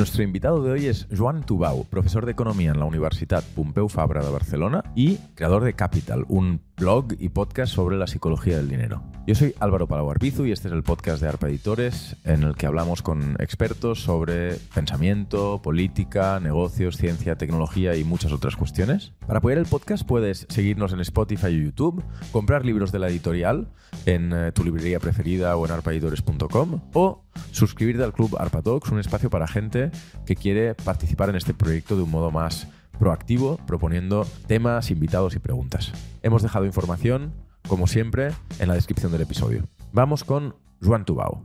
Nuestro invitado de hoy es Joan Tubau, profesor de Economía en la Universidad Pompeu Fabra de Barcelona y creador de Capital, un blog y podcast sobre la psicología del dinero. Yo soy Álvaro Palau Arbizu y este es el podcast de ARPA Editores en el que hablamos con expertos sobre pensamiento, política, negocios, ciencia, tecnología y muchas otras cuestiones. Para apoyar el podcast puedes seguirnos en Spotify o YouTube, comprar libros de la editorial en eh, tu librería preferida o en arpaeditores.com o suscribirte al club ARPA Talks, un espacio para gente que quiere participar en este proyecto de un modo más proactivo, proponiendo temas, invitados y preguntas. Hemos dejado información, como siempre, en la descripción del episodio. Vamos con Juan Tubao.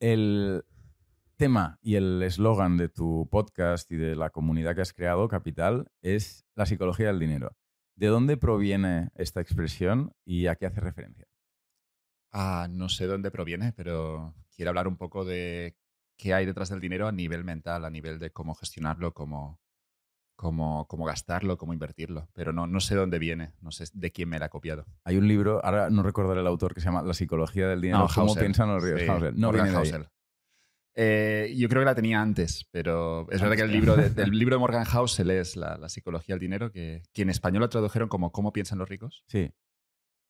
El tema y el eslogan de tu podcast y de la comunidad que has creado, Capital, es la psicología del dinero. ¿De dónde proviene esta expresión y a qué hace referencia? Ah, no sé dónde proviene, pero quiero hablar un poco de qué hay detrás del dinero a nivel mental, a nivel de cómo gestionarlo, cómo, cómo, cómo gastarlo, cómo invertirlo. Pero no, no sé dónde viene, no sé de quién me la ha copiado. Hay un libro, ahora no recordaré el autor, que se llama La psicología del dinero. No, ¿Cómo Hauser. piensan los ríos? Sí, Hauser. No Morgan viene de ahí. Housel. Eh, yo creo que la tenía antes, pero es verdad que el libro de, del libro de Morgan Housel es la, la psicología del dinero, que, que en español lo tradujeron como ¿Cómo piensan los ricos? Sí.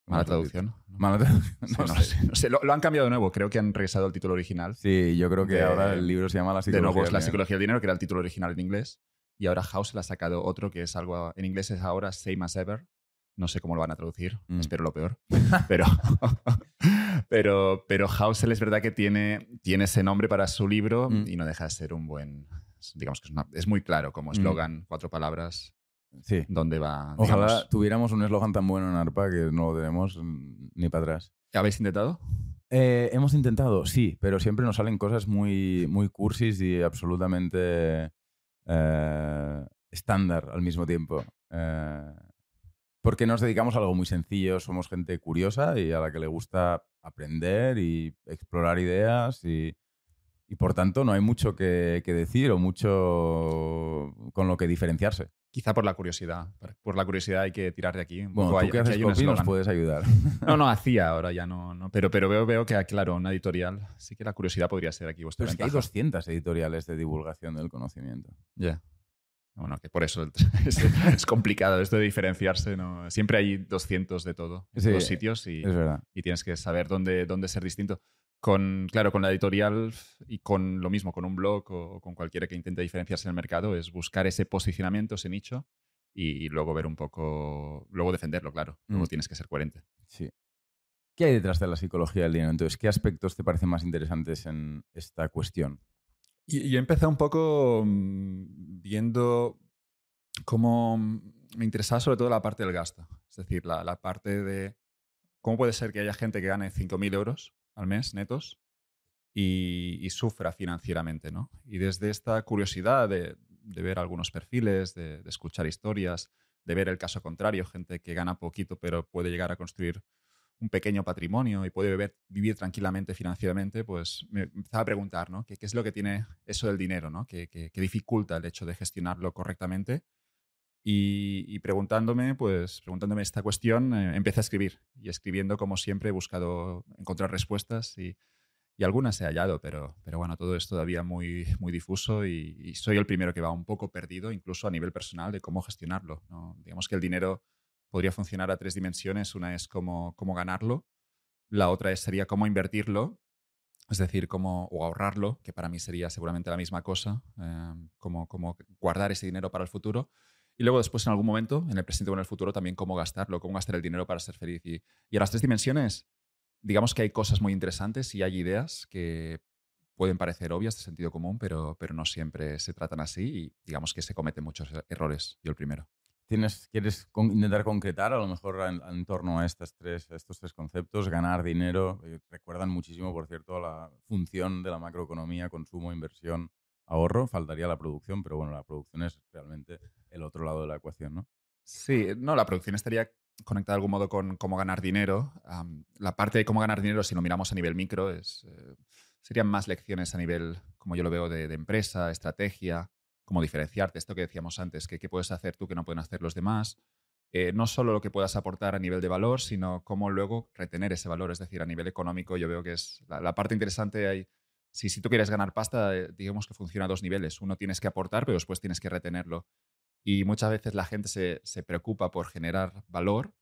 Mala traducción. Mala traducción. No no sé. sé, no sé. Lo, lo han cambiado de nuevo, creo que han regresado al título original. Sí, yo creo que De- ahora el libro se llama La De nuevo es la psicología del dinero, que era el título original en inglés. Y ahora Housel ha sacado otro que es algo, en inglés es ahora Same as Ever. No sé cómo lo van a traducir, Mm. espero lo peor. Pero, pero, pero Housel es verdad que tiene, tiene ese nombre para su libro Mm. y no deja de ser un buen, digamos que es, una- es muy claro como Mm. eslogan, cuatro palabras, Sí. dónde va. Ojalá digamos. tuviéramos un eslogan tan bueno en ARPA que no lo tenemos mm, ni para atrás. ¿Habéis intentado? Eh, hemos intentado, sí, pero siempre nos salen cosas muy, muy cursis y absolutamente eh, estándar al mismo tiempo. Eh, porque nos dedicamos a algo muy sencillo, somos gente curiosa y a la que le gusta aprender y explorar ideas y, y por tanto no hay mucho que, que decir o mucho con lo que diferenciarse. Quizá por la curiosidad. Por- la curiosidad hay que tirar de aquí. Un Bueno, poco tú que haces copy nos puedes ayudar. No, no, hacía, ahora ya no. no. Pero, pero veo, veo que, claro, una editorial, sí que la curiosidad podría ser aquí vuestra Pero es que hay ventaja. 200 editoriales de divulgación del conocimiento. Ya. Bueno, que por eso es, es complicado esto de diferenciarse. ¿no? Siempre hay 200 de todo en Sí, todos sitios y, Es verdad. y tienes que saber dónde, dónde ser distinto. Con, claro, con la editorial y con lo mismo, con un blog o, con cualquiera que intente diferenciarse en el mercado, es buscar ese posicionamiento, ese nicho y, luego ver un poco, luego defenderlo, claro. Luego Mm. tienes que ser coherente. Sí. ¿Qué hay detrás de la psicología del dinero? Entonces, ¿qué aspectos te parecen más interesantes en esta cuestión? Y, y empecé un poco mm, viendo cómo mm, me interesaba sobre todo la parte del gasto. Es decir, la, la parte de cómo puede ser que haya gente que gane 5.000 euros al mes netos y, sufra financieramente, ¿no? Y desde esta curiosidad de, ver algunos perfiles, de, escuchar historias, de ver el caso contrario, gente que gana poquito pero puede llegar a construir un pequeño patrimonio y puede vivir tranquilamente financieramente, pues me empezaba a preguntar, ¿no? ¿Qué, qué es lo que tiene eso del dinero, ¿no? ¿Qué, qué- qué dificulta el hecho de gestionarlo correctamente? Y, y preguntándome, pues, preguntándome esta cuestión, eh, empecé a escribir. Y escribiendo, como siempre, he buscado encontrar respuestas y, y algunas he hallado, pero, pero bueno, todo es todavía muy, muy difuso y, y soy el primero que va un poco perdido, incluso a nivel personal, de cómo gestionarlo. ¿no? Digamos que el dinero podría funcionar a tres dimensiones. Una es cómo, cómo ganarlo, la otra es, sería cómo invertirlo, es decir, cómo o ahorrarlo, que para mí sería seguramente la misma cosa, eh, cómo, cómo guardar ese dinero para el futuro. Y luego después, en algún momento, en el presente o en el futuro, también cómo gastarlo, cómo gastar el dinero para ser feliz. Y, y a las tres dimensiones, digamos que hay cosas muy interesantes y hay ideas que pueden parecer obvias de sentido común, pero, pero no siempre se tratan así y digamos que se cometen muchos er- errores. Yo el primero. ¿Tienes, ¿Quieres con- intentar concretar a lo mejor en, torno a estas tres, estos tres conceptos? Ganar dinero, eh, recuerdan muchísimo, por cierto, a la función de la macroeconomía, consumo, inversión, ahorro. Faltaría la producción, pero bueno, la producción es realmente el otro lado de la ecuación, ¿no? Sí, no, la producción estaría conectada de algún modo con cómo ganar dinero. Am, la parte de cómo ganar dinero, si lo miramos a nivel micro, es, eh, serían más lecciones a nivel, como yo lo veo, de, de empresa, estrategia, cómo diferenciarte, esto que decíamos antes, que qué puedes hacer tú que no pueden hacer los demás. Eh, no solo lo que puedas aportar a nivel de valor, sino cómo luego retener ese valor. Es decir, a nivel económico yo veo que es la, la parte interesante. Hay si, si tú quieres ganar pasta, eh, digamos que funciona a dos niveles. Uno tienes que aportar, pero después tienes que retenerlo. Y muchas veces la gente se, se preocupa por generar valor,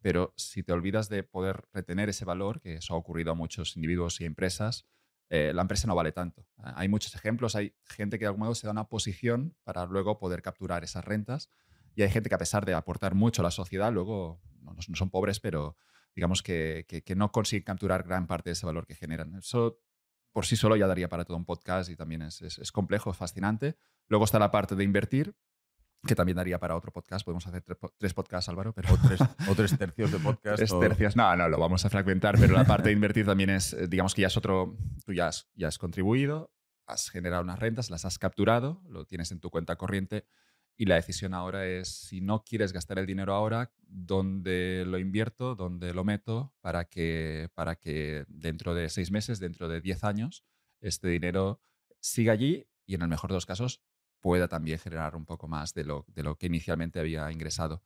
pero si te olvidas de poder retener ese valor, que eso ha ocurrido a muchos individuos y empresas, eh, la empresa no vale tanto. Hay muchos ejemplos, hay gente que de algún modo se da una posición para luego poder capturar esas rentas y hay gente que a pesar de aportar mucho a la sociedad, luego no, no son pobres, pero digamos que, que, no consiguen capturar gran parte de ese valor que generan. Eso por sí solo ya daría para todo un podcast y también es, es, es complejo, es fascinante. Luego está la parte de invertir, que también daría para otro podcast. Podemos hacer tres, podcasts, Álvaro, pero... O tres, tercios de podcast. tres tercios. No, no, lo vamos a fragmentar, pero la parte de invertir también es, eh, digamos que ya es otro... Tú ya has, ya has contribuido, has generado unas rentas, las has capturado, lo tienes en tu cuenta corriente y la decisión ahora es, si no quieres gastar el dinero ahora, ¿dónde lo invierto? ¿Dónde lo meto? Para que, para que dentro de seis meses, dentro de diez años, este dinero siga allí y en el mejor de los casos pueda también generar un poco más de lo, de lo que inicialmente había ingresado.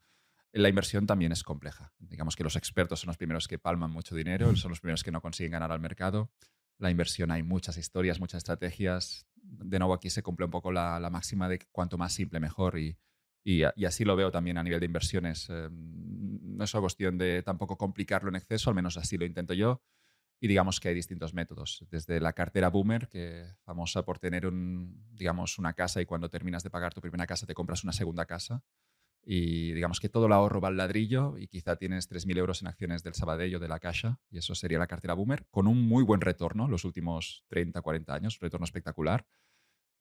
La inversión también es compleja. Digamos que los expertos son los primeros que palman mucho dinero, son los primeros que no consiguen ganar al mercado. La inversión hay muchas historias, muchas estrategias. De nuevo aquí se cumple un poco la, la máxima de cuanto más simple mejor y, y, así lo veo también a nivel de inversiones. Eh, no es una cuestión de tampoco complicarlo en exceso, al menos así lo intento yo. Y digamos que hay distintos métodos, desde la cartera boomer, que famosa por tener un, digamos, una casa y cuando terminas de pagar tu primera casa te compras una segunda casa. Y digamos que todo el ahorro va al ladrillo y quizá tienes 3.000 euros en acciones del Sabadell o de la Caixa, y eso sería la cartera boomer, con un muy buen retorno los últimos 30, 40 años, retorno espectacular.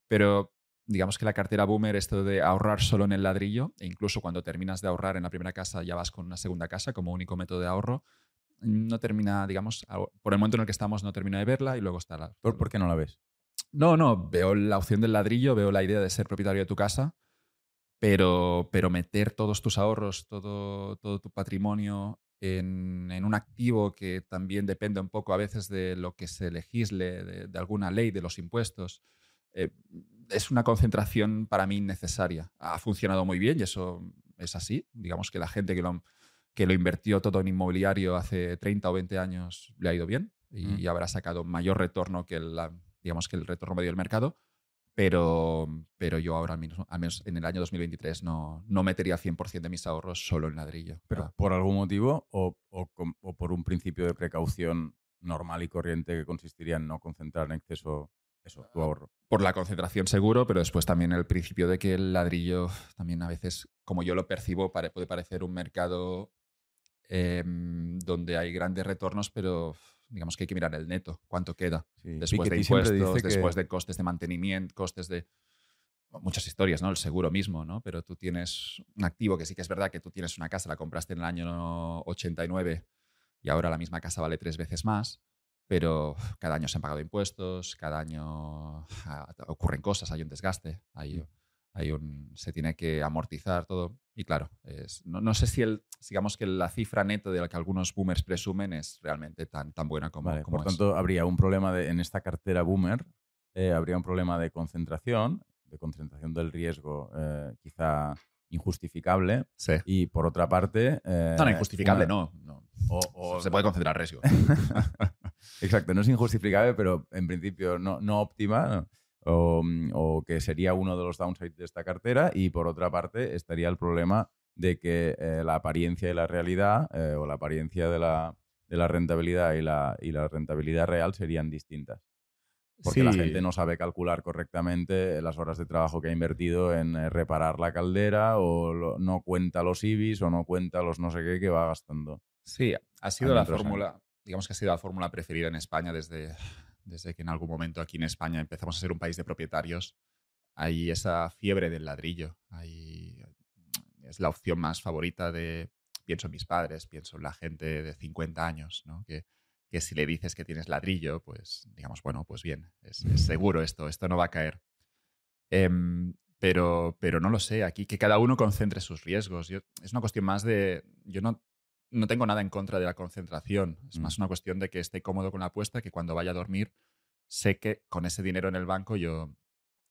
Pero digamos que la cartera boomer, esto de ahorrar solo en el ladrillo, e incluso cuando terminas de ahorrar en la primera casa ya vas con una segunda casa como único método de ahorro, no termina, digamos, por el momento en el que estamos no termino de verla y luego está la... ¿Por, qué no la ves? No, no, veo la opción del ladrillo, veo la idea de ser propietario de tu casa, pero, pero meter todos tus ahorros, todo, todo tu patrimonio en, en, un activo que también depende un poco a veces de lo que se legisle, de, alguna ley, de los impuestos, eh, es una concentración para mí innecesaria. Ha funcionado muy bien y eso es así. Digamos que la gente que lo que lo invirtió todo en inmobiliario hace 30 o 20 años le ha ido bien y, habrá sacado mayor retorno que el, digamos que el retorno medio del mercado. Pero, pero yo ahora, al menos, en el año 2023, no, no metería 100% de mis ahorros solo en ladrillo. ¿Pero por algún motivo o, o, o, por un principio de precaución normal y corriente que consistiría en no concentrar en exceso eso, tu ahorro? Por la concentración seguro, pero después también el principio de que el ladrillo también a veces, como yo lo percibo, puede parecer un mercado Em, donde hay grandes retornos, pero digamos que hay que mirar el neto, cuánto queda después de impuestos, después de costes de mantenimiento, costes de muchas historias, ¿no? El seguro mismo, ¿no? Pero tú tienes un activo que sí que es verdad que tú tienes una casa, la compraste en el año 89 y ahora la misma casa vale tres veces más, pero cada año se han pagado impuestos, cada año ah, ocurren cosas, hay un desgaste, hay, mm hay un, se tiene que amortizar todo. Y claro, es, no, no, sé si el, digamos que la cifra neta de la que algunos boomers presumen es realmente tan, tan buena como, vale, como Por tanto, habría un problema de, en esta cartera boomer, eh, habría un problema de concentración, de concentración del riesgo eh, quizá injustificable. Sí. Y por otra parte... Eh, no, no, injustificable no. no. O, o, se puede concentrar riesgo. Exacto, no es injustificable, pero en principio no, no óptima. ¿no? Mm, o, que sería uno de los downsides de esta cartera y por otra parte estaría el problema de que eh, la apariencia y la realidad eh, o la apariencia de la, de la rentabilidad y la, y la, rentabilidad real serían distintas. Porque la gente no sabe calcular correctamente las horas de trabajo que ha invertido en eh, reparar la caldera o no cuenta los IBIs o no cuenta los no sé qué que va gastando. Sí, ha sido la fórmula, digamos que ha sido la fórmula preferida en España desde, desde que en algún momento aquí en España empezamos a ser un país de propietarios, hay esa fiebre del ladrillo. Hay, es la opción más favorita de, pienso en mis padres, pienso en la gente de 50 años, ¿no? que, que si le dices que tienes ladrillo, pues digamos, bueno, pues bien, es, seguro esto, esto no va a caer. Em, pero, pero no lo sé, aquí que cada uno concentre sus riesgos. Yo, es una cuestión más de, yo no, no tengo nada en contra de la concentración. Es más mm. una cuestión de que esté cómodo con la apuesta, que cuando vaya a dormir sé que con ese dinero en el banco yo,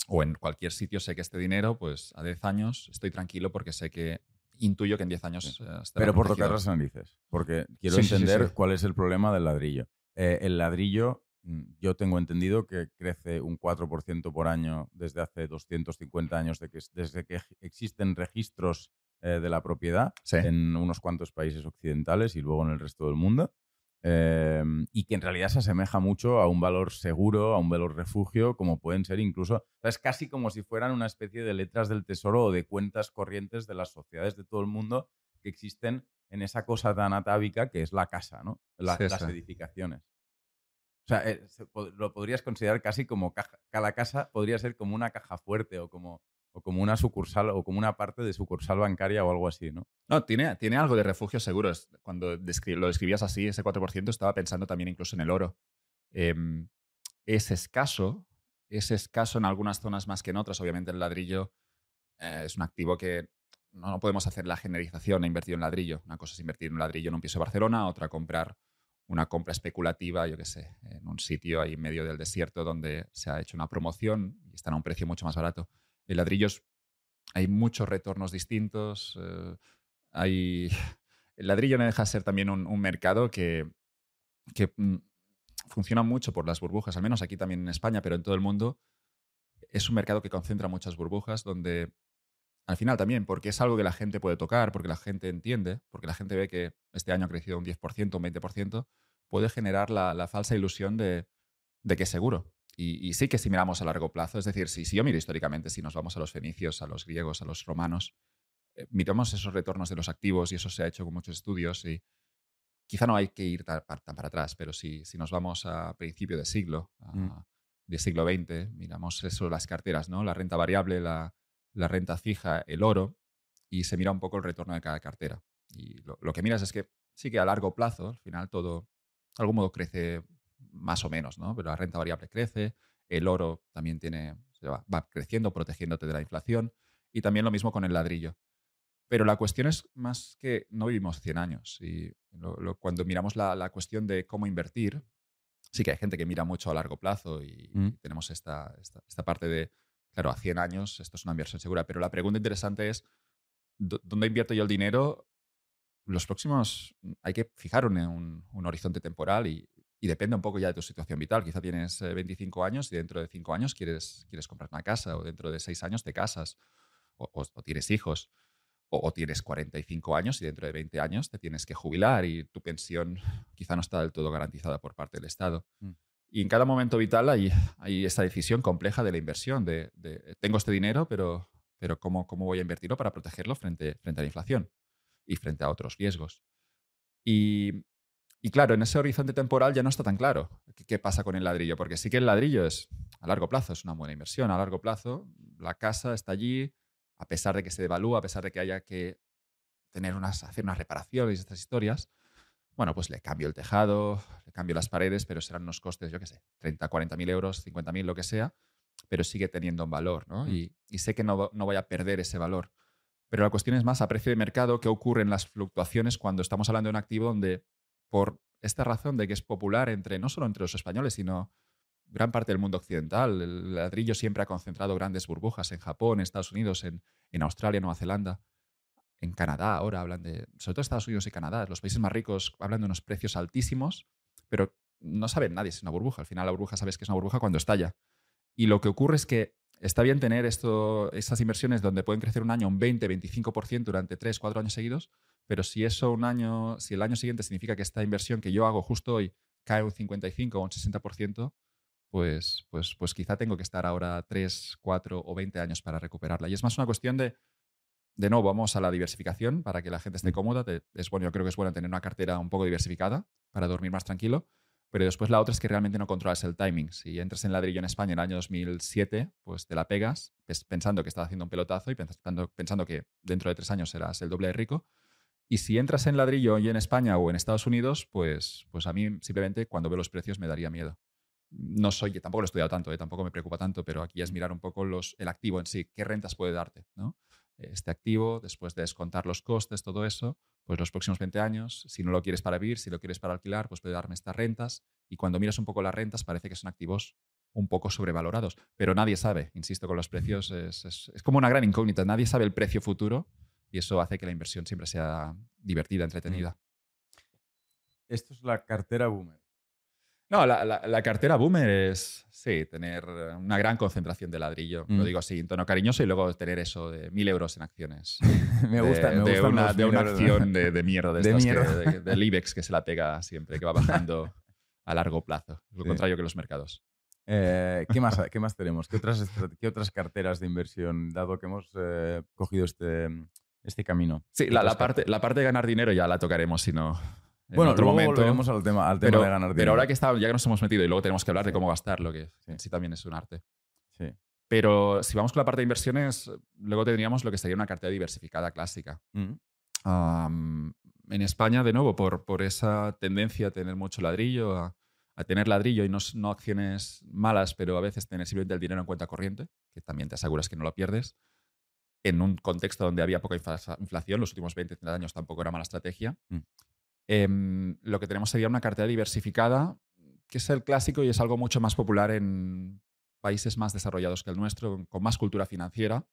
o en cualquier sitio, sé que este dinero, pues a 10 años estoy tranquilo porque sé que intuyo que en 10 años eh, Pero por tocar las narices, porque quiero entender cuál es el problema del ladrillo. Eh, el ladrillo mm, yo tengo entendido que crece un 4% por año desde hace 250 años, de que, desde que existen registros eh, de la propiedad en unos cuantos países occidentales y luego en el resto del mundo. Em, y que en realidad se asemeja mucho a un valor seguro, a un valor refugio, como pueden ser incluso, es casi como si fueran una especie de letras del tesoro o de cuentas corrientes de las sociedades de todo el mundo que existen en esa cosa tan atávica que es la casa, ¿no? las edificaciones. O sea, eh, lo podrías considerar casi como cada casa podría ser como una caja fuerte o como o como una sucursal o como una parte de sucursal bancaria o algo así, ¿no? No, tiene, tiene algo de refugio seguro. Cuando lo describías así, ese 4%, estaba pensando también incluso en el oro. Em, es escaso, es escaso en algunas zonas más que en otras. Obviamente el ladrillo eh, es un activo que no, podemos hacer la generalización e invertir en ladrillo. Una cosa es invertir en un ladrillo en un piso de Barcelona, otra comprar una compra especulativa, yo qué sé, en un sitio ahí en medio del desierto donde se ha hecho una promoción y están a un precio mucho más barato el ladrillos hay muchos retornos distintos. Eh, hay, el ladrillo no deja de ser también un, mercado que, que mm, funciona mucho por las burbujas, al menos aquí también en España, pero en todo el mundo. Es un mercado que concentra muchas burbujas donde al final también, porque es algo que la gente puede tocar, porque la gente entiende, porque la gente ve que este año ha crecido un 10%, un 20%, puede generar la, falsa ilusión de, de que es seguro. Y, sí que si miramos a largo plazo, es decir, si, si, yo miro históricamente, si nos vamos a los fenicios, a los griegos, a los romanos, eh, miramos esos retornos de los activos y eso se ha hecho con muchos estudios y quizá no hay que ir tan, para atrás, pero si, si nos vamos a principio de siglo, mm. de siglo XX, miramos eso, las carteras, ¿no? la renta variable, la, la, renta fija, el oro, y se mira un poco el retorno de cada cartera. Y lo, lo que miras es que sí que a largo plazo, al final todo, de algún modo crece más o menos, ¿no? Pero la renta variable crece, el oro también tiene, va, creciendo, protegiéndote de la inflación, y también lo mismo con el ladrillo. Pero la cuestión es más que no vivimos 100 años. Y cuando miramos la, cuestión de cómo invertir, sí que hay gente que mira mucho a largo plazo y, mm. tenemos esta, esta, parte de, claro, a 100 años esto es una inversión segura. Pero la pregunta interesante es, ¿dónde invierto yo el dinero? Los próximos, hay que fijar un, un horizonte temporal y, y depende un poco ya de tu situación vital. Quizá tienes 25 eh, años y dentro de 5 años quieres, quieres comprar una casa o dentro de 6 años te casas o, tienes hijos. O, tienes 45 años y dentro de 20 años te tienes que jubilar y tu pensión quizá no está del todo garantizada por parte del Estado. Mm. Y en cada momento vital hay, hay esta decisión compleja de la inversión, de, de tengo este dinero, pero, pero ¿cómo, ¿cómo voy a invertirlo para protegerlo frente, frente a la inflación y frente a otros riesgos? Y y claro, en ese horizonte temporal ya no está tan claro qué, pasa con el ladrillo, porque sí que el ladrillo es a largo plazo, es una buena inversión. A largo plazo, la casa está allí, a pesar de que se devalúa, a pesar de que haya que tener unas, hacer unas reparaciones y estas historias. Bueno, pues le cambio el tejado, le cambio las paredes, pero serán unos costes, yo qué sé, 30, 40 mil euros, 50 mil, lo que sea, pero sigue teniendo un valor, ¿no? Mm. Y, y, sé que no, no voy a perder ese valor. Pero la cuestión es más a precio de mercado, qué ocurren las fluctuaciones cuando estamos hablando de un activo donde por esta razón de que es popular entre no solo entre los españoles, sino gran parte del mundo occidental. El ladrillo siempre ha concentrado grandes burbujas en Japón, Estados Unidos, en, en Australia, Nueva Zelanda, en Canadá. Ahora hablan de, sobre todo Estados Unidos y Canadá, los países más ricos hablan de unos precios altísimos, pero no saben nadie si es una burbuja. Al final la burbuja sabes que es una burbuja cuando estalla. Y lo que ocurre es que está bien tener esto, estas inversiones donde pueden crecer un año un 20, 25% durante 3, 4 años seguidos, pero si eso un año, si el año siguiente significa que esta inversión que yo hago justo hoy cae un 55 o un 60%, pues, pues, pues quizá tengo que estar ahora 3, 4 o 20 años para recuperarla. Y es más una cuestión de, de nuevo, vamos a la diversificación para que la gente esté cómoda. es bueno, yo creo que es bueno tener una cartera un poco diversificada para dormir más tranquilo. Pero después la otra es que realmente no controlas el timing. Si entras en ladrillo en España en el año 2007, pues te la pegas pensando que estás haciendo un pelotazo y pensando, pensando que dentro de tres años serás el doble de rico. Y si entras en ladrillo y en España o en Estados Unidos, pues, pues a mí simplemente cuando veo los precios me daría miedo. No soy, tampoco lo he estudiado tanto, ¿eh? tampoco me preocupa tanto, pero aquí es mirar un poco los, el activo en sí, qué rentas puede darte. ¿no? Este activo, después de descontar los costes, todo eso, pues los próximos 20 años, si no lo quieres para vivir, si lo quieres para alquilar, pues puede darme estas rentas. Y cuando miras un poco las rentas, parece que son activos un poco sobrevalorados, pero nadie sabe, insisto con los precios, es, es como una gran incógnita, nadie sabe el precio futuro y eso hace que la inversión siempre sea divertida, mm. entretenida. Esto es la cartera Boomer. No, la, la- la cartera boomer es, sí, tener una gran concentración de ladrillo. Lo Mm. digo así, en tono cariñoso, y luego tener eso de mil euros en acciones. me gusta, de, me de gustan una, de una acción de, de mierda, de, De estas mierda. de- del IBEX que se la pega siempre, que va bajando a largo plazo. Lo Sí. contrario que los mercados. Eh, ¿qué, más, ¿Qué más tenemos? ¿Qué otras, qué otras carteras de inversión, dado que hemos eh, cogido este, este camino? Sí, ¿Qué la, la parte, la parte de ganar dinero ya la tocaremos, si no. en Bueno, otro luego momento. volveremos al tema, al tema pero, de ganar dinero. pero ahora que está, ya que nos hemos metido y luego tenemos que hablar de cómo gastarlo, que Sí. sí también es un arte. Sí. Pero si vamos con la parte de inversiones, luego tendríamos lo que sería una cartera diversificada clásica. Mm. En España, de nuevo, por, por esa tendencia a tener mucho ladrillo, a, a tener ladrillo y no, no acciones malas, pero a veces tener simplemente el dinero en cuenta corriente, que también te aseguras que no lo pierdes, en un contexto donde había poca infla- inflación, los últimos 20, 30 años tampoco era mala estrategia. Mm. Em, lo que tenemos sería una cartera diversificada, que es el clásico y es algo mucho más popular en países más desarrollados que el nuestro, con más cultura financiera.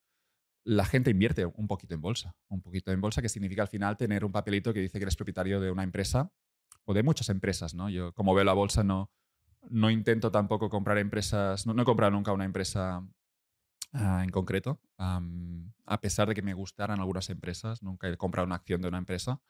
La gente invierte un poquito en bolsa, un poquito en bolsa, que significa al final tener un papelito que dice que eres propietario de una empresa o de muchas empresas. ¿no? Yo, como veo la bolsa, no, no intento tampoco comprar empresas, no, no he comprado nunca una empresa ah, en concreto, a pesar de que me gustaran algunas empresas, nunca he comprado una acción de una empresa,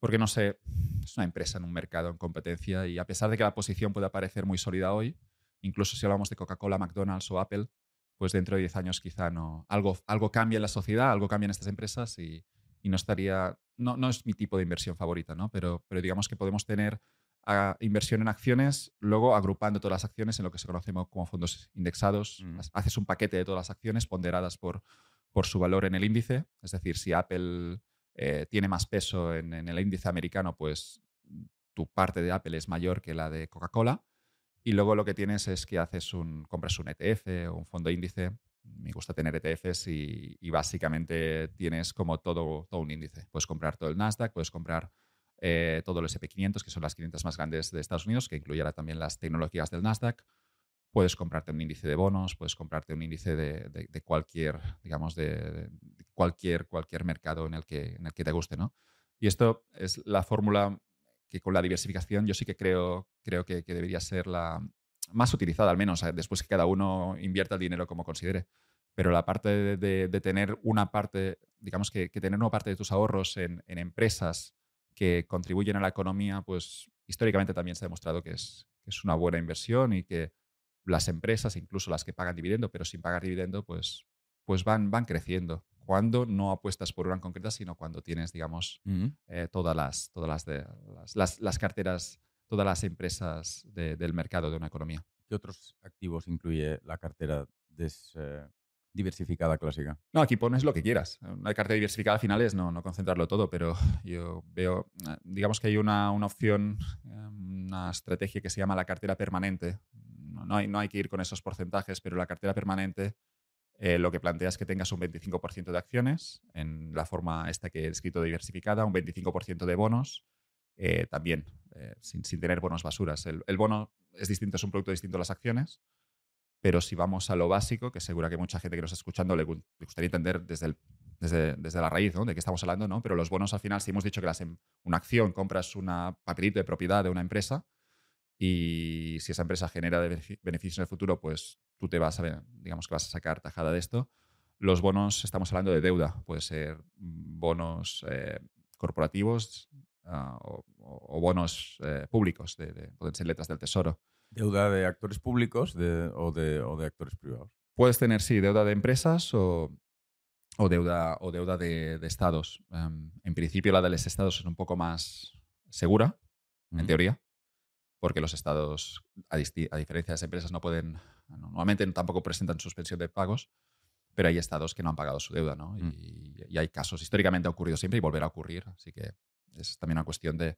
porque no sé, es una empresa en un mercado en competencia y a pesar de que la posición pueda parecer muy sólida hoy, incluso si hablamos de Coca-Cola, McDonald's o Apple, pues dentro de 10 años quizá no, algo, algo cambia en la sociedad, algo cambia en estas empresas y, y no estaría, no, no es mi tipo de inversión favorita, ¿no? Pero, pero digamos que podemos tener ah, inversión en acciones, luego agrupando todas las acciones en lo que se conoce mo- como fondos indexados. Mm. Haces un paquete de todas las acciones ponderadas por, por su valor en el índice. Es decir, si Apple eh, tiene más peso en, en el índice americano, pues tu parte de Apple es mayor que la de Coca-Cola. Y luego lo que tienes es que haces un, compras un ETF o un fondo índice. Me gusta tener ETFs y, y básicamente tienes como todo, todo un índice. Puedes comprar todo el Nasdaq, puedes comprar eh, todo el SP500, que son las 500 más grandes de Estados Unidos, que incluyera también las tecnologías del Nasdaq. Puedes comprarte un índice de bonos, puedes comprarte un índice de, de- cualquier, digamos, de, cualquier, cualquier mercado en el, que, en el que te guste, ¿no? Y esto es la fórmula que con la diversificación yo sí que creo, creo que, debería ser la más utilizada, al menos, eh, después que cada uno invierta el dinero como considere. Pero la parte de, tener una parte, digamos que, tener una parte de tus ahorros en empresas que contribuyen a la economía, pues históricamente también se ha demostrado que es, que es una buena inversión y que las empresas, incluso las que pagan dividendo, pero sin pagar dividendo, pues, pues van, van creciendo. Cuando no apuestas por una en concreta, sino cuando tienes, digamos, eh, todas, las, todas las, de, las, las- las carteras, todas las empresas de- del mercado de una economía. ¿Qué otros activos incluye la cartera eh, diversificada clásica? No, aquí pones lo que quieras. Una cartera diversificada al final es no, no concentrarlo todo, pero yo veo, eh, digamos que hay una, una opción, eh, una estrategia que se llama la cartera permanente. No, no hay, no hay que ir con esos porcentajes, pero la cartera permanente eh, lo que plantea es que tengas un 25% de acciones en la forma esta que he escrito diversificada, un 25% de bonos, también sin, sin tener bonos basuras. El, el bono es distinto, es un producto distinto a las acciones, pero si vamos a lo básico, que seguro que mucha gente que nos está escuchando le, gu- le gustaría entender desde, desde, desde la raíz ¿no? de qué estamos hablando, ¿no? pero los bonos al final, si hemos dicho que las, em- una acción compras un papelito de propiedad de una empresa y si esa empresa genera beneficios en el futuro, pues tú te vas a digamos que vas a sacar tajada de esto. Los bonos, estamos hablando de deuda, puede ser mm, bonos eh, corporativos ah, o bonos eh, públicos, de, de- pueden ser letras del tesoro. ¿Deuda de actores públicos de- o, de, o de actores privados? Puedes tener, sí, deuda de empresas o, o deuda, o deuda de, de estados. Em, en principio, la de los estados es un poco más segura, en teoría, porque los estados, a, diferencia de las empresas, no pueden, normalmente tampoco presentan suspensión de pagos, pero hay estados que no han pagado su deuda, ¿no? Mm. Y, y hay casos, históricamente ha ocurrido siempre y volverá a ocurrir, así que es también una cuestión de,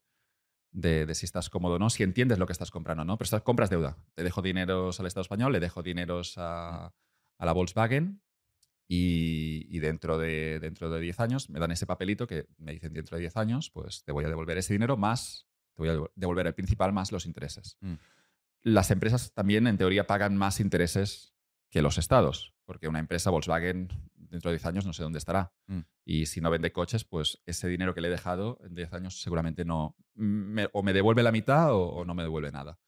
de, de si estás cómodo o no, si entiendes lo que estás comprando, ¿no? Pero estás, compras deuda. Te dejo dineros al Estado español, le dejo dineros a, a la Volkswagen y, y dentro, de, dentro de 10 años me dan ese papelito que me dicen dentro de 10 años, pues te voy a devolver ese dinero más, te voy a devol- devolver el principal más los intereses. Mm. Las empresas también, en teoría, pagan más intereses que los estados, porque una empresa, Volkswagen, dentro de 10 años no sé dónde estará. Mm. Y si no vende coches, pues ese dinero que le he dejado en 10 años seguramente no, me- o me devuelve la mitad o, o no me devuelve nada.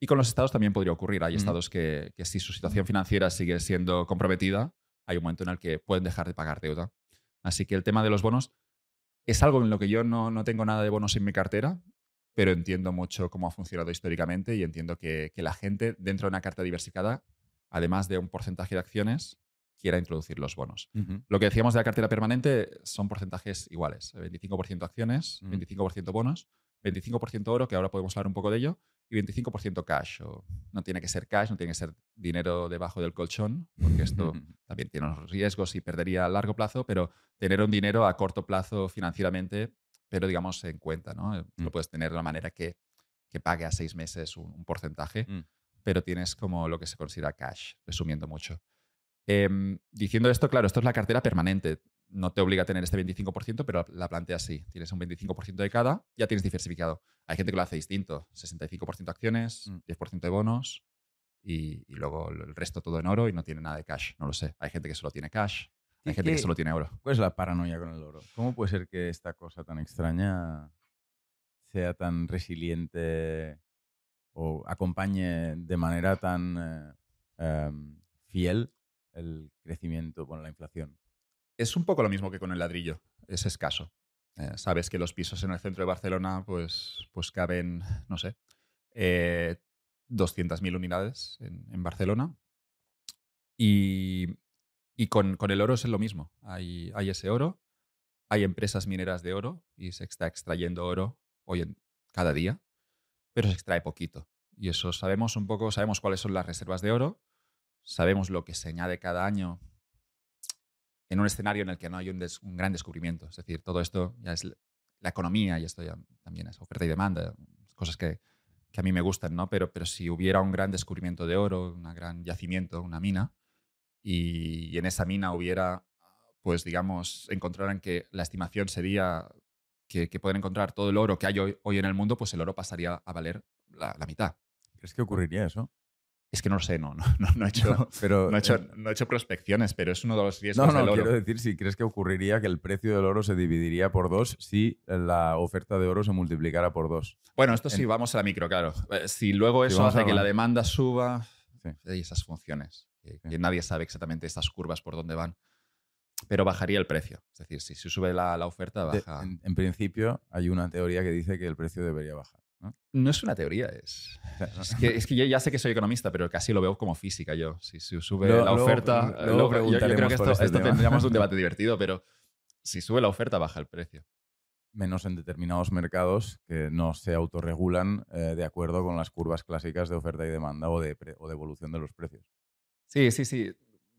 Y con los estados también podría ocurrir. Hay estados que, que, si su situación financiera sigue siendo comprometida, hay un momento en el que pueden dejar de pagar deuda. Así que el tema de los bonos es algo en lo que yo no, no tengo nada de bonos en mi cartera, pero entiendo mucho cómo ha funcionado históricamente y entiendo que, que, la gente dentro de una carta diversificada, además de un porcentaje de acciones, quiera introducir los bonos. Lo que decíamos de la cartera permanente son porcentajes iguales, 25% acciones, 25% bonos, 25% oro, que ahora podemos hablar un poco de ello, y 25% cash. O no tiene que ser cash, no tiene que ser dinero debajo del colchón, porque esto también tiene unos riesgos y perdería a largo plazo, pero tener un dinero a corto plazo financieramente, pero digamos en cuenta, ¿no? Eh, lo mm. puedes tener de una manera que, que pague a seis meses un, porcentaje, mm. pero tienes como lo que se considera cash, resumiendo mucho. Em, diciendo esto, claro, esto es la cartera permanente no te obliga a tener este 25%, pero la plantea así. Tienes un 25% de cada, ya tienes diversificado. Hay gente que lo hace distinto. 65% acciones, 10% mm. de bonos y, luego el resto todo en oro y no tiene nada de cash. No lo sé. Hay gente que solo tiene cash. Hay gente que solo tiene oro. ¿Cuál es la paranoia con el oro? ¿Cómo puede ser que esta cosa tan extraña sea tan resiliente o acompañe de manera tan eh, em, fiel el crecimiento, con la inflación? es un poco lo mismo que con el ladrillo, es escaso. Eh, sabes que los pisos en el centro de Barcelona pues, pues caben, no sé, eh, 200.000 unidades en, Barcelona. Y, con, el oro es lo mismo. Hay, hay ese oro, hay empresas mineras de oro y se está extrayendo oro hoy en, cada día, pero se extrae poquito. Y eso sabemos un poco, sabemos cuáles son las reservas de oro, sabemos lo que se añade cada año en un escenario en el que no hay un, gran descubrimiento. Es decir, todo esto ya es la economía y esto ya también es oferta y demanda, cosas que, a mí me gustan, ¿no? Pero, pero si hubiera un gran descubrimiento de oro, un gran yacimiento, una mina, y, en esa mina hubiera, pues digamos, encontraran que la estimación sería que, pueden encontrar todo el oro que hay hoy, en el mundo, pues el oro pasaría a valer la, la mitad. ¿Crees que ocurriría eso? Es que no lo sé, no, no, no, he, hecho, pero, no, he, hecho, no he hecho prospecciones, pero es uno de los riesgos no, no, del oro. quiero decir, si crees que ocurriría que el precio del oro se dividiría por dos si la oferta de oro se multiplicara por dos. Bueno, esto sí, vamos a la micro, claro. Eh, si luego eso hace que la demanda suba, hay esas funciones, que, nadie sabe exactamente estas curvas por dónde van, pero bajaría el precio. Es decir, si, se sube la, la oferta, baja. en principio, hay una teoría que dice que el precio debería bajar. ¿No? es una teoría, es, es, que, yo ya sé que soy economista, pero casi lo veo como física yo. Si, sube la oferta, yo, creo que esto, este tendríamos un debate divertido, pero si sube la oferta, baja el precio. Menos en determinados mercados que no se autorregulan eh, de acuerdo con las curvas clásicas de oferta y demanda o de, o de evolución de los precios. Sí, sí, sí.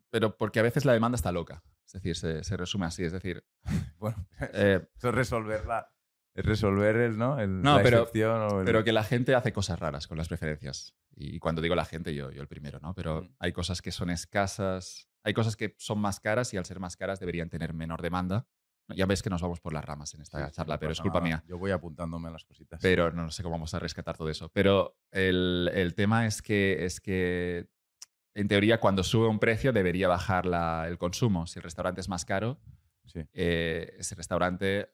Pero porque a veces la demanda está loca. Es decir, se, resume así. Es decir, bueno, eh, eso es resolverla resolver el, ¿no? El, no, pero, pero que la gente hace cosas raras con las preferencias. Y cuando digo la gente, yo, yo el primero, ¿no? Pero mm. hay cosas que son escasas, hay cosas que son más caras y al ser más caras deberían tener menor demanda. Ya ves que nos vamos por las ramas en esta charla, pero es culpa mía. Yo voy apuntándome a las cositas. Pero no, sé cómo vamos a rescatar todo eso. Pero el, el, tema es que, es que, en teoría, cuando sube un precio debería bajar la, el consumo. Si el restaurante es más caro, eh, ese restaurante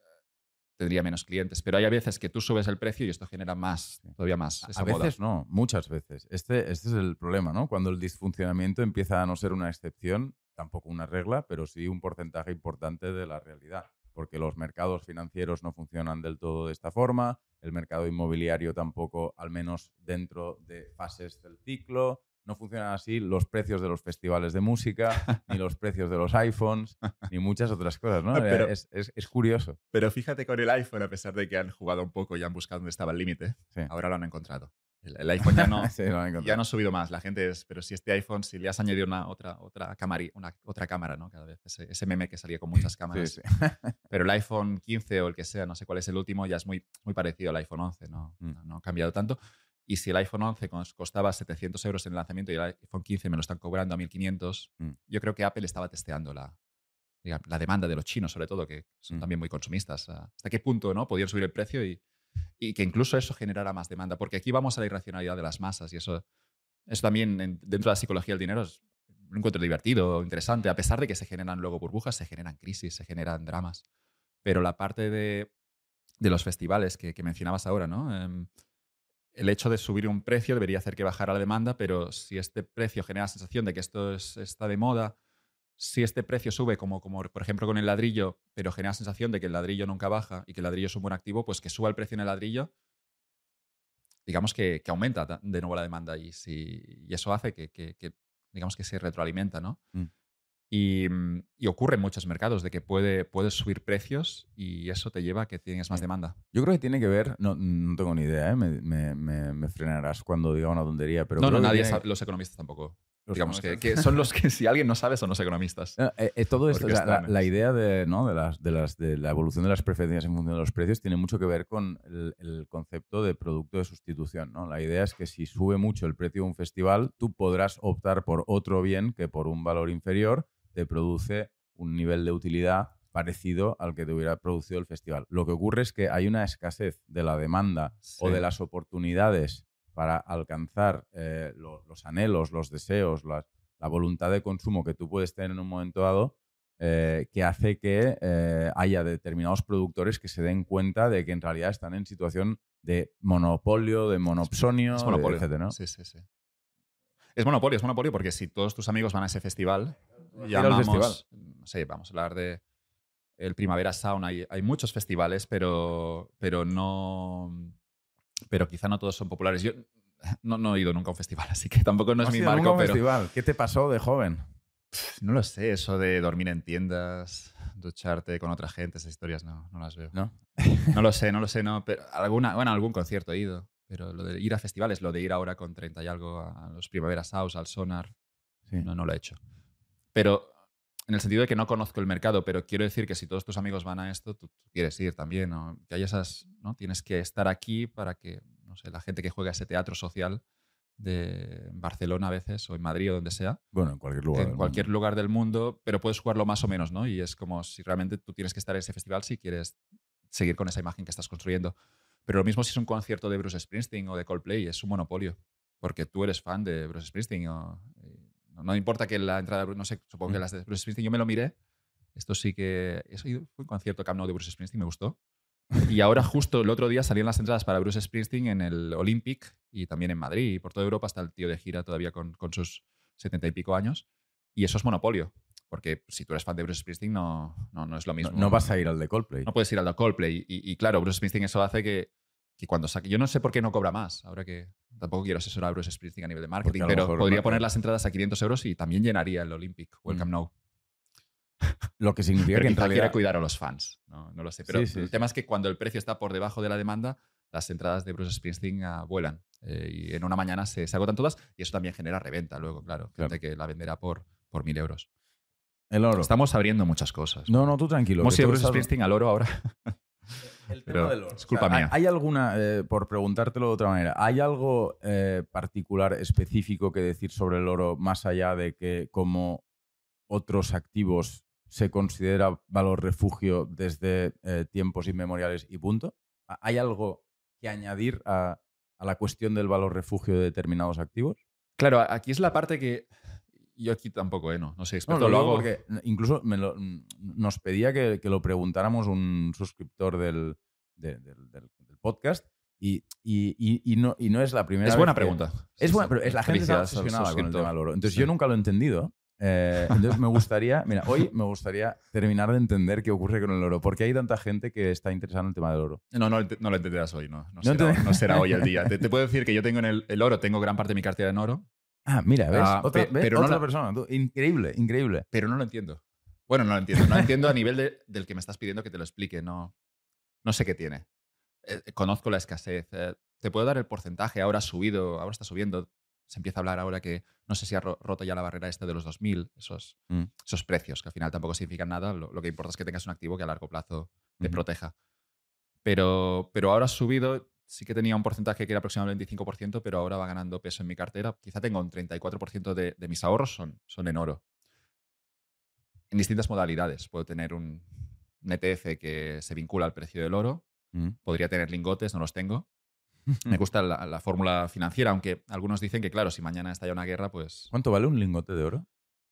tendría menos clientes. Pero hay a veces que tú subes el precio y esto genera más, todavía más. a veces no, muchas veces. Este, este es el problema, ¿no? Cuando el disfuncionamiento empieza a no ser una excepción, tampoco una regla, pero sí un porcentaje importante de la realidad. Porque los mercados financieros no funcionan del todo de esta forma, el mercado inmobiliario tampoco, al menos dentro de fases del ciclo, no funcionan así los precios de los festivales de música, ni los precios de los iPhones, ni muchas otras cosas, ¿no? Pero, es, es, curioso. Pero fíjate con el iPhone, a pesar de que han jugado un poco y han buscado dónde estaba el límite, ahora lo han encontrado. El, iPhone ya no, ya no ha subido más. La gente es, pero si este iPhone, si le has añadido una otra, otra, cámara, una, otra cámara, ¿no? Cada vez, ese, meme que salía con muchas cámaras. pero el iPhone 15 o el que sea, no sé cuál es el último, ya es muy, muy parecido al iPhone 11, no, mm. no, no ha cambiado tanto. Y si el iPhone 11 costaba 700 euros en el lanzamiento y el iPhone 15 me lo están cobrando a 1500, mm. yo creo que Apple estaba testeando la, la demanda de los chinos, sobre todo, que son mm. también muy consumistas. ¿Hasta qué punto ¿no? podían subir el precio y, y, que incluso eso generara más demanda? Porque aquí vamos a la irracionalidad de las masas y eso, eso también dentro de la psicología del dinero es un encuentro divertido, interesante. A pesar de que se generan luego burbujas, se generan crisis, se generan dramas. Pero la parte de, de los festivales que, que mencionabas ahora, ¿no? Em, el hecho de subir un precio debería hacer que bajara la demanda, pero si este precio genera la sensación de que esto está de moda, si este precio sube, como, como por ejemplo con el ladrillo, pero genera la sensación de que el ladrillo nunca baja y que el ladrillo es un buen activo, pues que suba el precio en el ladrillo, digamos que, aumenta de nuevo la demanda y, si, y eso hace que, digamos que se retroalimenta, ¿no? Mm. Mm, y, ocurre en muchos mercados de que puede, puedes subir precios y eso te lleva a que tienes más demanda. Yo creo que tiene que ver, no, no tengo ni idea, ¿eh? me, me, frenarás cuando diga una tontería, pero... No, no, nadie, los economistas tampoco. Digamos que, son los que, si alguien no sabe, son los economistas. Eh, eh, todo esto, la, idea de, ¿no? de, las, de, las, de la evolución de las preferencias en función de los precios tiene mucho que ver con el, el, concepto de producto de sustitución. ¿no? La idea es que si sube mucho el precio de un festival, tú podrás optar por otro bien que por un valor inferior te produce un nivel de utilidad parecido al que te hubiera producido el festival. Lo que ocurre es que hay una escasez de la demanda o de las oportunidades para alcanzar eh, los anhelos, los deseos, la, voluntad de consumo que tú puedes tener en un momento dado, eh, que hace que eh, haya determinados productores que se den cuenta de que en realidad están en situación de monopolio, de monopsonio, es monopolio. etc. ¿no? Sí, sí, sí. Es monopolio, es monopolio porque si todos tus amigos van a ese festival, llamamos, no sé, vamos a hablar de el Primavera Sound, hay, hay muchos festivales, pero, pero no pero quizá no todos son populares. Yo no, he ido nunca a un festival, así que tampoco no es mi marco. pero... festival? ¿Qué te pasó de joven? No lo sé, eso de dormir en tiendas, ducharte con otra gente, esas historias no, no las veo. ¿No? no lo sé, no lo sé, no. Pero alguna, bueno, algún concierto he ido. Pero lo de ir a festivales, lo de ir ahora con 30 y algo a los Primaveras House, al Sonar, no, no lo he hecho. Pero en el sentido de que no conozco el mercado, pero quiero decir que si todos tus amigos van a esto, tú, quieres ir también, que hay esas, ¿no? Tienes que estar aquí para que, no sé, la gente que juega ese teatro social de Barcelona a veces o en Madrid o donde sea. Bueno, en cualquier lugar. En cualquier lugar del mundo, pero puedes jugarlo más o menos, ¿no? Y es como si realmente tú tienes que estar en ese festival si quieres seguir con esa imagen que estás construyendo. Pero lo mismo si es un concierto de Bruce Springsteen o de Coldplay, es un monopolio, porque tú eres fan de Bruce Springsteen o, no, importa que la entrada, no sé, supongo que las de Bruce Springsteen, yo me lo miré. Esto sí que. Eso fue un concierto Camp Nou de Bruce Springsteen, me gustó. Y ahora, justo el otro día, salían las entradas para Bruce Springsteen en el Olympic y también en Madrid. Y por toda Europa está el tío de gira todavía con, con sus setenta y pico años. Y eso es monopolio. Porque si tú eres fan de Bruce Springsteen, no, no, no es lo mismo. No, vas a ir al de Coldplay. No puedes ir al de Coldplay. Y, y, claro, Bruce Springsteen eso hace que, que cuando saque. Yo no sé por qué no cobra más. Ahora que tampoco quiero asesorar a Bruce Springsteen a nivel de marketing, pero podría poner las entradas a 500 euros y también llenaría el Olympic o el Camp Nou. Lo que significa que en realidad. quiere cuidar a los fans. No, no lo sé. Pero el tema es que cuando el precio está por debajo de la demanda, las entradas de Bruce Springsteen uh, vuelan. Eh, y en una mañana se, se, agotan todas y eso también genera reventa luego, claro. Gente que la venderá por, por mil euros. El oro. Estamos abriendo muchas cosas. No, no, tú tranquilo. Hemos ido Bruce Springsteen al oro ahora. El tema del oro. Es culpa mía. ¿Hay alguna, eh, por preguntártelo de otra manera, ¿hay algo eh, particular, específico que decir sobre el oro más allá de que como otros activos se considera valor refugio desde eh, tiempos inmemoriales y punto? ¿Hay algo que añadir a, la cuestión del valor refugio de determinados activos? Claro, aquí es la parte que yo aquí tampoco, ¿eh? No, no sé, experto. lo, hago porque incluso nos pedía que, lo preguntáramos un suscriptor del, podcast y, no, y no es la primera Es buena pregunta. Es buena, pero es la gente está obsesionada con el tema del oro. Entonces yo nunca lo he entendido. Eh, entonces me gustaría, mira, hoy me gustaría terminar de entender qué ocurre con el oro. ¿Por qué hay tanta gente que está interesada en el tema del oro? No, no, no lo entenderás hoy, no. No, será, hoy el día. Te, te, puedo decir que yo tengo en el, el, oro, tengo gran parte de mi cartera en oro, Ah, mira, ¿ves? Ah, otra, pero otra persona. Increíble, increíble. Pero no lo entiendo. Bueno, no lo entiendo. No lo entiendo a nivel del que me estás pidiendo que te lo explique. No, no sé qué tiene. Eh, conozco la escasez. Eh, te puedo dar el porcentaje. Ahora ha subido, ahora está subiendo. Se empieza a hablar ahora que no sé si ha roto ya la barrera esta de los 2.000, esos, mm. esos precios, que al final tampoco significan nada. Lo, que importa es que tengas un activo que a largo plazo te proteja. Pero, pero ahora ha subido sí que tenía un porcentaje que era aproximadamente 25%, pero ahora va ganando peso en mi cartera. Quizá tengo un 34% de, de, mis ahorros son, son en oro. En distintas modalidades. Puedo tener un, ETF que se vincula al precio del oro. Mm. Podría tener lingotes, no los tengo. Me gusta la, fórmula financiera, aunque algunos dicen que, claro, si mañana estalla una guerra, pues. ¿Cuánto vale un lingote de oro?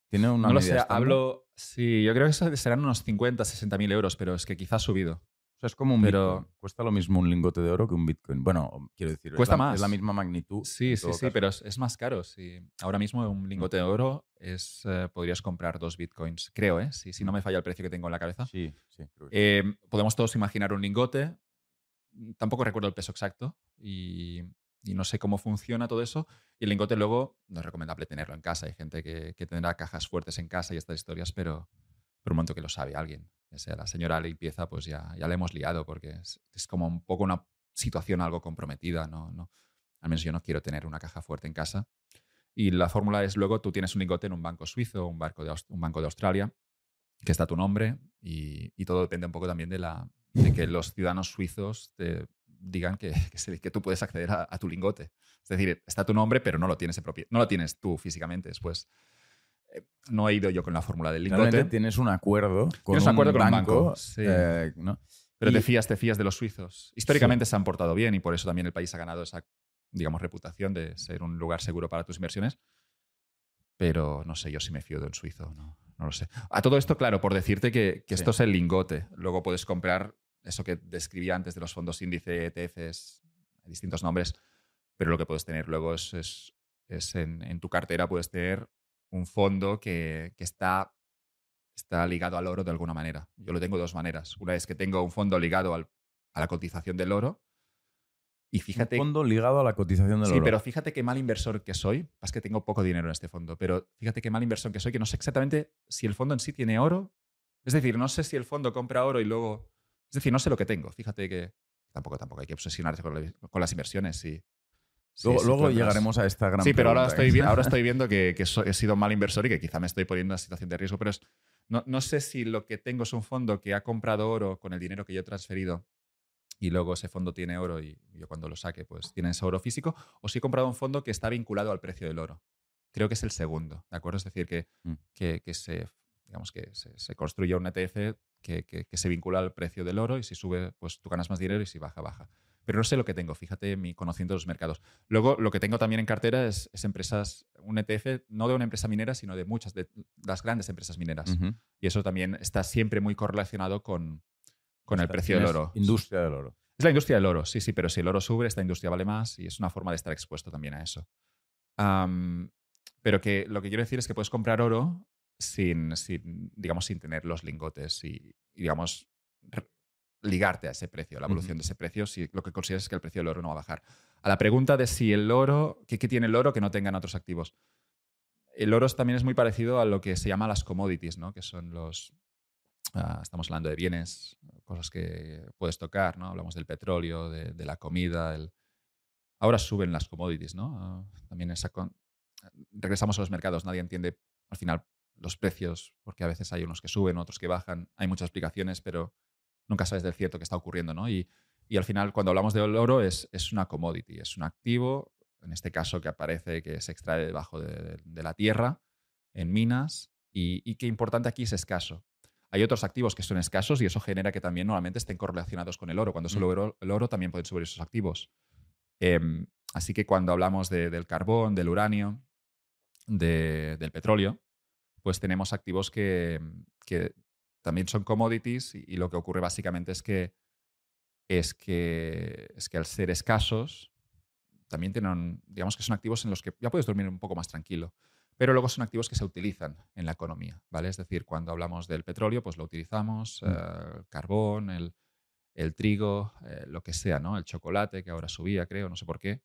¿Tiene una no lo sé, hablo. Sí, yo creo que serán unos 50, 60 mil euros, pero es que quizás ha subido. Sea, es como un Pero- Bitcoin. Cuesta lo mismo un lingote de oro que un Bitcoin. Bueno, quiero decir, Cuesta es, la, más. es la misma magnitud. Sí, sí, sí, caso. pero es, es más caro. Sí. Ahora mismo un lingote de oro es, eh, podrías comprar dos bitcoins, creo, ¿eh? Si, si no me falla el precio que tengo en la cabeza. Sí, sí. creo que sí. Eh, podemos todos imaginar un lingote. Tampoco recuerdo el peso exacto y, y no sé cómo funciona todo eso. Y el lingote luego no es recomendable tenerlo en casa. Hay gente que, que tendrá cajas fuertes en casa y estas historias, pero por un momento que lo sabe alguien. Ya sea la señora limpieza, pues ya, ya le hemos liado porque es, es como un poco una situación algo comprometida. ¿no? No, al menos yo no quiero tener una caja fuerte en casa. Y la fórmula es luego tú tienes un lingote en un banco suizo, un, barco de, un banco de Australia, que está tu nombre y, todo depende un poco también de, la, de que los ciudadanos suizos te digan que, que, tú puedes acceder a, tu lingote. Es decir, está tu nombre, pero no lo tienes, no lo tienes tú físicamente. Después, no he ido yo con la fórmula del lingote, Realmente tienes un acuerdo con Tienes un acuerdo con un banco. banco, sí. eh, ¿no? pero y- te fías, te fías de los suizos. Históricamente se han portado bien y por eso también el país ha ganado esa, digamos, reputación de ser un lugar seguro para tus inversiones. Pero no sé yo si me fío de un suizo, no, no lo sé. A todo esto, claro, por decirte que, que Sí. esto es el lingote. Luego puedes comprar eso que describía antes de los fondos índice, ETFs, distintos nombres, pero lo que puedes tener luego es, es, es en, en tu cartera puedes tener un fondo que, que está, está ligado al oro de alguna manera. Yo lo tengo de dos maneras. Una es que tengo un fondo ligado al- a la cotización del oro y fíjate... Un fondo ligado a la cotización del Sí, oro. pero fíjate qué mal inversor que soy. Es que tengo poco dinero en este fondo, pero fíjate qué mal inversor que soy, que no sé exactamente si el fondo en sí tiene oro. Es decir, no sé si el fondo compra oro y luego... Es decir, no sé lo que tengo. Fíjate que tampoco, tampoco hay que obsesionarse con, la- con las inversiones. Sí. Sí, luego sí, luego llegaremos a esta gran Sí, pero ahora estoy, ¿eh? vi- ahora estoy viendo que, que so- he sido mal inversor y que quizá me estoy poniendo en una situación de riesgo, pero es, no, no sé si lo que tengo es un fondo que ha comprado oro con el dinero que yo he transferido y luego ese fondo tiene oro y yo cuando lo saque pues tiene ese oro físico, o si he comprado un fondo que está vinculado al precio del oro. Creo que es el segundo, ¿de acuerdo? Es decir, que, Mm. que, que se, digamos que se, se construye un ETF que, que- que se vincula al precio del oro y si sube, pues tú ganas más dinero y si baja, baja. Pero no sé lo que tengo, fíjate mi conociendo los mercados. Luego, lo que tengo también en cartera es, es empresas, un ETF, no de una empresa minera, sino de muchas, de las grandes empresas mineras. Y eso también está siempre muy correlacionado con, con el O sea, precio del oro. Industria del oro. Es la industria del oro, sí, sí, pero si el oro sube, esta industria vale más y es una forma de estar expuesto también a eso. Pero que lo que quiero decir es que puedes comprar oro sin, sin, digamos, sin tener los lingotes y, y, digamos, ligarte a ese precio, a la evolución de ese precio, si lo que consideras es que el precio del oro no va a bajar. A la pregunta de si el oro, ¿qué, qué tiene el oro que no tengan otros activos? El oro también es muy parecido a lo que se llama las commodities, ¿no? que son los, ah, estamos hablando de bienes, cosas que puedes tocar, ¿no? Hablamos del petróleo, de, de la comida. el- Ahora suben las commodities, ¿no? Ah, también esa con- regresamos a los mercados, nadie entiende al final los precios, porque a veces hay unos que suben, otros que bajan, hay muchas explicaciones, pero nunca sabes del cierto que está ocurriendo, ¿no? Y, y al final, cuando hablamos del oro, es, es una commodity, es un activo, en este caso que aparece, que se extrae debajo de, de la tierra, en minas, y, y que importante aquí es escaso. Hay otros activos que son escasos y eso genera que también normalmente estén correlacionados con el oro. Cuando sube Mm. el oro, el oro, también pueden subir esos activos. Em, así que cuando hablamos de- del carbón, del uranio, de- del petróleo, pues tenemos activos que, que también son commodities y, y lo que ocurre básicamente es que, es que es que al ser escasos también tienen, digamos que son activos en los que ya puedes dormir un poco más tranquilo. Pero luego son activos que se utilizan en la economía, ¿vale? Es decir, cuando hablamos del petróleo, pues lo utilizamos, Mm. eh, el carbón, el, el trigo, eh, lo que sea, ¿no? El chocolate, que ahora subía, creo, no sé por qué.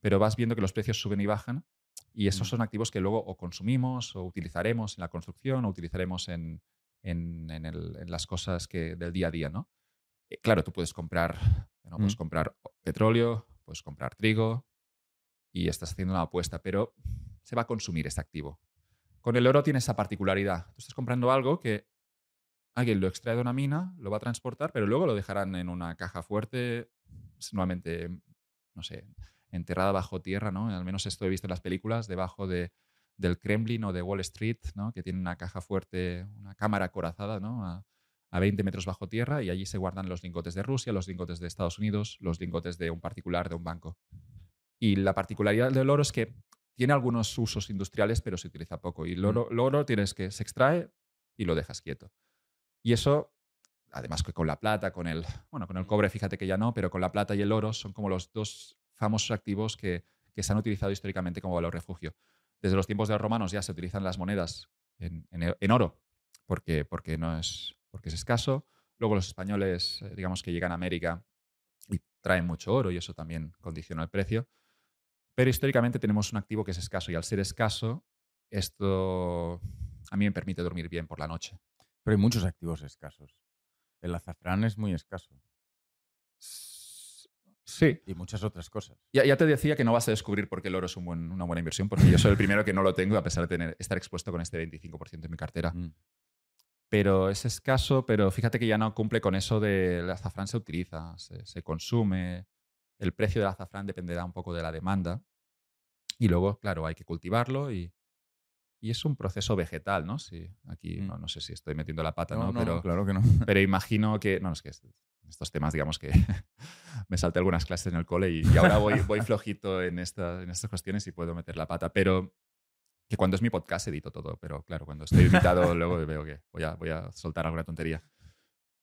Pero vas viendo que los precios suben y bajan y esos Mm. son activos que luego o consumimos o utilizaremos en la construcción o utilizaremos en, en- en el- en las cosas que, del día a día, ¿no? Eh, claro, tú puedes comprar, ¿no? puedes Mm. comprar petróleo, puedes comprar trigo y estás haciendo una apuesta, pero se va a consumir este activo. Con el oro tiene esa particularidad. Tú estás comprando algo que alguien lo extrae de una mina, lo va a transportar, pero luego lo dejarán en una caja fuerte, normalmente, no sé, enterrada bajo tierra, ¿no? Al menos esto he visto en las películas, debajo de, del Kremlin o de Wall Street, ¿no? Que tiene una caja fuerte, una cámara acorazada, ¿no? A, a 20 metros bajo tierra y allí se guardan los lingotes de Rusia, los lingotes de Estados Unidos, los lingotes de un particular, de un banco. Y la particularidad del oro es que tiene algunos usos industriales, pero se utiliza poco. Y el oro, el oro tienes que se extrae y lo dejas quieto. Y eso además que con la plata, con el, bueno, con el cobre, fíjate que ya no, pero con la plata y el oro son como los dos famosos activos que, que se han utilizado históricamente como valor refugio. Desde los tiempos de los romanos ya se utilizan las monedas en, en, oro porque, porque, no es, porque es escaso. Luego los españoles, eh, digamos que llegan a América y traen mucho oro y eso también condiciona el precio. Pero históricamente tenemos un activo que es escaso y al ser escaso, esto a mí me permite dormir bien por la noche. Pero hay muchos activos escasos. El azafrán es muy escaso. Sí. Y muchas otras cosas. Ya, ya, te decía que no vas a descubrir por qué el oro es una buena inversión, porque yo soy el primero que no lo tengo, a pesar de tener, estar expuesto con este 25% en mi cartera. Mm. Pero es escaso, pero fíjate que ya no cumple con eso de el azafrán se utiliza, se, consume. El precio del azafrán dependerá un poco de la demanda. Y luego, claro, hay que cultivarlo y, y es un proceso vegetal, ¿no? Sí, aquí mm. no, no, sé si estoy metiendo la pata, ¿no? no pero, claro que no. Pero imagino que, no, es que estos temas, digamos que me salté algunas clases en el cole y, ahora voy, voy flojito en, esta, en estas cuestiones y puedo meter la pata. Pero que cuando es mi podcast edito todo, pero claro, cuando estoy invitado luego veo que voy a, voy a soltar alguna tontería.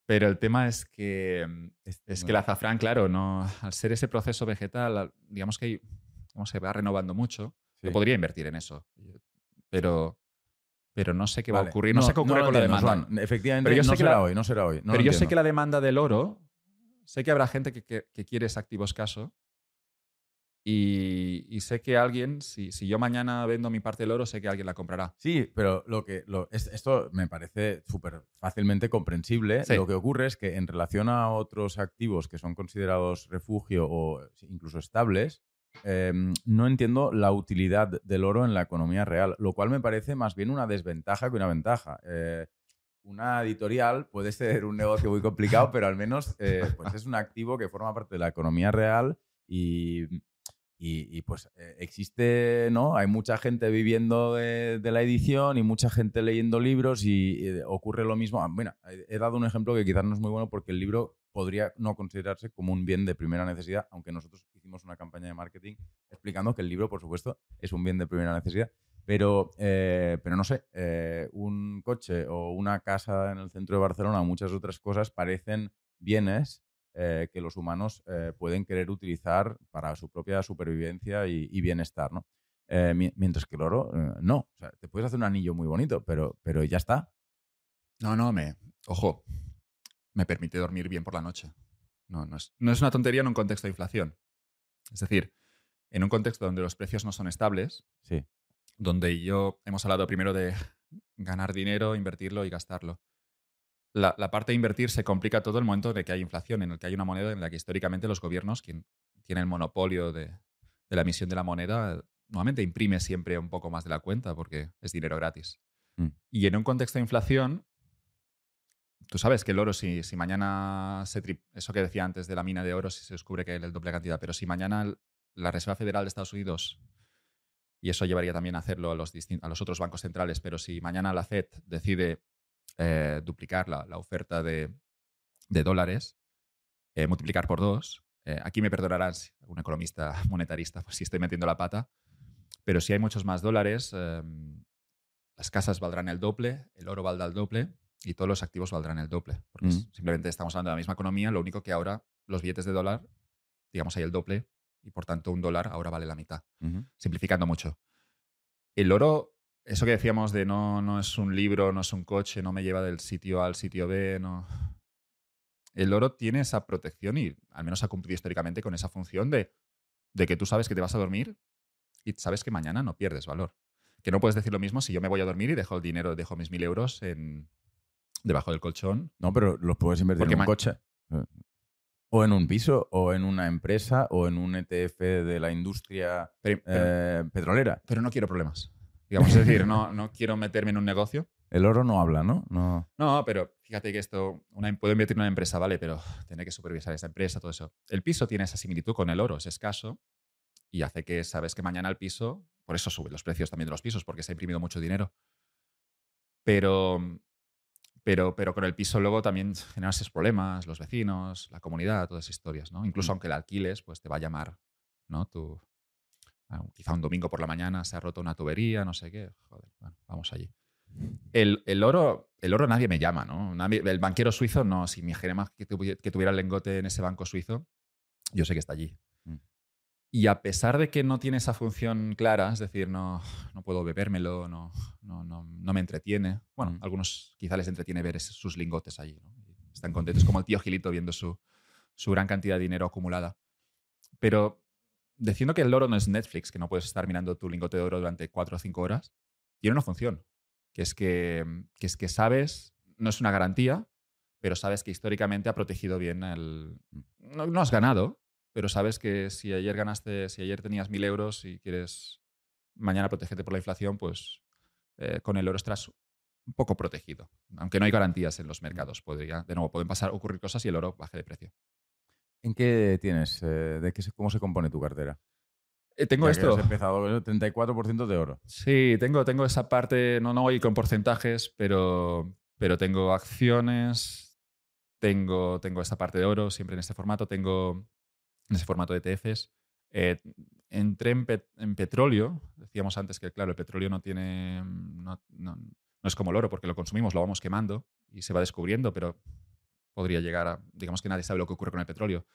Pero el tema es que, es, que el azafrán, claro, no, al ser ese proceso vegetal, digamos que se va renovando mucho. Yo podría invertir en eso, pero, pero no sé qué va a ocurrir. No, sé qué ocurre con la demanda. efectivamente, pero yo no, sé será hoy, no será hoy. pero yo sé que la demanda del oro, sé que habrá gente que, que quiere ese activo escaso y, sé que alguien, si, si, yo mañana vendo mi parte del oro, sé que alguien la comprará. Sí, pero lo que lo, esto me parece súper fácilmente comprensible. Lo que ocurre es que en relación a otros activos que son considerados refugio o incluso estables, em, no entiendo la utilidad del oro en la economía real, lo cual me parece más bien una desventaja que una ventaja. Eh, una editorial puede ser un negocio muy complicado, pero al menos eh, pues es un activo que forma parte de la economía real y y, pues eh, existe, ¿no? Hay mucha gente viviendo de, la edición y mucha gente leyendo libros y, ocurre lo mismo. Ah, bueno, he dado un ejemplo que quizás no es muy bueno porque el libro podría no considerarse como un bien de primera necesidad, aunque nosotros hicimos una campaña de marketing explicando que el libro, por supuesto, es un bien de primera necesidad. Pero, eh, pero no sé, eh, un coche o una casa en el centro de Barcelona o muchas otras cosas parecen bienes eh, que los humanos eh, pueden querer utilizar para su propia supervivencia y, bienestar, ¿no? Eh, mientras que el oro, no. O sea, te puedes hacer un anillo muy bonito, pero, pero ya está. No, no, me. Ojo, me permite dormir bien por la noche. No, no es, no es una tontería en un contexto de inflación. Es decir, en un contexto donde los precios no son estables, sí. donde yo hemos hablado primero de ganar dinero, invertirlo y gastarlo la, parte de invertir se complica todo el momento de que hay inflación, en el que hay una moneda en la que históricamente los gobiernos, quien tiene el monopolio de, la emisión de la moneda, nuevamente imprime siempre un poco más de la cuenta porque es dinero gratis. Mm. Y en un contexto de inflación, tú sabes que el oro, si, si mañana se eso que decía antes de la mina de oro, si se descubre que es el doble cantidad, pero si mañana la Reserva Federal de Estados Unidos, y eso llevaría también a hacerlo a los, a los otros bancos centrales, pero si mañana la Fed decide eh, duplicar la, oferta de, dólares, eh, multiplicar por dos. Eh, aquí me perdonarás, un economista monetarista, pues si estoy metiendo la pata, pero si hay muchos más dólares, em, las casas valdrán el doble, el oro valdrá el doble y todos los activos valdrán el doble. Porque mm. simplemente estamos hablando de la misma economía, lo único que ahora los billetes de dólar, digamos, hay el doble y por tanto un dólar ahora vale la mitad, simplificando mucho. El oro eso que decíamos de no, no es un libro, no es un coche, no me lleva del sitio A al sitio B, no. El oro tiene esa protección y al menos ha cumplido históricamente con esa función de, de que tú sabes que te vas a dormir y sabes que mañana no pierdes valor. Que no puedes decir lo mismo si yo me voy a dormir y dejo el dinero, dejo mis mil euros en, debajo del colchón. No, pero los puedes invertir en un coche. O en un piso, o en una empresa, o en un ETF de la industria eh, petrolera. Pero no quiero problemas. Digamos, es decir, no, no quiero meterme en un negocio. El oro no habla, ¿no? No, no pero fíjate que esto, una, puedo invertir en una empresa, vale, pero tiene que supervisar esa empresa, todo eso. El piso tiene esa similitud con el oro, es escaso y hace que sabes que mañana el piso, por eso suben los precios también de los pisos, porque se ha imprimido mucho dinero. Pero, pero, pero con el piso luego también generas esos problemas, los vecinos, la comunidad, todas esas historias, ¿no? Incluso mm. aunque la alquiles, pues te va a llamar, ¿no? Tu, quizá un domingo por la mañana se ha roto una tubería, no sé qué. Joder, bueno, vamos allí. El, oro, el oro nadie me llama, ¿no? el banquero suizo no, si mi genema que, que tuviera el lingote en ese banco suizo, yo sé que está allí. Mm. Y a pesar de que no tiene esa función clara, es decir, no, no puedo bebérmelo, no, no, no, no me entretiene. Bueno, mm. algunos quizá les entretiene ver sus lingotes allí. ¿no? Están contentos, como el tío Gilito viendo su, su gran cantidad de dinero acumulada. Pero diciendo que el oro no es Netflix, que no puedes estar mirando tu lingote de oro durante cuatro o cinco horas, tiene una función, que es que, que es que sabes, no es una garantía, pero sabes que históricamente ha protegido bien el... Mm. No, no has ganado, pero sabes que si ayer ganaste, si ayer tenías mil euros y quieres mañana protegerte por la inflación, pues eh, con el oro estás un poco protegido. Aunque no hay garantías en los mercados. Podría, de nuevo, pueden pasar, ocurrir cosas y el oro baje de precio. ¿En qué tienes? Eh, ¿De qué, ¿Cómo se compone tu cartera? Eh, tengo esto. Has empezado 34% de oro. Sí, tengo, tengo esa parte, no, no voy con porcentajes, pero, pero tengo acciones, tengo, tengo esta parte de oro siempre en este formato, tengo en ese formato de ETFs. Eh, entré en, petróleo, decíamos antes que, claro, el petróleo no tiene, no, no, es como el oro, porque lo consumimos, lo vamos quemando y se va descubriendo, pero podría llegar a, digamos que nadie sabe lo que ocurre con el petróleo,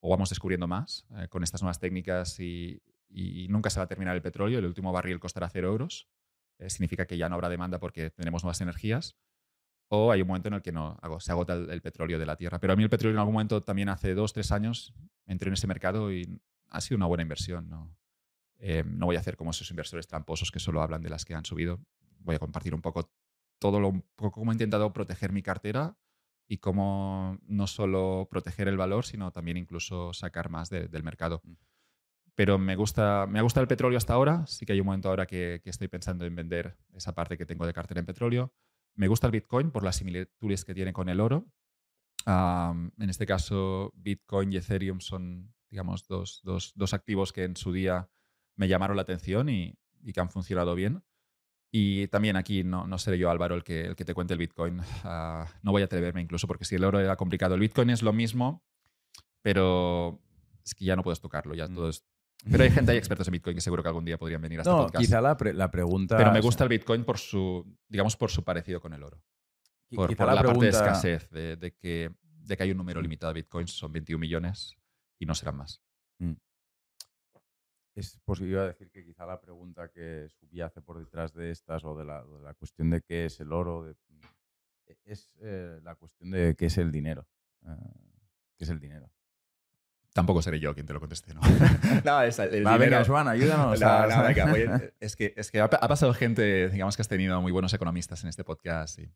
o vamos descubriendo más eh, con estas nuevas técnicas y, y, nunca se va a terminar el petróleo, el último barril costará cero euros, eh, significa que ya no habrá demanda porque tenemos nuevas energías, o hay un momento en el que no, se agota el, petróleo de la tierra. Pero a mí el petróleo en algún momento, también hace dos, tres años, entré en ese mercado y ha sido una buena inversión. ¿no? Eh, no voy a hacer como esos inversores tramposos que solo hablan de las que han subido. Voy a compartir un poco todo lo un poco cómo he intentado proteger mi cartera y cómo no solo proteger el valor, sino también incluso sacar más del mercado. Mm. Pero me gusta, me ha gustado el petróleo hasta ahora. Sí que hay un momento ahora que, que estoy pensando en vender esa parte que tengo de cartera en petróleo. Me gusta el Bitcoin por las similitudes que tiene con el oro. en este caso, Bitcoin y Ethereum son, digamos, dos, dos, dos, activos que en su día me llamaron la atención y, y que han funcionado bien. Y también aquí no, no, seré yo, Álvaro, el que, el que te cuente el Bitcoin. Ah, no voy a atreverme incluso, porque si el oro era complicado, el Bitcoin es lo mismo, pero es que ya no puedes tocarlo, ya mm. todo es pero hay gente, hay expertos en Bitcoin que seguro que algún día podrían venir a este no, podcast. Quizá la, la, pregunta. Pero me gusta el Bitcoin por su, digamos, por su parecido con el oro. Por, la, parte de escasez, de, que, de que hay un número limitado de Bitcoins, son 21 millones y no serán más. Mm. Es posible decir que quizá la pregunta que subyace por detrás de estas o de la, de la cuestión de qué es el oro es eh, la cuestión de qué es el dinero. Eh, ¿Qué es el dinero? Tampoco seré yo quien te lo conteste, ¿no? no es el Va, venga, Joan, ayúdanos. es que, es que ha, pasado gente, digamos que has tenido muy buenos economistas en este podcast y,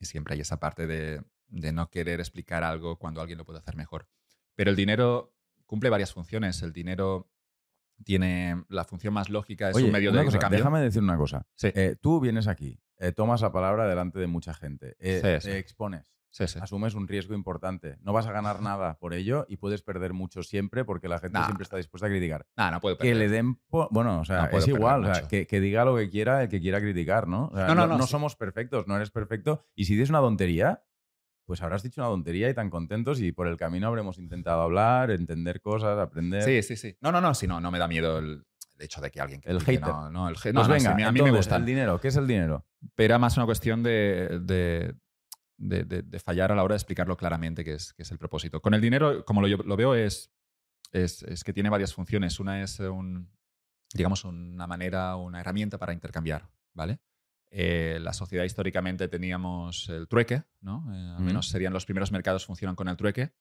siempre hay esa parte de, de, no querer explicar algo cuando alguien lo puede hacer mejor. Pero el dinero cumple varias funciones. El dinero tiene la función más lógica, es un medio de cosa, Déjame decir una cosa. Eh, tú vienes aquí, eh, tomas la palabra delante de mucha gente, eh, te expones asumes un riesgo importante. No vas a ganar nada por ello y puedes perder mucho siempre porque la gente siempre está dispuesta a criticar. no puedo perder. Que le den. Bueno, o sea, es igual. que, diga lo que quiera el que quiera criticar, ¿no? no, no, no, somos perfectos, no eres perfecto. Y si dices una tontería, pues habrás dicho una tontería y tan contentos y por el camino habremos intentado hablar, entender cosas, aprender. Sí, sí, sí. No, no, no, si no, no me da miedo el, hecho de que alguien... el hater. No, no, el pues venga, a mí me gusta. El dinero, ¿qué es el dinero? Pero era más una cuestión de, de, fallar a la hora de explicarlo claramente, que es, es el propósito. Con el dinero, como lo, lo veo, es, es, que tiene varias funciones. Una es un, digamos, una manera, una herramienta para intercambiar, ¿vale? Eh, la sociedad históricamente teníamos el trueque, ¿no? Eh, al menos serían los primeros mercados funcionan con el trueque.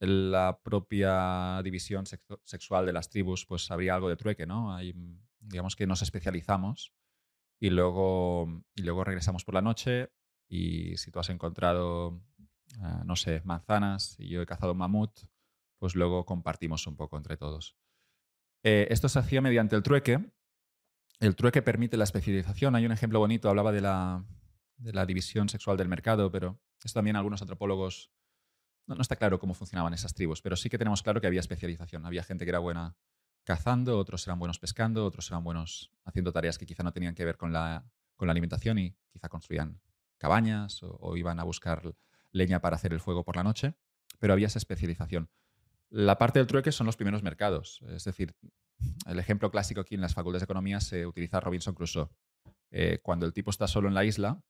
La propia división sexual de las tribus, pues habría algo de trueque, ¿no? Hay, digamos que nos especializamos y luego, y luego regresamos por la noche y si tú has encontrado, ah, no sé, manzanas y yo he cazado un mamut, pues luego compartimos un poco entre todos. Eh, esto se hacía mediante el trueque. El trueque permite la especialización. Hay un ejemplo bonito, hablaba de la, división sexual del mercado, pero esto también algunos antropólogos no, está claro cómo funcionaban esas tribus, pero sí que tenemos claro que había especialización. Había gente que era buena cazando, otros eran buenos pescando, otros eran buenos haciendo tareas que quizá no tenían que ver con la, con la alimentación y quizá construían cabañas o, iban a buscar leña para hacer el fuego por la noche, pero había esa especialización. La parte del trueque son los primeros mercados, es decir, el ejemplo clásico aquí en las facultades de economía se utiliza Robinson Crusoe. Eh, cuando el tipo está solo en la isla,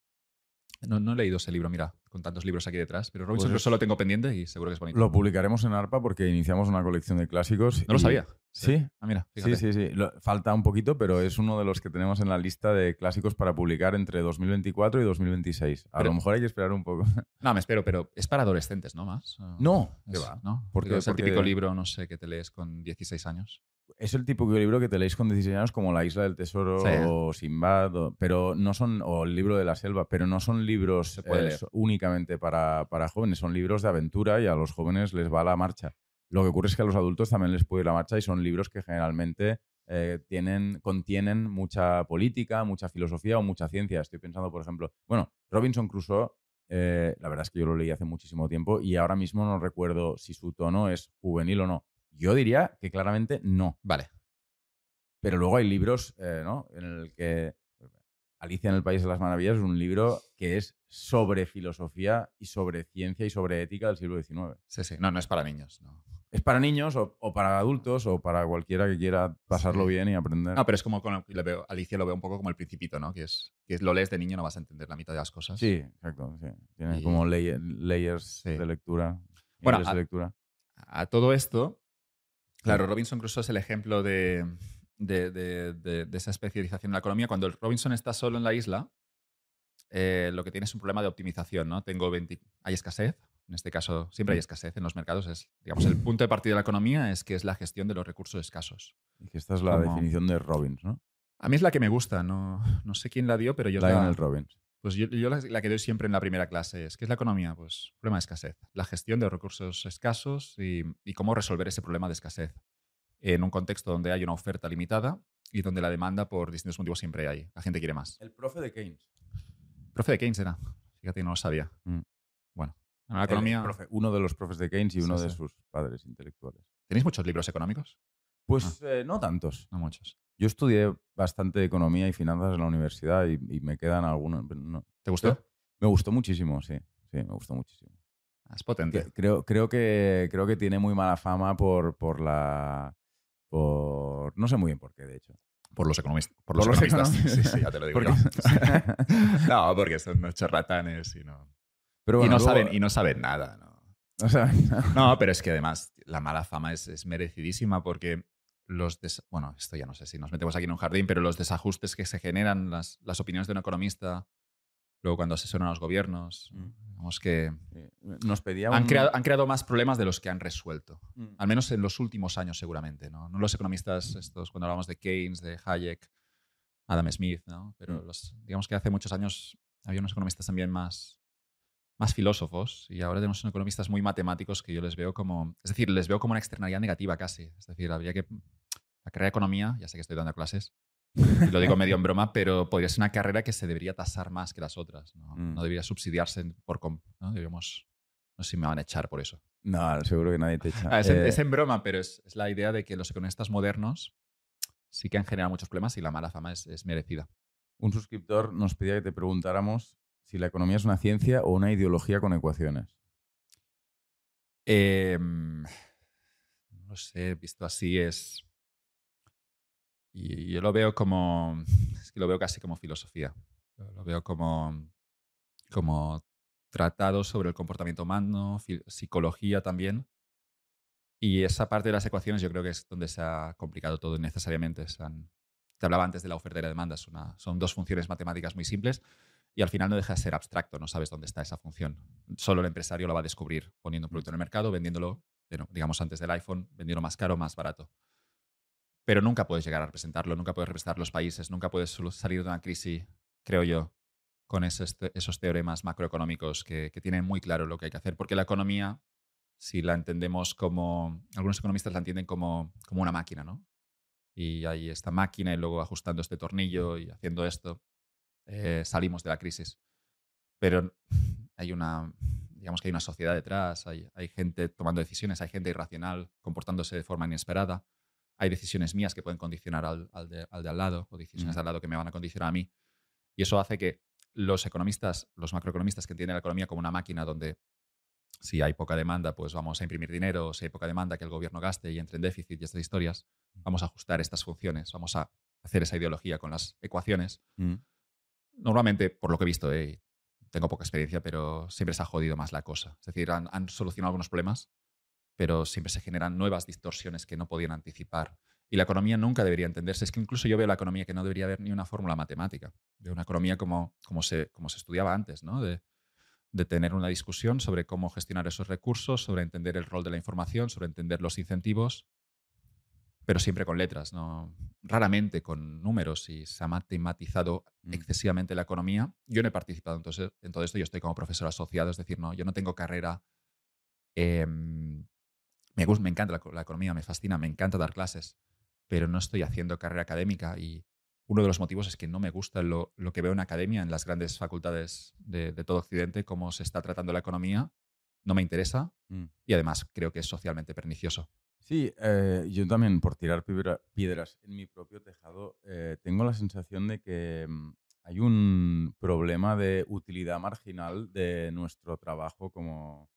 No, no he leído ese libro, mira, con tantos libros aquí detrás, pero Robinson Pues Crusoe lo tengo pendiente y seguro que es bonito. Lo publicaremos en ARPA porque iniciamos una colección de clásicos. No lo sabía. Sí, Ah, mira, sí, fíjate. sí, sí. Lo- falta un poquito, pero es uno de los que tenemos en la lista de clásicos para publicar entre 2024 y 2026. A Pero- lo mejor hay que esperar un poco. No, me espero, pero es para adolescentes, ¿no? Más. ¿O No, es- ¿qué va? ¿no? Porque- Digo, es el porque- típico libro, no sé, que te lees con 16 años. Es el típico libro que te leéis con 16 años como La Isla del Tesoro Sí. o Sinbad, o- pero no son, o El libro de la selva, pero no son libros eh, únicamente para, para jóvenes, son libros de aventura y a los jóvenes les va la marcha. Lo que ocurre es que a los adultos también les puede ir la marcha y son libros que generalmente eh, tienen, contienen mucha política, mucha filosofía o mucha ciencia. Estoy pensando, por ejemplo, bueno, Robinson Crusoe, eh, la verdad es que yo lo leí hace muchísimo tiempo y ahora mismo no recuerdo si su tono es juvenil o no. Yo diría que claramente no. Vale. Pero luego hay libros, eh, ¿no? En el que Alicia en el País de las Maravillas es un libro que es sobre filosofía y sobre ciencia y sobre ética del siglo XIX. Sí, sí. No, no es para niños. No, Es para niños o, o para adultos o para cualquiera que quiera pasarlo Sí. bien y aprender. No, pero es como, con, le veo, Alicia lo veo un poco como el principito, ¿no? Que es que lo lees de niño no vas a entender la mitad de las cosas. Sí, exacto. sí. Tiene Y- como lay- layers de lectura. Bueno, a- de lectura. A todo esto, claro, Robinson Crusoe es el ejemplo de, de- de- de- esa especialización en la economía. Cuando el Robinson está solo en la isla, eh, lo que tiene es un problema de optimización, ¿no? Tengo 20 hay escasez, en este caso siempre hay escasez en los mercados. Es, digamos, el punto de partida de la economía es que es la gestión de los recursos escasos. Y que esta es la como- definición de Robbins, ¿no? A mí es la que me gusta, no, no sé quién la dio, pero yo, es la- Lionel Robbins. Pues yo, yo la, la que doy siempre en la primera clase es ¿qué es la economía? Pues problema de escasez, la gestión de recursos escasos y, y cómo resolver ese problema de escasez en un contexto donde hay una oferta limitada y donde la demanda por distintos motivos siempre hay. La gente quiere más. El profe de Keynes. Profe de Keynes era, fíjate, no lo sabía. Mm. Bueno, en la El economía... profe- uno de los profes de Keynes y Sí, uno de sus padres intelectuales. ¿Tenéis muchos libros económicos? Pues eh, no tantos. No muchos. Yo estudié bastante economía y finanzas en la universidad y, y me quedan algunos. no. ¿Te gustó? Me gustó muchísimo, sí. Sí, me gustó muchísimo. Ah, Es potente. Creo, creo, que, creo que tiene muy mala fama por, por la. Por. No sé muy bien por qué, de hecho. Por los economistas. Por Por los, economistas. Sí, sí, ya te lo digo. Yo. no, porque son unos charlatanes y no, Pero y no luego- saben, y no saben nada. ¿no? o sea, No, pero es que además la mala fama es, es merecidísima porque los... bueno, esto ya no sé si nos metemos aquí en un jardín, pero los desajustes que se generan, las, las opiniones de un economista, luego cuando asesoran a los gobiernos, Mm. digamos que nos pedía han un- creado, han creado más problemas de los que han resuelto. Mm. Al menos en los últimos años seguramente, ¿no? No los economistas estos, cuando hablamos de Keynes, de Hayek, Adam Smith, ¿no? Pero Mm. los, digamos que hace muchos años había unos economistas también más, más filósofos y ahora tenemos unos economistas muy matemáticos que yo les veo como, es decir, les veo como una externalidad negativa casi. Es decir, habría que, la carrera de economía, ya sé que estoy dando clases, lo digo medio en broma, pero podría ser una carrera que se debería tasar más que las otras. No, Mm. no debería subsidiarse por... ¿no? Deberíamos, no sé si me van a echar por eso. No, seguro que nadie te echa. Ah, es, en, Eh, es en broma, pero es, es la idea de que los economistas modernos sí que han generado muchos problemas y la mala fama es, es merecida. Un suscriptor nos pedía que te preguntáramos si la economía es una ciencia o una ideología con ecuaciones. Em, no sé, visto así es... Y yo lo veo como... Es que lo veo casi como filosofía. Lo veo como, como tratado sobre el comportamiento humano, psicología también. Y esa parte de las ecuaciones yo creo que es donde se ha complicado todo innecesariamente. Se han- te hablaba antes de la oferta y la demanda. Es una- son dos funciones matemáticas muy simples y al final no deja de ser abstracto. No sabes dónde está esa función. Solo el empresario lo va a descubrir poniendo un producto en el mercado, vendiéndolo, digamos antes del iPhone, vendiéndolo más caro o más barato. Pero nunca puedes llegar a representarlo, nunca puedes representar los países, nunca puedes salir de una crisis, creo yo, con esos, te- esos teoremas macroeconómicos que, tienen muy claro lo que hay que hacer. Porque la economía, si la entendemos como, algunos economistas la entienden como, una máquina, ¿no? Y hay esta máquina y luego ajustando este tornillo y haciendo esto, eh, salimos de la crisis. Pero hay una, digamos que hay una sociedad detrás, hay gente tomando decisiones, hay gente irracional comportándose de forma inesperada, hay decisiones mías que pueden condicionar al, al de, al de al lado o decisiones Mm. de al lado que me van a condicionar a mí. Y eso hace que los economistas, los macroeconomistas que entienden la economía como una máquina donde si hay poca demanda, pues vamos a imprimir dinero, si hay poca demanda, que el gobierno gaste y entre en déficit y estas historias, vamos a ajustar estas funciones, vamos a hacer esa ideología con las ecuaciones. Mm. Normalmente, por lo que he visto, eh, tengo poca experiencia, pero siempre se ha jodido más la cosa. Es decir, han, han solucionado algunos problemas, pero siempre se generan nuevas distorsiones que no podían anticipar. Y la economía nunca debería entenderse. Es que incluso yo veo la economía que no debería haber ni una fórmula matemática. Veo una economía como, como, se, como se estudiaba antes, ¿no? De, de tener una discusión sobre cómo gestionar esos recursos, sobre entender el rol de la información, sobre entender los incentivos, pero siempre con letras, ¿no? raramente con números y se ha matematizado mm. excesivamente la economía. Yo no he participado entonces, en todo esto, yo estoy como profesor asociado, es decir, no, yo no tengo carrera. Em, me, gusta, me encanta la, economía, me fascina, me encanta dar clases, pero no estoy haciendo carrera académica y uno de los motivos es que no me gusta lo, que veo en academia, en las grandes facultades de, todo Occidente, cómo se está tratando la economía. No me interesa mm. y además creo que es socialmente pernicioso. Sí, eh, yo también por tirar piedras en mi propio tejado, eh, tengo la sensación de que mm, hay un problema de utilidad marginal de nuestro trabajo como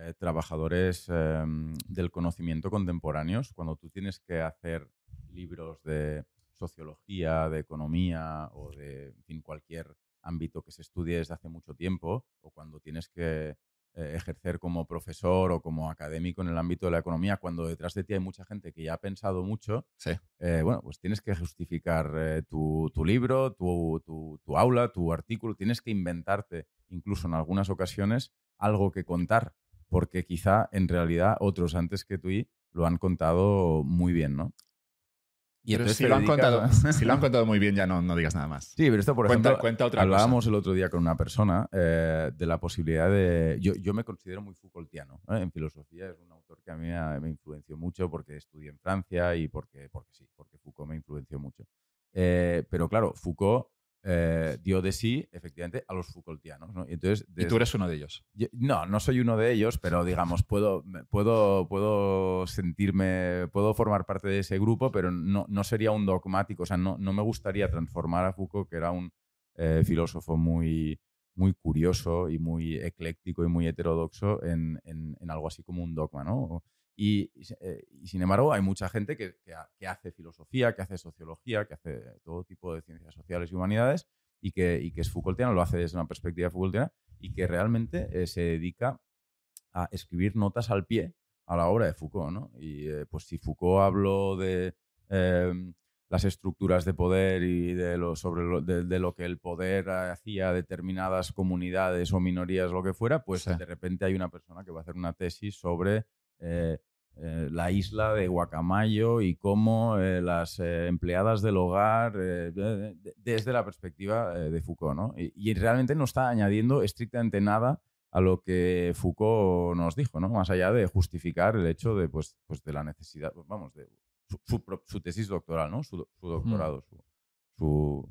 eh, trabajadores em, del conocimiento contemporáneos. Cuando tú tienes que hacer libros de sociología, de economía o de fin, cualquier ámbito que se estudie desde hace mucho tiempo, o cuando tienes que eh, ejercer como profesor o como académico en el ámbito de la economía, cuando detrás de ti hay mucha gente que ya ha pensado mucho, eh, bueno, pues tienes que justificar eh, tu, libro, tu, tu, aula, tu artículo, tienes que inventarte, incluso en algunas ocasiones, algo que contar, porque quizá en realidad otros antes que tú lo han contado muy bien, ¿no? Y si, lo han contado, si lo han contado muy bien, ya no, no digas nada más. Sí, pero esto, por ejemplo, hablábamos el otro día con una persona eh, de la posibilidad de... Yo, yo me considero muy Foucaultiano ¿eh? en filosofía. Es un autor que a mí me, influenció mucho porque estudié en Francia y porque, porque sí, porque Foucault me influenció mucho. Eh, pero claro, Foucault eh, dio de sí, efectivamente, a los Foucaultianos. ¿no? Y, entonces, tú eres uno de ellos? no, no soy uno de ellos, pero digamos, puedo, puedo, puedo sentirme, puedo formar parte de ese grupo, pero no, no sería un dogmático. O sea, no, no me gustaría transformar a Foucault, que era un eh, filósofo muy, muy curioso y muy ecléctico y muy heterodoxo, en, en, en algo así como un dogma. ¿no? Eh, y, sin embargo, hay mucha gente que, que, hace filosofía, que hace sociología, que hace todo tipo de ciencias sociales y humanidades y que, y que es Foucaultiano, lo hace desde una perspectiva Foucaultiana y que realmente eh, se dedica a escribir notas al pie a la obra de Foucault. ¿no? Y eh, pues si Foucault habló de em, las estructuras de poder y de lo, sobre lo, de, lo que el poder hacía a determinadas comunidades o minorías, lo que fuera, pues de repente hay una persona que va a hacer una tesis sobre eh, eh, la isla de Guacamayo y cómo eh, las empleadas del hogar, desde la perspectiva de Foucault. ¿no? Y, realmente no está añadiendo estrictamente nada a lo que Foucault nos dijo, ¿no? más allá de justificar el hecho de, pues, pues de la necesidad, vamos, de su, tesis doctoral, ¿no? su, mm. doctorado, su,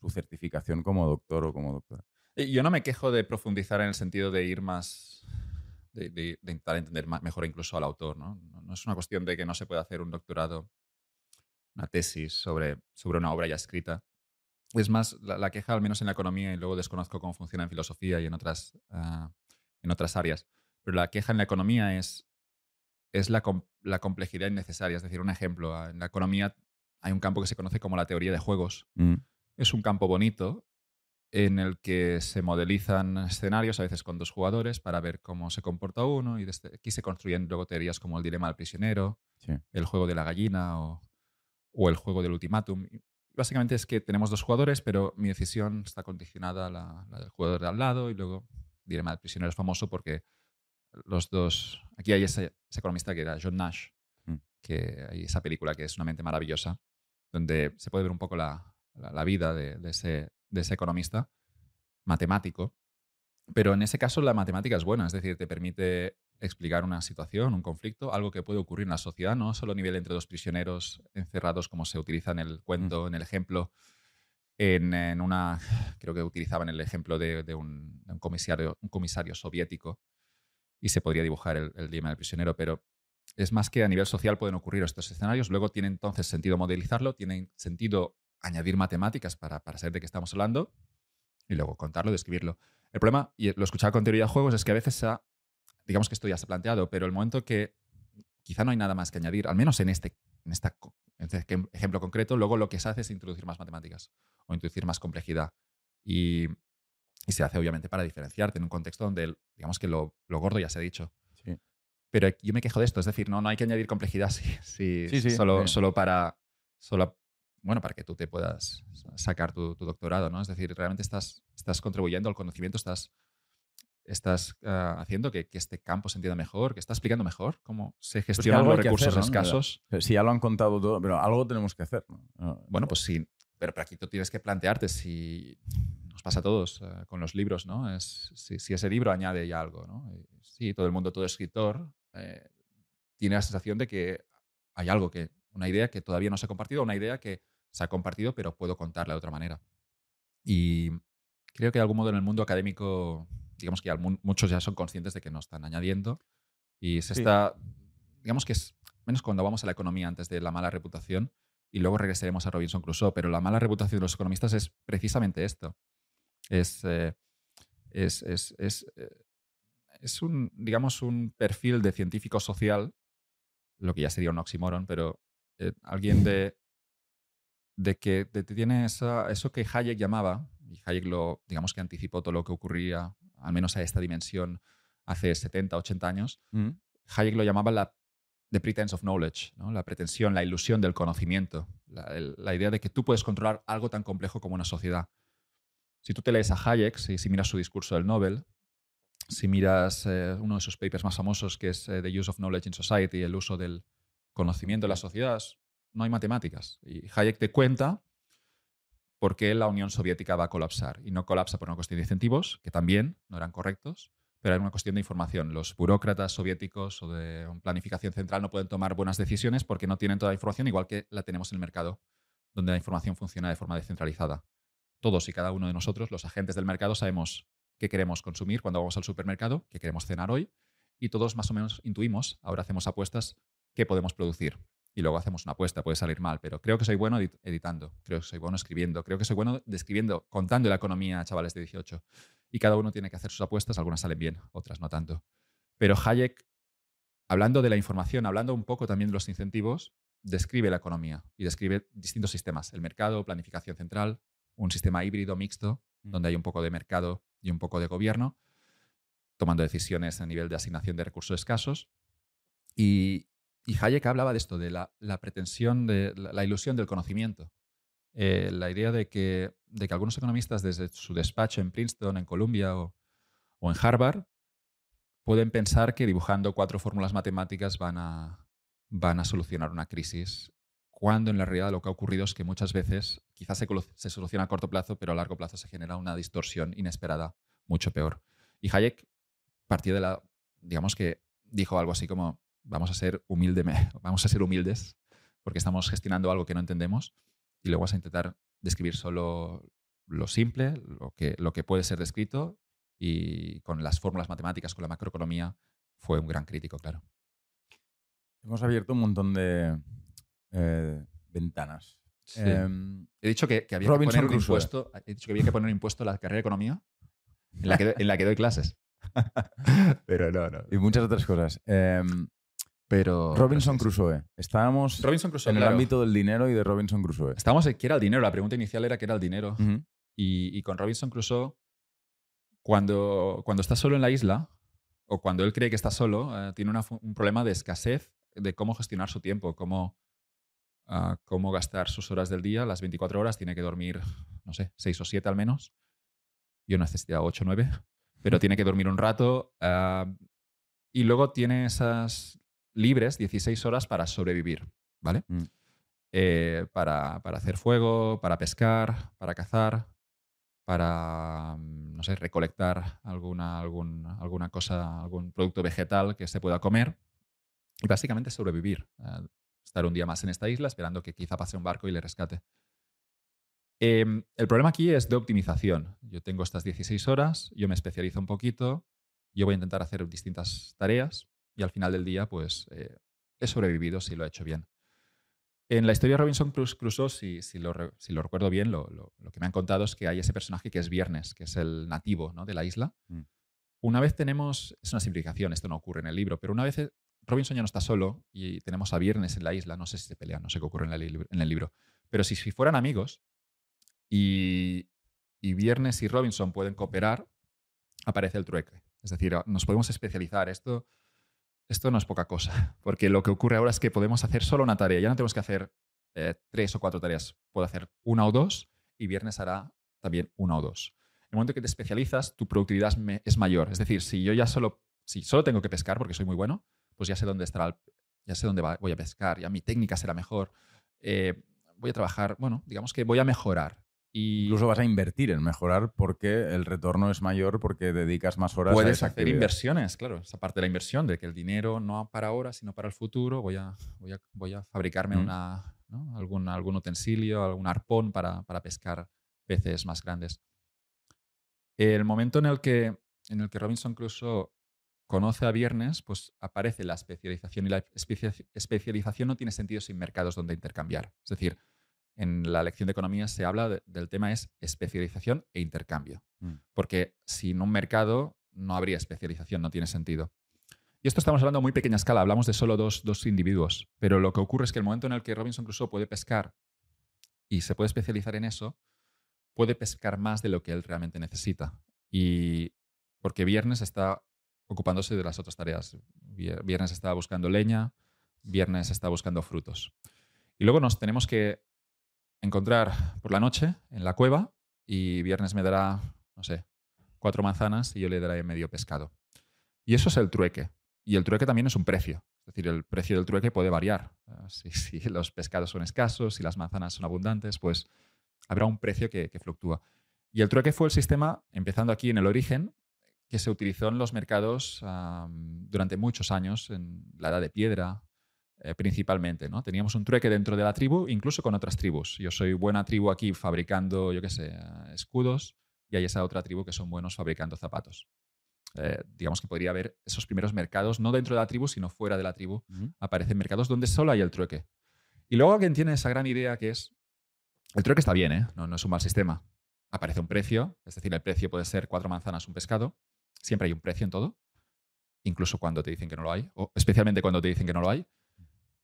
su certificación como doctor o como doctora. Yo no me quejo de profundizar en el sentido de ir más de, intentar entender mejor incluso al autor. ¿no? ¿no? es una cuestión de que no se pueda hacer un doctorado, una tesis sobre, sobre una obra ya escrita. Es más, la, queja, al menos en la economía, y luego desconozco cómo funciona en filosofía y en otras, ah, en otras áreas, pero la queja en la economía es, es la, la complejidad innecesaria. Es decir, un ejemplo, ah, en la economía hay un campo que se conoce como la teoría de juegos. Mm. Es un campo bonito, en el que se modelizan escenarios, a veces con dos jugadores, para ver cómo se comporta uno. Y desde aquí se construyen luego teorías como el dilema del prisionero, el juego de la gallina o, el juego del ultimátum. Básicamente es que tenemos dos jugadores, pero mi decisión está condicionada a la, del jugador de al lado. Y luego el dilema del prisionero es famoso porque los dos. Aquí hay ese, economista que era John Nash, mm. que hay esa película que es una mente maravillosa, donde se puede ver un poco la, vida de, ese, de ese economista matemático, pero en ese caso la matemática es buena, es decir, te permite explicar una situación, un conflicto, algo que puede ocurrir en la sociedad, no solo a nivel entre dos prisioneros encerrados como se utiliza en el cuento, en el ejemplo, en, una, creo que utilizaban el ejemplo de, un, comisario, un comisario soviético y se podría dibujar el, el dilema del prisionero, pero es más que a nivel social pueden ocurrir estos escenarios, luego tiene entonces sentido modelizarlo, tiene sentido añadir matemáticas para, para saber de qué estamos hablando y luego contarlo, describirlo. El problema, y lo escuchaba con teoría de juegos, es que a veces, digamos que esto ya se ha planteado, pero el momento que quizá no hay nada más que añadir, al menos en este, en, esta, este ejemplo concreto, luego lo que se hace es introducir más matemáticas o introducir más complejidad. Y, Y se hace obviamente para diferenciarte en un contexto donde, digamos que lo, lo gordo ya se ha dicho. Sí. Pero yo me quejo de esto, es decir, no, no hay que añadir complejidad si, si- Sí, sí, solo, sí. solo para, solo, bueno, para que tú te puedas sacar tu, tu doctorado, ¿no? Es decir, realmente estás, estás contribuyendo al conocimiento, estás, estás ah, haciendo que, que este campo se entienda mejor, que estás explicando mejor cómo se gestionan algo los recursos hacer, ¿no? escasos. Si ya lo han contado todo, pero algo tenemos que hacer. ¿no? No, Bueno, pues sí, pero, pero aquí tú tienes que plantearte si nos pasa a todos eh, con los libros, ¿no? Es, si, si ese libro añade ya algo, ¿no? Y Sí, todo el mundo, todo escritor, eh, tiene la sensación de que hay algo que, una idea que todavía no se ha compartido, una idea que se ha compartido, pero puedo contarla de otra manera. Y creo que de algún modo en el mundo académico, digamos que ya mu- muchos ya son conscientes de que no están añadiendo y se Sí. está, digamos que es, menos cuando vamos a la economía antes de la mala reputación, y luego regresaremos a Robinson Crusoe, pero la mala reputación de los economistas es precisamente esto. Es, eh, es, es, es, eh, es un, digamos, un perfil de científico social, lo que ya sería un oxímoron, pero eh, alguien de, de que de- tiene esa- eso que Hayek llamaba, y Hayek lo, digamos que anticipó todo lo que ocurría, al menos a esta dimensión, hace 70, 80 años, Mm. Hayek lo llamaba la the pretense of knowledge, ¿no? la pretensión, la ilusión del conocimiento, la, el- la idea de que tú puedes controlar algo tan complejo como una sociedad. Si tú te lees a Hayek, si, si miras su discurso del Nobel, si miras eh, uno de sus papers más famosos, que es eh, The Use of Knowledge in Society, el uso del conocimiento en las sociedades, no hay matemáticas. Y Hayek te cuenta por qué la Unión Soviética va a colapsar. Y no colapsa por una cuestión de incentivos, que también no eran correctos, pero era una cuestión de información. Los burócratas soviéticos o de planificación central no pueden tomar buenas decisiones porque no tienen toda la información, igual que la tenemos en el mercado, donde la información funciona de forma descentralizada. Todos y cada uno de nosotros, los agentes del mercado, sabemos qué queremos consumir cuando vamos al supermercado, qué queremos cenar hoy, y todos más o menos intuimos, ahora hacemos apuestas, qué podemos producir. Y luego hacemos una apuesta, puede salir mal, pero creo que soy bueno edit- editando, creo que soy bueno escribiendo, creo que soy bueno describiendo, contando la economía a chavales de 18. Y cada uno tiene que hacer sus apuestas, algunas salen bien, otras no tanto. Pero Hayek, hablando de la información, hablando un poco también de los incentivos, describe la economía y describe distintos sistemas, el mercado, planificación central, un sistema híbrido mixto, Mm. donde hay un poco de mercado y un poco de gobierno, tomando decisiones a nivel de asignación de recursos escasos. Y, y Hayek hablaba de esto, de la, pretensión, de la, ilusión del conocimiento. Eh, la idea de que, de que algunos economistas desde su despacho en Princeton, en Columbia o, en Harvard pueden pensar que dibujando cuatro fórmulas matemáticas van a, van a solucionar una crisis, cuando en la realidad lo que ha ocurrido es que muchas veces quizás se, se soluciona a corto plazo, pero a largo plazo se genera una distorsión inesperada mucho peor. Y Hayek partió de la, digamos que dijo algo así como, vamos a ser, humilde, vamos a ser humildes porque estamos gestionando algo que no entendemos y luego vas a intentar describir solo lo simple, lo que, lo que puede ser descrito y con las fórmulas matemáticas, con la macroeconomía, fue un gran crítico, claro. Hemos abierto un montón de eh, ventanas. Em, He dicho que, que había que poner un impuesto. He dicho que había que poner un impuesto a la carrera de economía en la que, en la que doy clases. Pero no, no. y muchas otras cosas. Em, Pero. Robinson. Crusoe. Estábamos Robinson Crusoe. en el claro. ámbito del dinero y de Robinson Crusoe. Estábamos en qué era el dinero. La pregunta inicial era qué era el dinero. Y, y con Robinson Crusoe, cuando, cuando está solo en la isla, o cuando él cree que está solo, eh, tiene una un problema de escasez de cómo gestionar su tiempo, cómo, ah, cómo gastar sus horas del día, las 24 horas, tiene que dormir, no sé, 6 o 7 al menos. Yo necesitaba 8 o 9, pero tiene que dormir un rato. ah, y luego tiene esas libres 16 horas para sobrevivir, ¿vale? Mm. Eh, para, para hacer fuego, para pescar, para cazar, para, mm, no sé, recolectar alguna, algún- alguna cosa, algún producto vegetal que se pueda comer y básicamente sobrevivir. eh, estar un día más en esta isla esperando que quizá pase un barco y le rescate. Em, el problema aquí es de optimización. Yo tengo estas 16 horas, yo me especializo un poquito, yo voy a intentar hacer distintas tareas y al final del día, pues, eh, he sobrevivido si lo he hecho bien. En la historia de Robinson Crusoe, si, si lo, si lo recuerdo bien, lo, lo- lo que me han contado es que hay ese personaje que es Viernes, que es el nativo ¿no? de la isla. Mm. Una vez tenemos, es una simplificación, esto no ocurre en el libro, pero una vez eh, Robinson ya no está solo y tenemos a Viernes en la isla, no sé si se pelean, no sé qué ocurre en, la li- en el libro, pero si, si fueran amigos y, y Viernes y Robinson pueden cooperar, aparece el trueque. Es decir, nos podemos especializar. Esto, esto no es poca cosa, porque lo que ocurre ahora es que podemos hacer solo una tarea. Ya no tenemos que hacer eh, tres o cuatro tareas. Puedo hacer una o dos y Viernes hará también una o dos. En el momento que te especializas, tu productividad es mayor. Es decir, si yo ya solo, si solo tengo que pescar porque soy muy bueno, pues ya sé dónde estará, ya sé dónde voy a pescar, ya mi técnica será mejor. Eh, voy a trabajar, bueno, digamos que voy a mejorar. Y Incluso vas a invertir en mejorar porque el retorno es mayor porque dedicas más horas puedes a hacer actividad. inversiones, claro, esa parte de la inversión, de que el dinero no para ahora, sino para el futuro, voy a, voy a, voy a fabricarme Mm. una, ¿no? algún, algún utensilio, algún arpón para, para pescar peces más grandes. El momento en el que, en el que Robinson Crusoe conoce a Viernes, pues aparece la especialización y la especia- especialización no tiene sentido sin mercados donde intercambiar. Es decir, en la lección de economía se habla de- del tema es especialización e intercambio. Mm. Porque sin un mercado no habría especialización, no tiene sentido. Y esto estamos hablando a muy pequeña escala, hablamos de solo dos, dos individuos. Pero lo que ocurre es que el momento en el que Robinson Crusoe puede pescar y se puede especializar en eso, puede pescar más de lo que él realmente necesita. Y porque Viernes está ocupándose de las otras tareas. Vier- Viernes está buscando leña, Viernes está buscando frutos. Y luego nos tenemos que encontrar por la noche en la cueva y Viernes me dará, no sé, cuatro manzanas y yo le daré medio pescado. Y eso es el trueque. Y el trueque también es un precio. Es decir, el precio del trueque puede variar. Eh, Si, si los pescados son escasos, si las manzanas son abundantes, pues habrá un precio que, fluctúa. Y el trueque fue el sistema, empezando aquí en el origen, que se utilizó en los mercados durante muchos años, en la edad de piedra eh, principalmente. ¿no? Teníamos un trueque dentro de la tribu, incluso con otras tribus. Yo soy buena tribu aquí fabricando, yo qué sé, eh, escudos, y hay esa otra tribu que son buenos fabricando zapatos. Eh, digamos que podría haber esos primeros mercados, no dentro de la tribu, sino fuera de la tribu, aparecen mercados donde solo hay el trueque. Y luego alguien tiene esa gran idea que es, el trueque está bien, ¿eh? no, no es un mal sistema. Aparece un precio, es decir, el precio puede ser cuatro manzanas, un pescado. Siempre hay un precio en todo, incluso cuando te dicen que no lo hay, o especialmente cuando te dicen que no lo hay.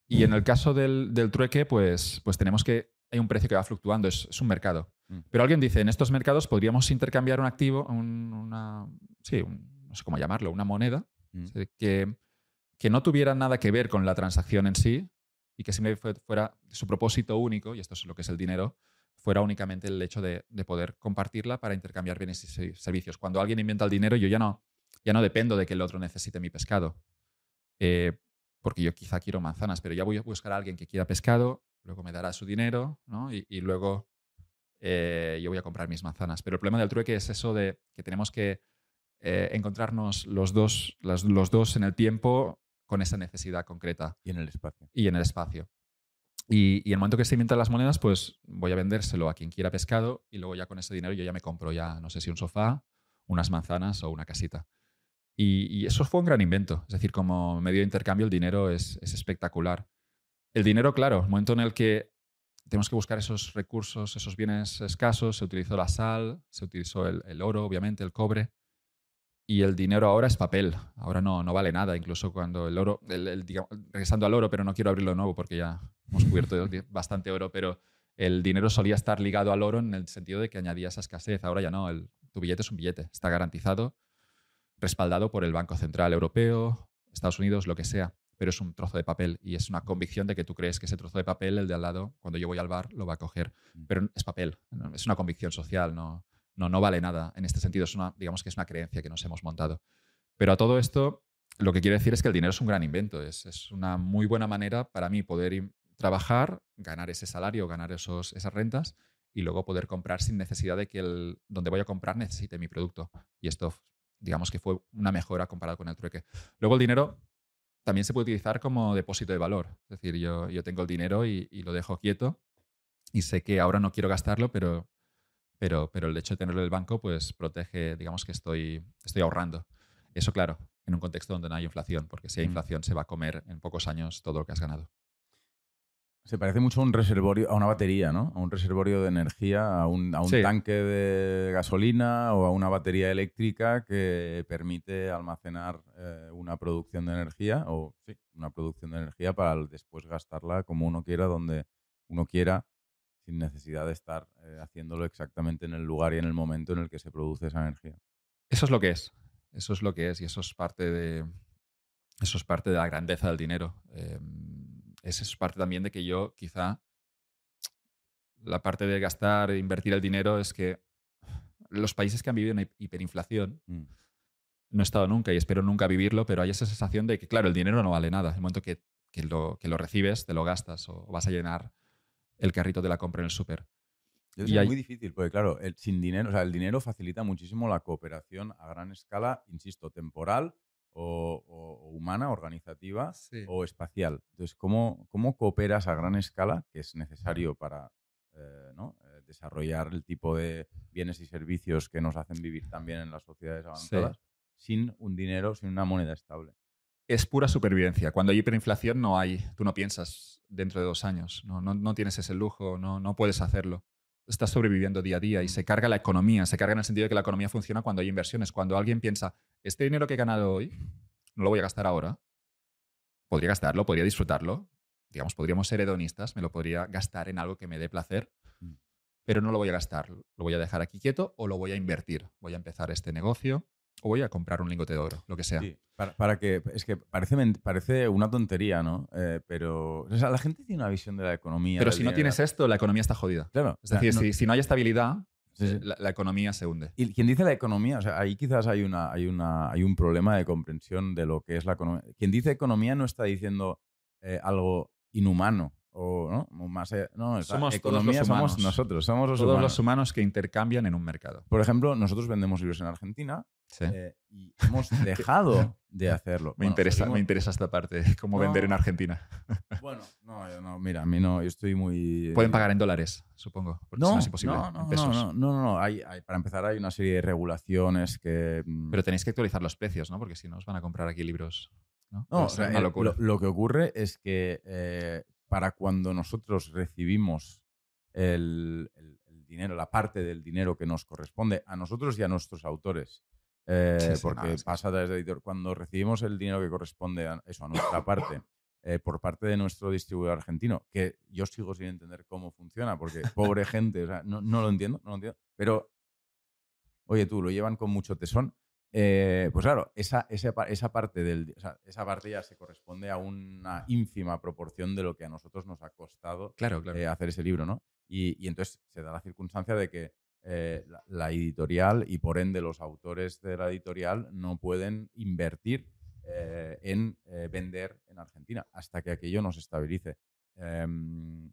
Y en el caso del, del trueque, pues, pues tenemos que, hay un precio que va fluctuando, es, es un mercado. Mm. Pero alguien dice, en estos mercados podríamos intercambiar un activo, un- una, sí, un- no sé cómo llamarlo, una moneda, Mm. Que, que no tuviera nada que ver con la transacción en sí y que simplemente fue- fuera su propósito único, y esto es lo que es el dinero, fuera únicamente el hecho de, de poder compartirla para intercambiar bienes y se- servicios. Cuando alguien inventa el dinero, yo ya no, ya no dependo de que el otro necesite mi pescado. Eh, porque yo quizá quiero manzanas, pero ya voy a buscar a alguien que quiera pescado, luego me dará su dinero, ¿no? Y, y luego eh, yo voy a comprar mis manzanas. Pero el problema del trueque es eso de que tenemos que eh, encontrarnos los dos, los dos en el tiempo con esa necesidad concreta Y en el espacio. y en el espacio. Y, y el momento que se inventan las monedas, pues voy a vendérselo a quien quiera pescado y luego ya con ese dinero yo ya me compro ya, no sé si un sofá, unas manzanas o una casita. Y, eso fue un gran invento. Es decir, como medio de intercambio el dinero es, es espectacular. El dinero, claro, el momento en el que tenemos que buscar esos recursos, esos bienes escasos, se utilizó la sal, se utilizó el, oro, obviamente, el cobre. Y el dinero ahora es papel, ahora no, no vale nada, incluso cuando el oro, el- el, digamos, regresando al oro, pero no quiero abrirlo nuevo porque ya hemos cubierto bastante oro, pero el dinero solía estar ligado al oro en el sentido de que añadía esa escasez, ahora ya no, tu billete es un billete, está garantizado, respaldado por el Banco Central Europeo, Estados Unidos, lo que sea, pero es un trozo de papel y es una convicción de que tú crees que ese trozo de papel, el de al lado, cuando yo voy al bar, lo va a coger, pero es papel, es una convicción social, no, no, no vale nada en este sentido. Es una, digamos que es una creencia que nos hemos montado. Pero a todo esto, lo que quiero decir es que el dinero es un gran invento. Es, es una muy buena manera para mí poder trabajar, ganar ese salario, ganar esos, esas rentas y luego poder comprar sin necesidad de que el donde voy a comprar necesite mi producto. Y esto, digamos que fue una mejora comparado con el trueque. Luego el dinero también se puede utilizar como depósito de valor. Es decir, yo, yo tengo el dinero y, y lo dejo quieto y sé que ahora no quiero gastarlo, pero pero, pero el hecho de tenerlo en el banco pues protege, digamos que estoy, estoy ahorrando. Eso, claro, en un contexto donde no hay inflación, porque si hay Mm. inflación se va a comer en pocos años todo lo que has ganado. Se parece mucho a un reservorio, a una batería, ¿no? A un reservorio de energía, a un, a un Sí. tanque de gasolina o a una batería eléctrica que permite almacenar eh, una producción de energía o sí, una producción de energía para después gastarla como uno quiera, donde uno quiera, sin necesidad de estar eh, haciéndolo exactamente en el lugar y en el momento en el que se produce esa energía. Eso es lo que es. Eso es lo que es y eso es parte de, eso es parte de la grandeza del dinero. Em, eso es parte también de que yo quizá la parte de gastar e invertir el dinero es que los países que han vivido en hiperinflación, mm. no he estado nunca y espero nunca vivirlo, pero hay esa sensación de que, claro, el dinero no vale nada. El momento que, que, lo, que lo recibes, te lo gastas o vas a llenar el carrito de la compra en el súper. Es muy difícil, porque claro, el, sin dinero, o sea, el dinero facilita muchísimo la cooperación a gran escala, insisto, temporal o, humana, organizativa o espacial. Entonces, ¿cómo, ¿cómo cooperas a gran escala, que es necesario para eh, eh, desarrollar el tipo de bienes y servicios que nos hacen vivir también en las sociedades avanzadas, sin un dinero, sin una moneda estable? Es pura supervivencia. Cuando hay hiperinflación no hay, tú no piensas dentro de dos años, no, no, no tienes ese lujo, no, no puedes hacerlo estás sobreviviendo día a día y se carga la economía. Se carga en el sentido de que la economía funciona cuando hay inversiones. Cuando alguien piensa, este dinero que he ganado hoy, no lo voy a gastar ahora. Podría gastarlo, podría disfrutarlo. Digamos, podríamos ser hedonistas, me lo podría gastar en algo que me dé placer, mm. pero no lo voy a gastar. Lo voy a dejar aquí quieto o lo voy a invertir. Voy a empezar este negocio o voy a comprar un lingote de oro, lo que sea. para, que, es que parece, parece una tontería, ¿no? Eh, pero la gente tiene una visión de la economía. Pero si no tienes esto, la economía está jodida. Claro. Es decir, si, si, no hay estabilidad, La, economía se hunde. Y quien dice la economía, o sea, ahí quizás hay, una, hay, una, hay un problema de comprensión de lo que es la economía. Quien dice economía no está diciendo eh, algo inhumano o no más eh, no somos economía somos nosotros somos los todos humanos. los humanos que intercambian en un mercado por ejemplo nosotros vendemos libros en Argentina eh, y hemos dejado de hacerlo. Me interesa me interesa esta parte cómo vender en Argentina. Bueno no, no mira a mí no yo estoy muy pueden pagar en dólares supongo no, es imposible no, no, no, no, no, Hay, para empezar hay una serie de regulaciones que mm, pero tenéis que actualizar los precios no porque si no os van a comprar aquí libros no, o sea, lo, que ocurre es que eh, para cuando nosotros recibimos el, dinero, la parte del dinero que nos corresponde a nosotros y a nuestros autores. Eh, porque pasa desde editor. Cuando recibimos el dinero que corresponde a eso, a nuestra parte, eh, por parte de nuestro distribuidor argentino, que yo sigo sin entender cómo funciona, porque pobre gente, no, no, lo entiendo, no lo entiendo. Pero, oye, tú, lo llevan con mucho tesón. Eh, pues claro, esa, esa, parte del, esa parte ya se corresponde a una ínfima proporción de lo que a nosotros nos ha costado claro, eh, hacer ese libro, ¿no? Y, entonces se da la circunstancia de que eh, la, editorial y por ende los autores de la editorial no pueden invertir en vender en Argentina hasta que aquello nos estabilice. Em,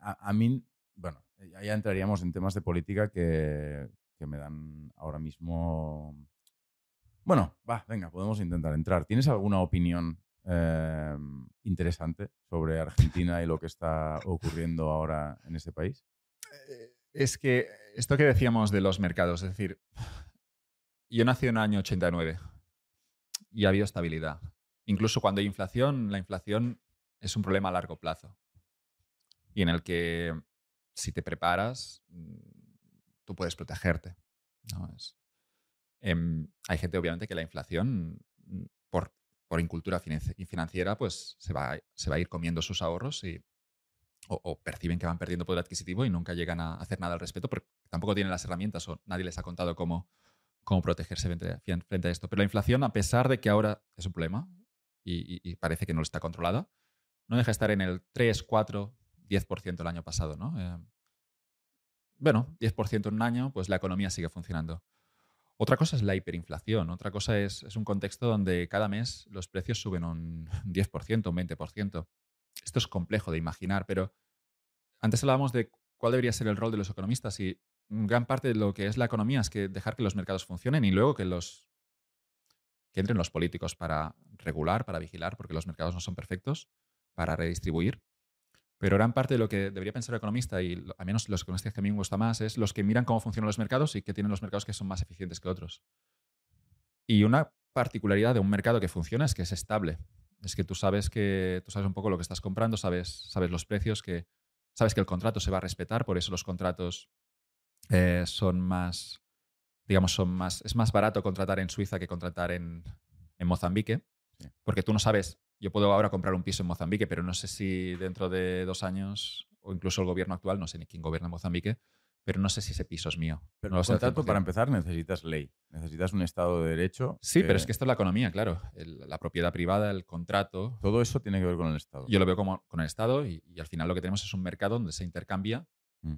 a, a, mí, bueno, ya entraríamos en temas de política que, que me dan ahora mismo... Bueno, va, venga, podemos intentar entrar. ¿Tienes alguna opinión em, interesante sobre Argentina y lo que está ocurriendo ahora en ese país? Es que esto que decíamos de los mercados, es decir, yo nací en el año 89 y ha habido estabilidad. Incluso cuando hay inflación, la inflación es un problema a largo plazo y en el que si te preparas, tú puedes protegerte. ¿no? Es, em, hay gente, obviamente, que la inflación, mm, por, por incultura financiera, pues se va, se va a ir comiendo sus ahorros y, o, perciben que van perdiendo poder adquisitivo y nunca llegan a hacer nada al respecto porque tampoco tienen las herramientas o nadie les ha contado cómo, cómo protegerse frente, a esto. Pero la inflación, a pesar de que ahora es un problema y, parece que no está controlada, no deja de estar en el 3, 4, 10% el año pasado. ¿no? Em, bueno, 10% en un año, pues la economía sigue funcionando. Otra cosa es la hiperinflación, otra cosa es, es un contexto donde cada mes los precios suben un 10%, un 20%. Esto es complejo de imaginar, pero antes hablábamos de cuál debería ser el rol de los economistas y gran parte de lo que es la economía es que dejar que los mercados funcionen y luego que los entren los políticos para regular, para vigilar, porque los mercados no son perfectos, para redistribuir pero gran parte de lo que debería pensar el economista, y al menos los economistas que a mí me gusta más, es los que miran cómo funcionan los mercados y que tienen los mercados que son más eficientes que otros. Y una particularidad de un mercado que funciona es que es estable. Es que tú sabes que tú sabes un poco lo que estás comprando, sabes, sabes los precios, que sabes que el contrato se va a respetar, por eso los contratos eh, son más, digamos, son más, es más barato contratar en Suiza que contratar en, en Mozambique, porque tú no sabes. Yo puedo ahora comprar un piso en Mozambique, pero no sé si dentro de dos años o incluso el gobierno actual, no sé ni quién gobierna Mozambique, pero no sé si ese piso es mío. Pero no lo contrato, para empezar, necesitas ley, necesitas un Estado de Derecho. Sí, pero es que esto es la economía, claro. la propiedad privada, el contrato. Todo eso tiene que ver con el Estado. Yo lo veo como con el Estado y, al final lo que tenemos es un mercado donde se intercambia mm.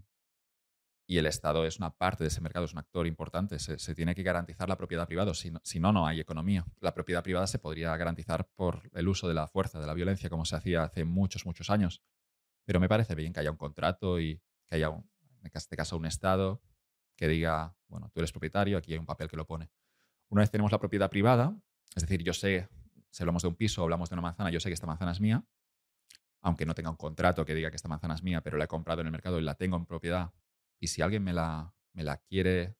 y el Estado es una parte de ese mercado, es un actor importante. Se, tiene que garantizar la propiedad privada, si si no, no hay economía. La propiedad privada se podría garantizar por el uso de la fuerza, de la violencia, como se hacía hace muchos, muchos años. Pero me parece bien que haya un contrato y que haya un, en este caso un Estado, que diga, bueno, tú eres propietario, aquí hay un papel que lo pone. Una vez tenemos la propiedad privada, es decir, yo sé, si hablamos de un piso o hablamos de una manzana, yo sé que esta manzana es mía, aunque no tenga un contrato que diga que esta manzana es mía, pero la he comprado en el mercado y la tengo en propiedad. Y si alguien me la, me la quiere,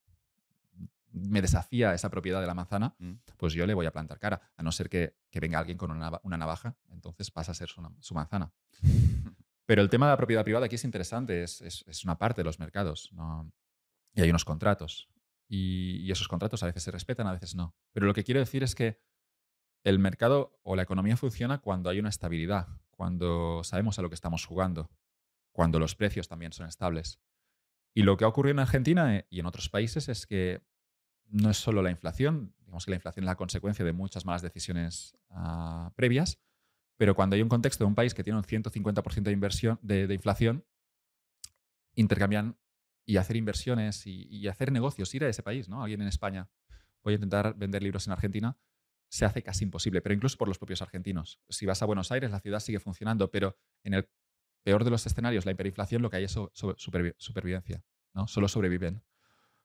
me desafía esa propiedad de la manzana, mm. pues yo le voy a plantar cara, a no ser que, que venga alguien con una, una, navaja, entonces pasa a ser su, su manzana. Pero el tema de la propiedad privada aquí es interesante, es, una parte de los mercados y hay unos contratos. Y, esos contratos a veces se respetan, a veces no. Pero lo que quiero decir es que el mercado o la economía funciona cuando hay una estabilidad, cuando sabemos a lo que estamos jugando, cuando los precios también son estables. Y lo que ha ocurrido en Argentina eh, y en otros países es que no es solo la inflación, digamos que la inflación es la consecuencia de muchas malas decisiones ah, previas, pero cuando hay un contexto de un país que tiene un 150% de, inversión, de, inflación, intercambian y hacer inversiones y, hacer negocios, ir a ese país, ¿no? Alguien en España, voy a intentar vender libros en Argentina, se hace casi imposible, pero incluso por los propios argentinos. Si vas a Buenos Aires, la ciudad sigue funcionando, pero en el peor de los escenarios, la hiperinflación, lo que hay es supervivencia, ¿no? Solo sobreviven,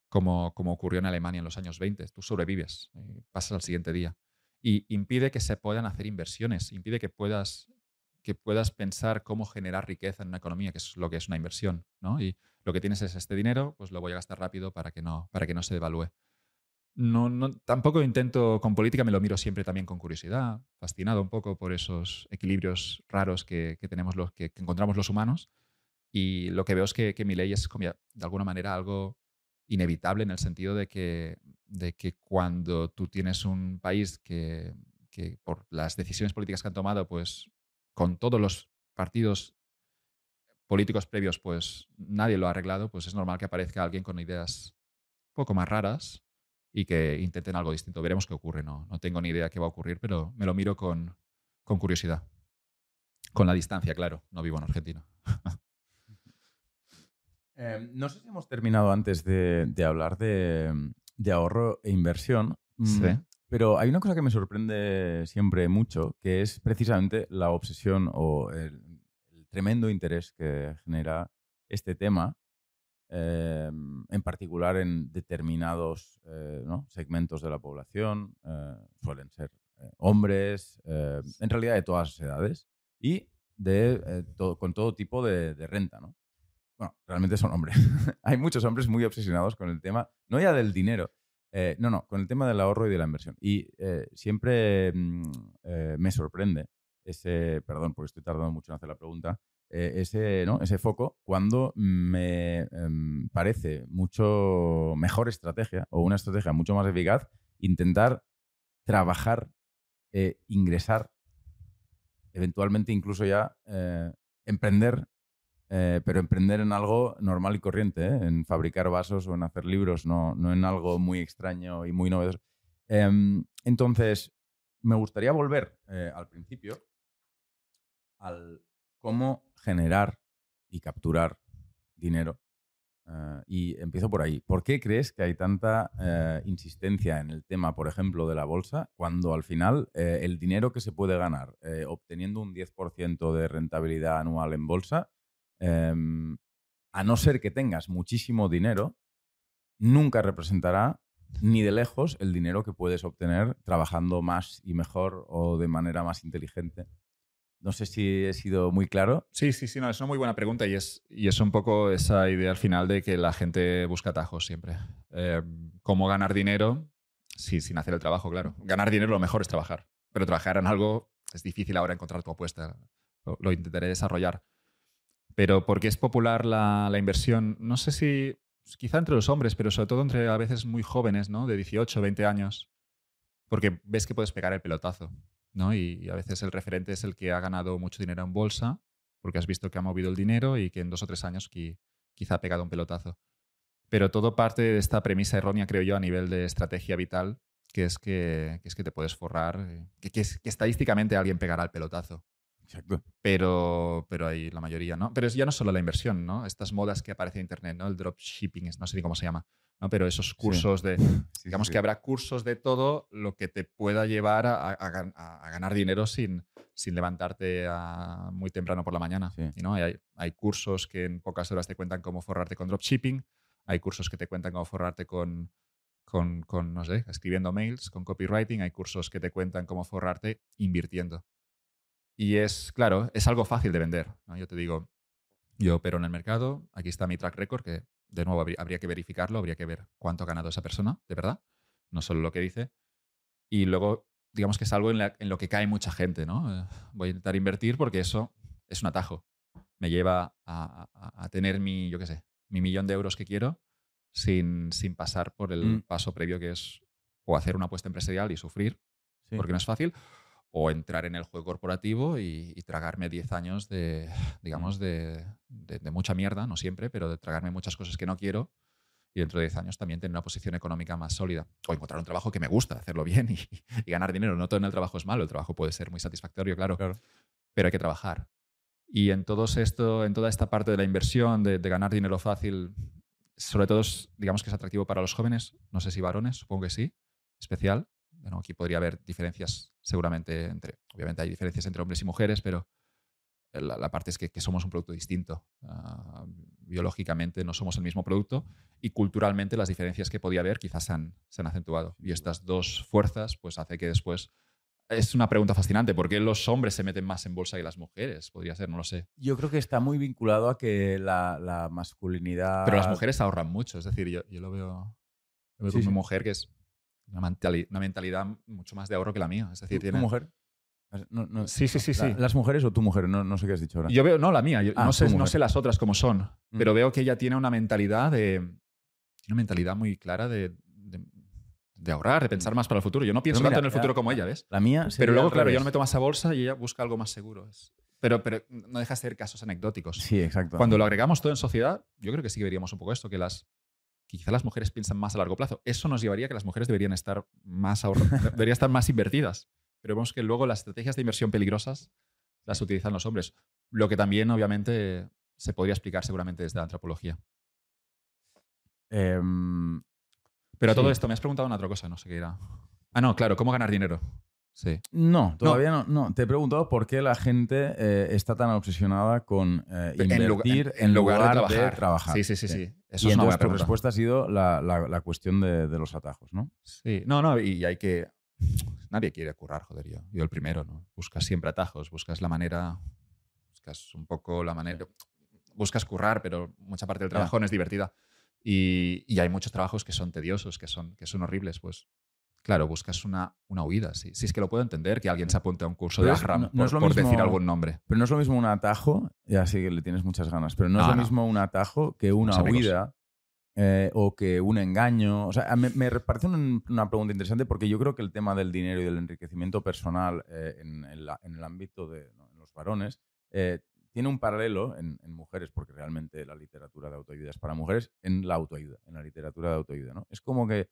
como, como ocurrió en Alemania en los años 20. Tú sobrevives, y pasas al siguiente día y impide que se puedan hacer inversiones, impide que puedas, que puedas pensar cómo generar riqueza en una economía, que es lo que es una inversión. ¿no? Y lo que tienes es este dinero, pues lo voy a gastar rápido para que no, para que no se devalúe. No, no, tampoco intento, con política me lo miro siempre también con curiosidad, fascinado un poco por esos equilibrios raros que, que tenemos los, que, encontramos los humanos. Y lo que veo es que, que mi ley es de alguna manera algo inevitable en el sentido de que, de que cuando tú tienes un país que, que, por las decisiones políticas que han tomado, pues con todos los partidos políticos previos, pues nadie lo ha arreglado, pues es normal que aparezca alguien con ideas un poco más raras y que intenten algo distinto. Veremos qué ocurre, no, no tengo ni idea qué va a ocurrir, pero me lo miro con, con curiosidad. Con la distancia, claro, no vivo en Argentina. Em, no sé si hemos terminado antes de, hablar de, ahorro e inversión. Sí. Mm, pero hay una cosa que me sorprende siempre mucho, que es precisamente la obsesión o el, tremendo interés que genera este tema, em, en particular en determinados eh, segmentos de la población, eh, suelen ser eh, hombres, en realidad de todas las edades, y de, con todo tipo de, de renta. ¿no? Bueno, realmente son hombres. Hay muchos hombres muy obsesionados con el tema, no ya del dinero, eh, no, no, con el tema del ahorro y de la inversión. Y eh, siempre mm, eh, me sorprende ese, perdón, porque estoy tardando mucho en hacer la pregunta, ese, ¿no? ese foco cuando me em, parece mucho mejor estrategia o una estrategia mucho más eficaz intentar trabajar, ingresar, eventualmente incluso ya emprender eh, pero emprender en algo normal y corriente, ¿eh? en fabricar vasos o en hacer libros, no, no en algo muy extraño y muy novedoso. Em, entonces, me gustaría volver eh, al principio, al cómo generar y capturar dinero. y empiezo por ahí. ¿Por qué crees que hay tanta insistencia en el tema, por ejemplo, de la bolsa, cuando al final el dinero que se puede ganar obteniendo un 10% de rentabilidad anual en bolsa Em, a no ser que tengas muchísimo dinero, nunca representará ni de lejos el dinero que puedes obtener trabajando más y mejor o de manera más inteligente. No sé si he sido muy claro. Sí, sí, sí, no, es una muy buena pregunta y es, y es un poco esa idea al final de que la gente busca atajos siempre. Em, ¿Cómo ganar dinero? Sí, sin hacer el trabajo, claro. Ganar dinero lo mejor es trabajar, pero trabajar en algo es difícil ahora encontrar tu apuesta. lo intentaré desarrollar. Pero porque es popular la, la inversión, no sé si pues, quizá entre los hombres, pero sobre todo entre a veces muy jóvenes, ¿no? De 18, 20 años, porque ves que puedes pegar el pelotazo, ¿no? Y, a veces el referente es el que ha ganado mucho dinero en bolsa porque has visto que ha movido el dinero y que en dos o tres años quizá ha pegado un pelotazo. Pero todo parte de esta premisa errónea, creo yo, a nivel de estrategia vital, que es que, es que te puedes forrar, eh, que, que, estadísticamente alguien pegará el pelotazo. Exacto. Pero, pero hay la mayoría, ¿no? Pero es ya no solo la inversión, ¿no? Estas modas que aparecen en Internet, ¿no? El dropshipping, no sé ni cómo se llama, ¿no? Pero esos cursos de... digamos que habrá cursos de todo lo que te pueda llevar a, a, ganar dinero sin, sin levantarte muy temprano por la mañana. ¿no? Hay, hay, cursos que en pocas horas te cuentan cómo forrarte con dropshipping, hay cursos que te cuentan cómo forrarte con, con, con, no sé, escribiendo mails, con copywriting, hay cursos que te cuentan cómo forrarte invirtiendo. Y es, claro, es algo fácil de vender. Yo te digo, yo opero en el mercado, aquí está mi track record, que de nuevo habría, que verificarlo, habría que ver cuánto ha ganado esa persona, de verdad, no solo lo que dice. Y luego, digamos que es algo en, lo que cae mucha gente, ¿no? Eh, voy a intentar invertir porque eso es un atajo. Me lleva a, tener mi, yo qué sé, mi millón de euros que quiero sin, sin pasar por el mm. paso previo que es o hacer una apuesta empresarial y sufrir, porque no es fácil, o entrar en el juego corporativo y, tragarme 10 años de, digamos, de, de, mucha mierda, no siempre, pero de tragarme muchas cosas que no quiero y dentro de 10 años también tener una posición económica más sólida. O encontrar un trabajo que me gusta, hacerlo bien y, y ganar dinero. No todo en el trabajo es malo, el trabajo puede ser muy satisfactorio, claro, claro. pero hay que trabajar. Y en, todo esto, en toda esta parte de la inversión, de, ganar dinero fácil, sobre todo digamos que es atractivo para los jóvenes, no sé si varones, supongo que sí, especial, bueno, aquí podría haber diferencias seguramente entre, obviamente hay diferencias entre hombres y mujeres, pero la, parte es que, somos un producto distinto. Ah, biológicamente no somos el mismo producto y culturalmente las diferencias que podía haber quizás se han, se han acentuado. Y estas dos fuerzas pues hace que después es una pregunta fascinante. ¿Por qué los hombres se meten más en bolsa que las mujeres? Podría ser, no lo sé. Yo creo que está muy vinculado a que la, masculinidad. Pero las mujeres ahorran mucho. Es decir, yo, lo veo, como una mujer que es una, mentalidad mucho más de ahorro que la mía. Es decir, ¿Tu, tiene... mujer? sí, sí, sí, sí. ¿Las mujeres o tu mujer? No, no sé qué has dicho ahora. Yo veo, no, la mía. Ah, no, sé, no sé las otras cómo son, mm. pero veo que ella tiene una mentalidad de. Tiene una mentalidad muy clara de, de, ahorrar, de pensar mm. más para el futuro. Yo no pienso tanto en el futuro como ella, ¿ves? La mía. Pero luego, claro, yo no meto más a bolsa y ella busca algo más seguro. Pero, pero no deja de ser casos anecdóticos. Sí, exacto. Cuando lo agregamos todo en sociedad, yo creo que sí que veríamos un poco esto, que las quizá las mujeres piensan más a largo plazo. Eso nos llevaría a que las mujeres deberían estar más deberían estar más invertidas. Pero vemos que luego las estrategias de inversión peligrosas las utilizan los hombres. Lo que también, obviamente, se podría explicar seguramente desde la antropología. Em, Pero a todo esto, me has preguntado una otra cosa, no sé qué era. Ah, no, claro, ¿cómo ganar dinero? Sí. No, todavía no. no. Te he preguntado por qué la gente eh, está tan obsesionada con eh, invertir en, lugar, de, trabajar. Sí, sí, sí. sí. Eso y es entonces tu respuesta ha sido la, la, cuestión de, de, los atajos, ¿no? Sí, no, no, y hay que... Nadie quiere currar, joder, yo. Yo el primero, ¿no? Buscas siempre atajos, buscas la manera... Buscas un poco la manera... Buscas currar, pero mucha parte del trabajo no es divertida. Y, y, hay muchos trabajos que son tediosos, que son, que son horribles, pues Claro, buscas una, una huida. Sí. sí, es que lo puedo entender que alguien se apunte a un curso de Ahram por, decir algún nombre. Pero no es lo mismo un atajo, ya sí que le tienes muchas ganas, pero no, es lo mismo un atajo que una huida eh, o que un engaño. O sea, me, parece una pregunta interesante porque yo creo que el tema del dinero y del enriquecimiento personal eh, en, el, ámbito de los varones eh, tiene un paralelo en, en, mujeres, porque realmente la literatura de autoayuda es para mujeres, en la autoayuda, en la literatura de autoayuda. ¿no? Es como que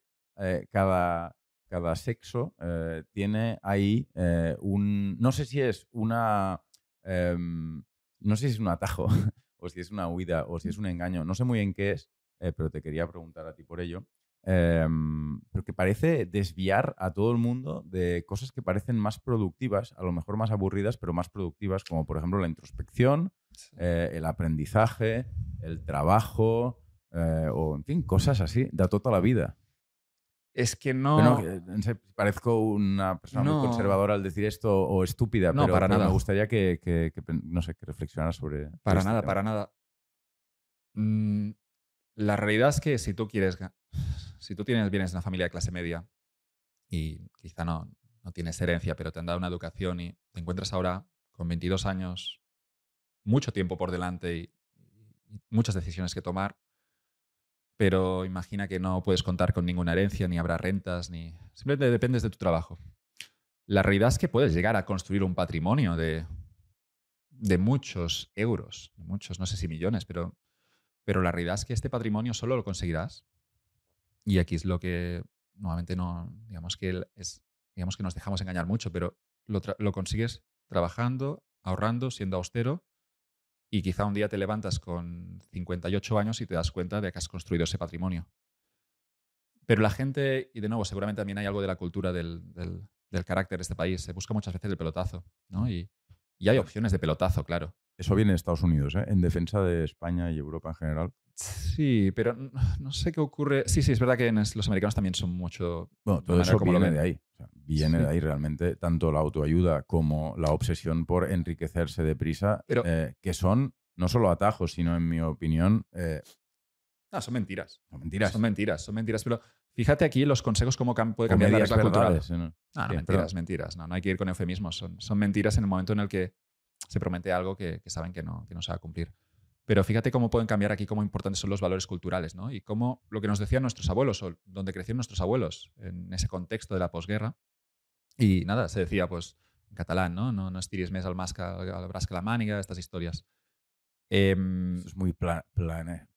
cada cada sexo eh, tiene ahí eh, un, no sé si es una, em, no sé si es un atajo o si es una huida o si es un engaño, no sé muy bien qué es, eh, pero te quería preguntar a ti por ello. Em, porque parece desviar a todo el mundo de cosas que parecen más productivas, a lo mejor más aburridas, pero más productivas, como por ejemplo la introspección, el aprendizaje, el trabajo, o en fin, cosas así, de toda la vida. Es que no. parezco una persona muy conservadora al decir esto o estúpida, no, pero, para nada. me gustaría que, no sé, que reflexionaras sobre. Para nada, para nada. Mm, la realidad es que si tú quieres. Si tú tienes, vienes de una familia de clase media y quizá no, no tienes herencia, pero te han dado una educación y te encuentras ahora con 22 años, mucho tiempo por delante y muchas decisiones que tomar, pero imagina que no puedes contar con ninguna herencia, ni habrá rentas, ni... Simplemente dependes de tu trabajo. La realidad es que puedes llegar a construir un patrimonio de, de muchos euros, muchos, no sé si millones, pero, pero la realidad es que este patrimonio solo lo conseguirás. Y aquí es lo que nuevamente no, digamos que es, digamos que nos dejamos engañar mucho, pero lo, lo consigues trabajando, ahorrando, siendo austero y quizá un día te levantas con 58 años y te das cuenta de que has construido ese patrimonio. Pero la gente, y de nuevo, seguramente también hay algo de la cultura del, carácter de este país, se busca muchas veces el pelotazo, ¿no? Y, y hay opciones de pelotazo, claro. Eso viene de Estados Unidos, ¿eh? en defensa de España y Europa en general. Sí, pero no sé qué ocurre. Sí, sí, es verdad que los americanos también son mucho. Bueno, todo eso viene de ahí. viene de ahí realmente, tanto la autoayuda como la obsesión por enriquecerse deprisa, eh, que son no solo atajos, sino, en mi opinión. Eh, no, son mentiras. Son mentiras. Son mentiras, son mentiras. Pero fíjate aquí los consejos, cómo puede cambiar la regla cultural. No, no, mentiras, mentiras. No, no hay que ir con eufemismos. Son, son mentiras en el momento en el que se promete algo que, saben que no, que no se va a cumplir. Pero fíjate cómo pueden cambiar aquí, cómo importantes son los valores culturales, ¿no? Y cómo lo que nos decían nuestros abuelos, o donde crecieron nuestros abuelos, en ese contexto de la posguerra. Y nada, se decía, pues, en catalán, ¿no? No, no estiris més al, masca, al brasca la màniga, estas historias. Em, esto es muy pla, eh,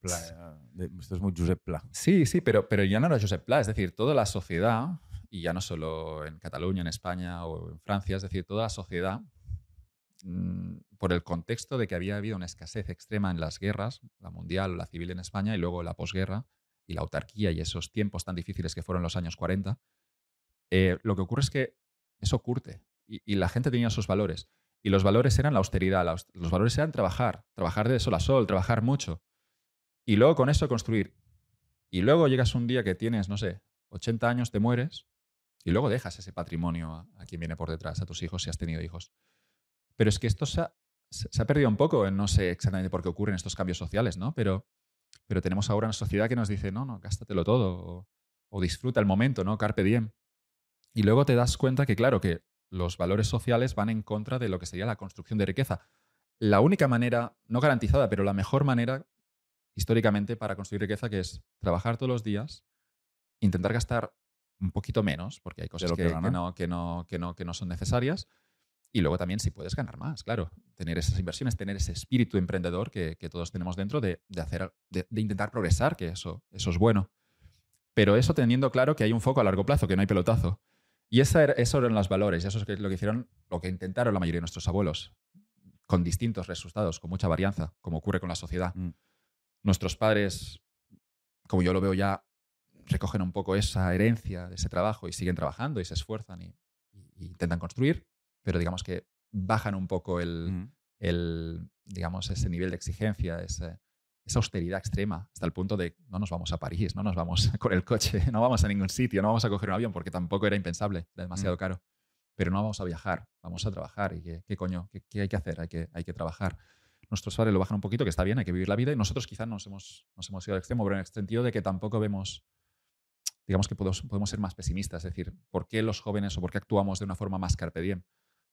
esto es muy Josep Pla. Sí, sí, pero, pero ya no era Josep Pla, es decir, toda la sociedad, y ya no solo en Cataluña, en España o en Francia, es decir, toda la sociedad por el contexto de que había habido una escasez extrema en las guerras, la mundial la civil en España, y luego la posguerra y la autarquía y esos tiempos tan difíciles que fueron los años 40, eh, lo que ocurre es que eso curte y, la gente tenía sus valores. Y los valores eran la austeridad, los valores eran trabajar, trabajar de sol a sol, trabajar mucho. Y luego con eso construir. Y luego llegas un día que tienes, no sé, 80 años, te mueres y luego dejas ese patrimonio a quien viene por detrás, a tus hijos si has tenido hijos. Pero es que esto se ha, perdido un poco, no sé exactamente por qué ocurren estos cambios sociales, ¿no? Pero, pero tenemos ahora una sociedad que nos dice, no, no, gástatelo todo o, disfruta el momento, ¿no? Carpe diem. Y luego te das cuenta que, claro, que los valores sociales van en contra de lo que sería la construcción de riqueza. La única manera, no garantizada, pero la mejor manera históricamente para construir riqueza, que es trabajar todos los días, intentar gastar un poquito menos, porque hay cosas que, no, que, no, que, no, que no son necesarias, y luego también si puedes ganar más, claro. Tener esas inversiones, tener ese espíritu emprendedor que, todos tenemos dentro de, hacer, de, intentar progresar, que eso, eso es bueno. Pero eso teniendo claro que hay un foco a largo plazo, que no hay pelotazo. Y esa eso eran los valores, y eso es lo que hicieron, lo que intentaron la mayoría de nuestros abuelos, con distintos resultados, con mucha varianza, como ocurre con la sociedad. Mm. Nuestros padres, como yo lo veo ya, recogen un poco esa herencia de ese trabajo y siguen trabajando y se esfuerzan y intentan construir pero digamos que bajan un poco el, el digamos, ese nivel de exigencia, esa austeridad extrema, hasta el punto de no nos vamos a París, no nos vamos con el coche, no vamos a ningún sitio, no vamos a coger un avión, porque tampoco era impensable, era demasiado caro. Pero no vamos a viajar, vamos a trabajar. ¿Y qué, coño? ¿Qué, hay que hacer? Hay que, hay que trabajar. Nuestros padres lo bajan un poquito, que está bien, hay que vivir la vida, y nosotros quizás nos hemos, nos hemos ido al extremo, pero en el sentido de que tampoco vemos digamos que podemos, podemos ser más pesimistas, es decir, ¿por qué los jóvenes o por qué actuamos de una forma más carpe diem?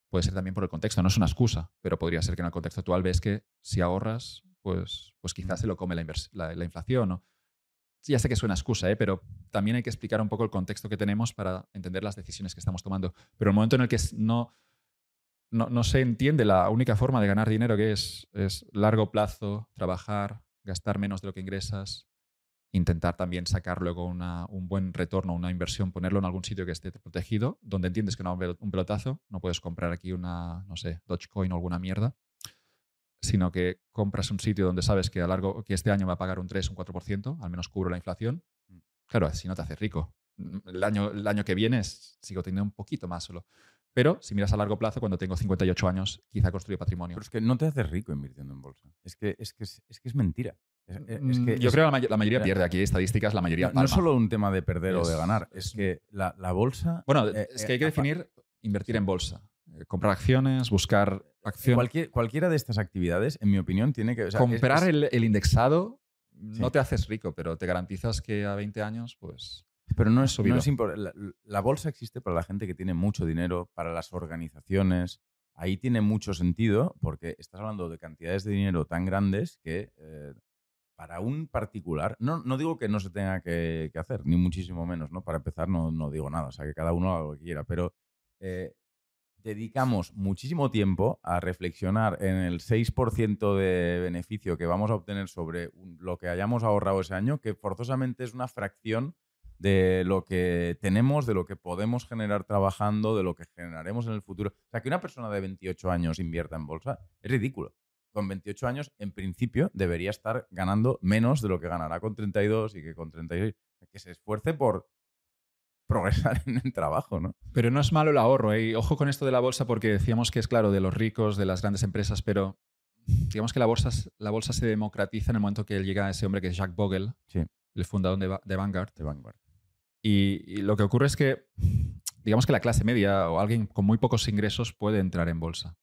Puede ser también por el contexto, no es una excusa, pero podría ser que en el contexto actual ves que si ahorras, pues, pues quizás se lo come la, la, inflación. ¿no? Ya sé que suena excusa, ¿eh? pero también hay que explicar un poco el contexto que tenemos para entender las decisiones que estamos tomando. Pero el momento en el que no, no, no se entiende la única forma de ganar dinero, que es, es largo plazo, trabajar, gastar menos de lo que ingresas, intentar también sacar luego un buen retorno, una inversión, ponerlo en algún sitio que esté protegido, donde entiendes que no un pelotazo, no puedes comprar aquí una, no sé, Dogecoin o alguna mierda, sino que compras un sitio donde sabes que a largo que este año va a pagar un 3 o un 4%, al menos cubro la inflación. Mm. Claro, así no te haces rico. El año, el año que viene sigo teniendo un poquito más solo. Pero si miras a largo plazo, cuando tengo 58 años, quizá construyo patrimonio. Pero es que no te haces rico invirtiendo en bolsa. Es que es, que es, que es mentira. Mm, yo creo que la, mayoría pierde aquí, estadísticas, la mayoría No, es solo un tema de perder o de ganar, es que la, bolsa. Bueno, eh, es que hay que eh, definir invertir en bolsa. Eh, comprar acciones, buscar acciones. cualquiera de estas actividades, en mi opinión, tiene que. comprar el, indexado no te haces rico, pero te garantizas que a 20 años, pues. Pero no es, no es la, la bolsa existe para la gente que tiene mucho dinero, para las organizaciones, ahí tiene mucho sentido porque estás hablando de cantidades de dinero tan grandes que para un particular, no, no digo que no se tenga que, hacer, ni muchísimo menos, ¿no? Para empezar no, no, digo nada, o sea, que cada uno haga lo que quiera, pero eh, dedicamos muchísimo tiempo a reflexionar en el 6% de beneficio que vamos a obtener sobre lo que hayamos ahorrado ese año, que forzosamente es una fracción de lo que tenemos, de lo que podemos generar trabajando, de lo que generaremos en el futuro. O sea, que una persona de 28 años invierta en bolsa es ridículo. Con 28 años, en principio, debería estar ganando menos de lo que ganará con 32 y que con 36. Que se esfuerce por progresar en el trabajo, ¿no? Pero no es malo el ahorro, ¿eh? Ojo con esto de la bolsa porque decíamos que es claro de los ricos, de las grandes empresas, pero digamos que la bolsa, la bolsa se democratiza en el momento que llega ese hombre que es Jack Bogle, el fundador de, Vanguard. De Vanguard. Y, lo que ocurre es que, digamos que la clase media o alguien con muy pocos ingresos puede entrar en bolsa.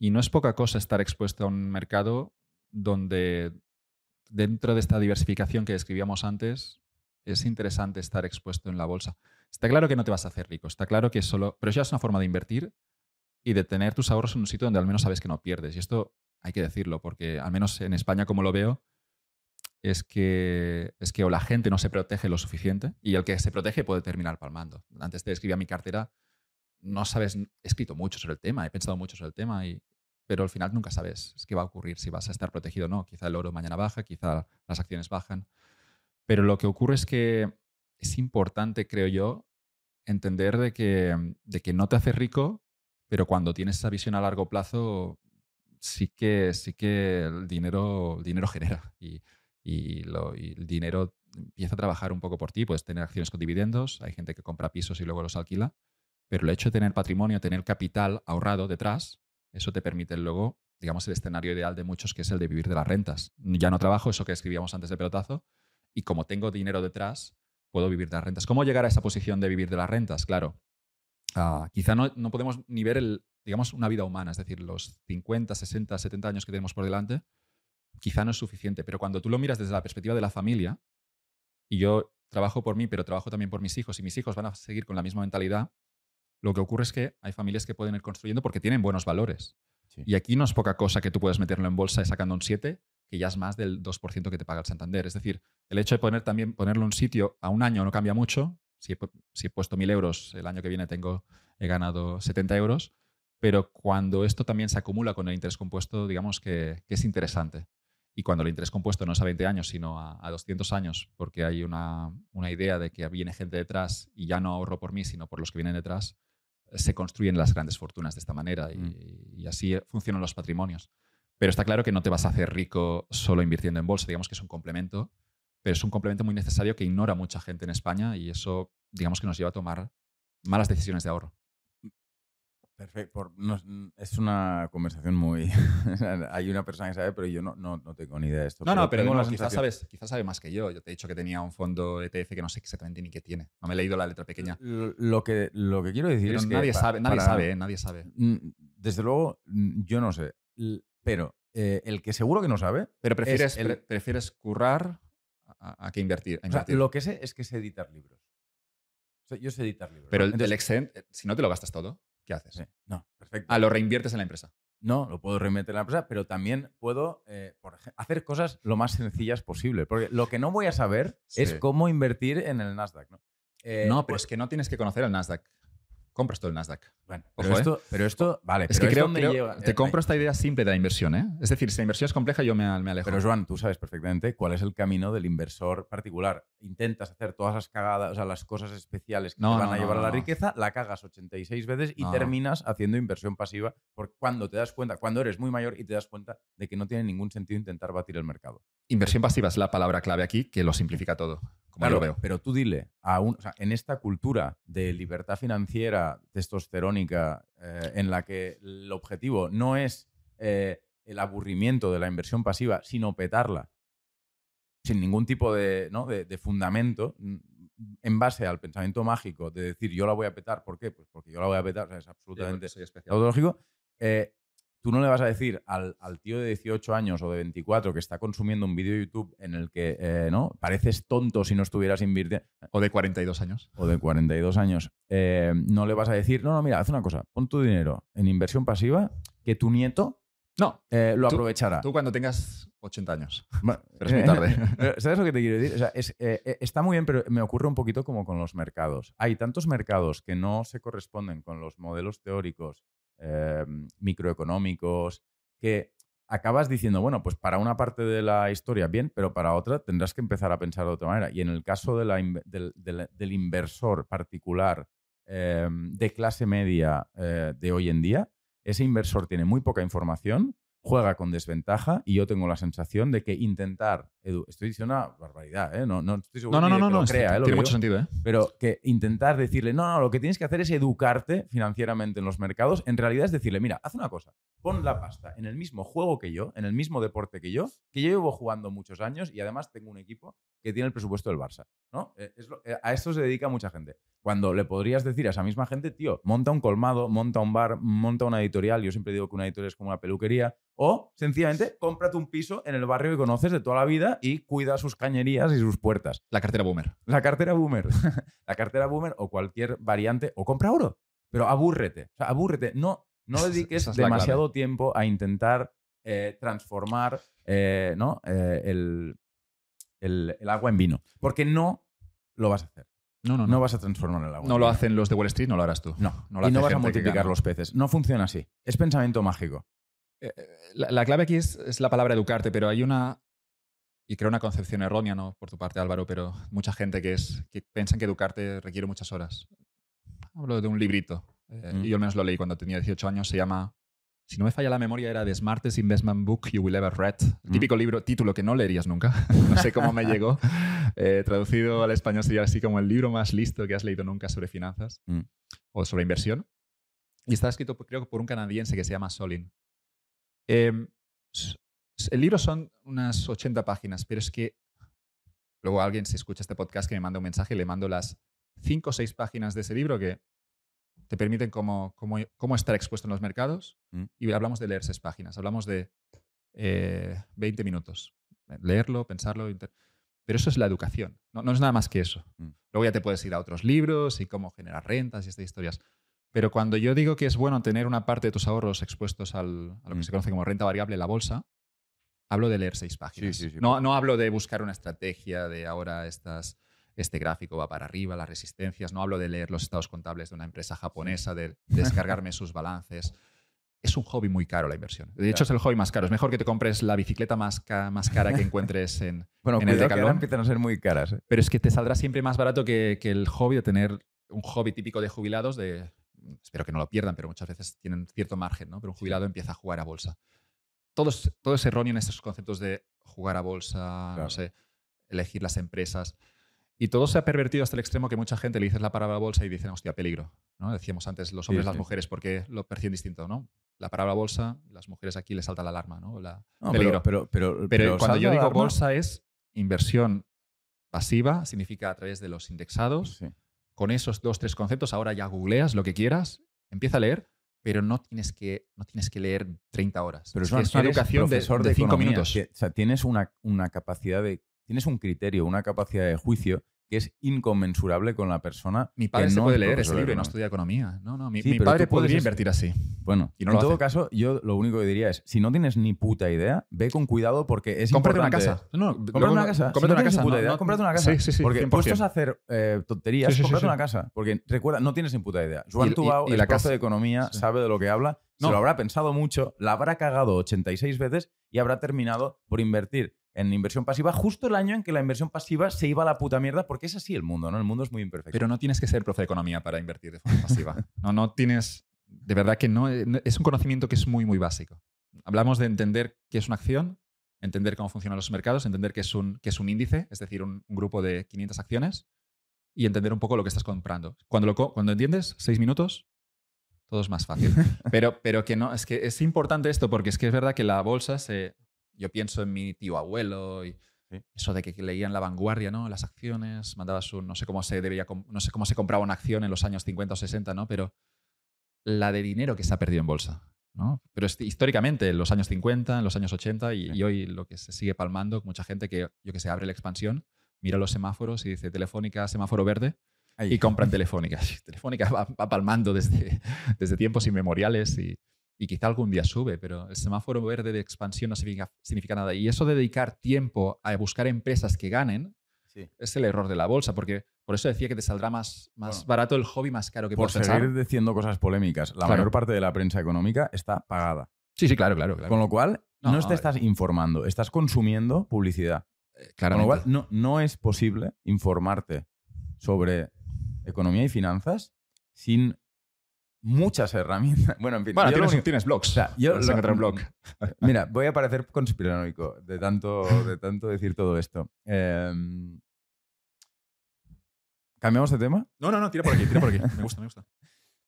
Y no es poca cosa estar expuesto a un mercado donde dentro de esta diversificación que describíamos antes, es interesante estar expuesto en la bolsa. Está claro que no te vas a hacer rico, está claro que solo... Pero ya es una forma de invertir y de tener tus ahorros en un sitio donde al menos sabes que no pierdes. Y esto hay que decirlo, porque al menos en España, como lo veo, es que, es que o la gente no se protege lo suficiente y el que se protege puede terminar palmando. Antes de escribir mi cartera, no sabes, he escrito mucho sobre el tema, he pensado mucho sobre el tema, y, pero al final nunca sabes qué va a ocurrir, si vas a estar protegido o no. Quizá el oro mañana baja, quizá las acciones bajan. Pero lo que ocurre es que es importante, creo yo, entender de que, de que no te hace rico, pero cuando tienes esa visión a largo plazo, sí que, sí que el, dinero, dinero genera. Y, y, el dinero empieza a trabajar un poco por ti. Puedes tener acciones con dividendos, hay gente que compra pisos y luego los alquila, pero el hecho de tener patrimonio, tener capital ahorrado detrás, eso te permite luego, digamos, el escenario ideal de muchos, que es el de vivir de las rentas. Ya no trabajo, eso que escribíamos antes de pelotazo, y como tengo dinero detrás, puedo vivir de las rentas. ¿Cómo llegar a esa posición de vivir de las rentas? Claro, ah, quizá no, no podemos ni ver el, digamos, una vida humana, es decir, los 50, 60, 70 años que tenemos por delante, quizá no es suficiente, pero cuando tú lo miras desde la perspectiva de la familia, y yo trabajo por mí, pero trabajo también por mis hijos, y mis hijos van a seguir con la misma mentalidad, lo que ocurre es que hay familias que pueden ir construyendo porque tienen buenos valores. Y aquí no es poca cosa que tú puedes meterlo en bolsa y sacando un 7, que ya es más del 2% que te paga el Santander. Es decir, el hecho de poner también, ponerlo en un sitio a un año no cambia mucho. Si he, puesto 1.000 euros, el año que viene tengo, he ganado 70 euros. Pero cuando esto también se acumula con el interés compuesto, digamos que es interesante. Y cuando el interés compuesto no es a 20 años, sino a, 200 años, porque hay una, idea de que viene gente detrás y ya no ahorro por mí, sino por los que vienen detrás, se construyen las grandes fortunas de esta manera y, mm. y así funcionan los patrimonios. Pero está claro que no te vas a hacer rico solo invirtiendo en bolsa, digamos que es un complemento, pero es un complemento muy necesario que ignora mucha gente en España y eso, digamos que nos lleva a tomar malas decisiones de ahorro. Perfecto. es una conversación muy... Hay una persona que sabe, pero yo no, no, no tengo ni idea de esto. No, no, pero quizás, sabes, quizás sabe más que yo. Yo te he dicho que tenía un fondo ETF que no sé exactamente ni qué tiene. No me he leído la letra pequeña. Lo que, lo que quiero decir es nadie que... Sabe, nadie sabe, ¿eh? nadie sabe. Desde luego, yo no sé. Pero eh, el que seguro que no sabe... Pero prefieres, prefieres currar a, que invertir. lo que sé es que sé editar libros. yo sé editar libros. Pero el, el Excel, eh, si no te lo gastas todo... ¿qué haces? No, perfecto. Ah, lo reinviertes en la empresa. No, lo puedo reinvertir en la empresa, pero también puedo eh, hacer cosas lo más sencillas posible. Porque lo que no voy a saber es cómo invertir en el Nasdaq. ¿no? Eh, no, pero pues es que no tienes que conocer el Nasdaq compras todo el Nasdaq. Bueno, pero, esto, ¿eh? pero esto, vale. Es que creo, que te compro esta idea simple de la inversión, ¿eh? Es decir, si la inversión es compleja, yo me, me alejo. Pero Joan, tú sabes perfectamente cuál es el camino del inversor particular. Intentas hacer todas las cagadas, o sea, las cosas especiales que te van a llevar a la riqueza, la cagas 86 veces y terminas haciendo inversión pasiva por cuando te das cuenta, cuando eres muy mayor y te das cuenta de que no tiene ningún sentido intentar batir el mercado. Inversión pasiva es la palabra clave aquí que lo simplifica todo lo veo. Pero tú dile, a un, en esta cultura de libertad financiera testosterónica eh, en la que el objetivo no es eh, el aburrimiento de la inversión pasiva, sino petarla sin ningún tipo de, de, fundamento, mm, en base al pensamiento mágico de decir yo la voy a petar, ¿por qué? Pues porque yo la voy a petar, es absolutamente autológico. Eh, Tú no le vas a decir al, tío de 18 años o de 24 que está consumiendo un vídeo de YouTube en el que eh, ¿no? pareces tonto si no estuvieras invirtiendo. O de 42 años. O de 42 años. Eh, no le vas a decir, no, no, mira, haz una cosa, pon tu dinero en inversión pasiva que tu nieto no, eh, lo aprovechará. Tú cuando tengas 80 años. Bueno, Pero es muy tarde. ¿Sabes lo que te quiero decir? O sea, es, eh, está muy bien, pero me ocurre un poquito como con los mercados. Hay tantos mercados que no se corresponden con los modelos teóricos eh, microeconómicos que acabas diciendo, bueno, pues para una parte de la historia bien, pero para otra tendrás que empezar a pensar de otra manera. Y en el caso del, del- inversor particular eh, de clase media eh, de hoy en día, ese inversor tiene muy poca información, juega con desventaja y yo tengo la sensación de que intentar, estoy diciendo una barbaridad, ¿eh? no, no estoy seguro No, no, no, de no, que no. lo crea, ¿eh? Lo tiene que mucho sentido, ¿eh? Pero que intentar decirle, no, no, lo que tienes que hacer es educarte financieramente en los mercados, en realidad es decirle, mira, haz una cosa, pon la pasta en el mismo juego que yo, en el mismo deporte que yo, que yo llevo jugando muchos años y además tengo un equipo que tiene el presupuesto del Barça. ¿no? Eh, es lo- eh, a esto se dedica mucha gente. Cuando le podrías decir a esa misma gente, tío, monta un colmado, monta un bar, monta una editorial, yo siempre digo que una editorial es como una peluquería, o sencillamente cómprate un piso en el barrio que conoces de toda la vida y cuida sus cañerías y sus puertas. La cartera boomer. La cartera boomer. la cartera boomer o cualquier variante. O compra oro. Pero abúrrete. O sea, abúrrete. No, no dediques es demasiado tiempo a intentar eh, transformar eh, ¿no? Eh, el, el- el agua en vino. Porque no lo vas a hacer. No, no, No, no. vas a transformar el agua. No lo hacen los de Wall Street, no lo harás tú. No. no lo y no vas a multiplicar gana. los peces. No funciona así. Es pensamiento mágico. Eh, eh, La, la clave aquí es, es la palabra educarte, pero hay una, y creo una concepción errónea, no por tu parte Álvaro, pero mucha gente que, es, que piensan que educarte requiere muchas horas. Hablo de un librito, eh, Mm. y yo al menos lo leí cuando tenía 18 años, se llama, si no me falla la memoria, era The Smartest Investment Book You Will Ever Read. El Mm. típico libro, título que no leerías nunca, no sé cómo me llegó. Eh, traducido al español sería así como el libro más listo que has leído nunca sobre finanzas Mm. o sobre inversión. Y está escrito, creo que por un canadiense que se llama Solin. Em, el libro son unas 80 páginas, pero es que luego alguien se escucha este podcast que me manda un mensaje y le mando las 5 o 6 páginas de ese libro que te permiten cómo, cómo, cómo estar expuesto en los mercados. Mm. Y hablamos de leer 6 páginas, hablamos de eh, 20 minutos. Leerlo, pensarlo. Pero eso es la educación, no, no es nada más que eso. Mm. Luego ya te puedes ir a otros libros y cómo generar rentas y estas historias. Pero cuando yo digo que es bueno tener una parte de tus ahorros expuestos al- a lo que Mm. se conoce como renta variable en la bolsa, hablo de leer seis páginas. sí, sí. No, no hablo de buscar una estrategia de ahora estas, este gráfico va para arriba, las resistencias. No hablo de leer los estados contables de una empresa japonesa, de descargarme sus balances. Es un hobby muy caro la inversión. De hecho, Claro. es el hobby más caro. Es mejor que te compres la bicicleta más, ca- más cara que encuentres en, Bueno, en el cuidado que ahora Decathlon. empiezan a ser muy caras. ¿eh? Pero es que te saldrá siempre más barato que, que el hobby de tener un hobby típico de jubilados de espero que no lo pierdan, pero muchas veces tienen cierto margen, ¿no? Pero un jubilado empieza a jugar a bolsa. Todo es, todo es erróneo en estos conceptos de jugar a bolsa, Claro. no sé, elegir las empresas. Y todo se ha pervertido hasta el extremo que mucha gente le dices la palabra bolsa y dicen, hostia, peligro. ¿no? Decíamos antes los Sí, hombres y las sí. mujeres, porque lo perciben distinto, ¿no? La palabra bolsa, las mujeres aquí les salta la alarma, ¿no? La, No, peligro. pero, pero, pero, Pero, cuando yo digo bolsa es inversión pasiva, significa a través de los indexados. Sí. Con esos dos, tres conceptos, ahora ya googleas lo que quieras, empieza a leer, pero no tienes que, no tienes que leer 30 horas. Pero es, una educación de, de cinco minutos. que, o sea, tienes una, una capacidad de. Tienes un criterio, una capacidad de juicio que es inconmensurable con la persona. Mi padre que se no puede es leer ese libro y no estudia economía. No, no, mi, Sí, mi pero padre podría invertir así. Bueno, Y no en lo todo hace. caso, yo lo único que diría es: si no tienes ni puta idea, ve con cuidado porque es Cómprate una importante. casa. No, Cómprate una casa. Si Cómprate no una casa. puta no, idea, cómprate una casa. Sí, sí, sí. Porque 100%. puestos a hacer eh, tonterías, Sí, cómprate sí. una casa. Porque recuerda, no tienes ni puta idea. Y es la profe de economía, sabe de lo que habla, No. se lo habrá pensado mucho, la habrá cagado 86 veces y habrá terminado por invertir en inversión pasiva justo el año en que la inversión pasiva se iba a la puta mierda, porque es así el mundo, ¿no? El mundo es muy imperfecto. Pero no tienes que ser profe de economía para invertir de forma pasiva. No, no tienes. De verdad que no. eh, no- Es un conocimiento que es muy, muy básico. Hablamos de entender qué es una acción, entender cómo funcionan los mercados, entender qué es un, qué es un índice, es decir, un, un grupo de 500 acciones, y entender un poco lo que estás comprando. Cuando, lo, cuando entiendes, seis minutos, todo es más fácil. pero, pero que no, es que es importante esto porque es que es verdad que la bolsa se. Yo pienso en mi tío abuelo y Sí. eso de que leían la vanguardia, ¿no? Las acciones, mandabas un. No sé cómo se com- No sé cómo se compraba una acción en los años 50 o 60, ¿no? Pero la de dinero que se ha perdido en bolsa. ¿no? Pero históricamente, en los años 50, en los años 80 y, Sí. y hoy lo que se sigue palmando, mucha gente que, yo que sé, abre la expansión, mira los semáforos y dice Telefónica, semáforo verde, Ahí. y compran Telefónica. Telefónica va, va palmando desde, desde tiempos inmemoriales y, y quizá algún día sube, pero el semáforo verde de expansión no significa, significa nada. Y eso de dedicar tiempo a buscar empresas que ganen es el error de la bolsa, porque por eso decía que te saldrá más, más barato el hobby más caro que por seguir diciendo cosas polémicas. La mayor parte de la prensa económica está pagada. Sí, sí, claro, claro. Con lo cual, no, te estás informando, estás consumiendo publicidad. Eh, Con lo cual, no, no es posible informarte sobre economía y finanzas sin muchas herramientas. Bueno, en fin. Bueno, tienes, blogs. yo blog. Mira, voy a parecer conspiranoico de tanto, de tanto decir todo esto. Em, ¿Cambiamos de tema? No, no, no, tira por aquí, tira por aquí. Me gusta, me gusta.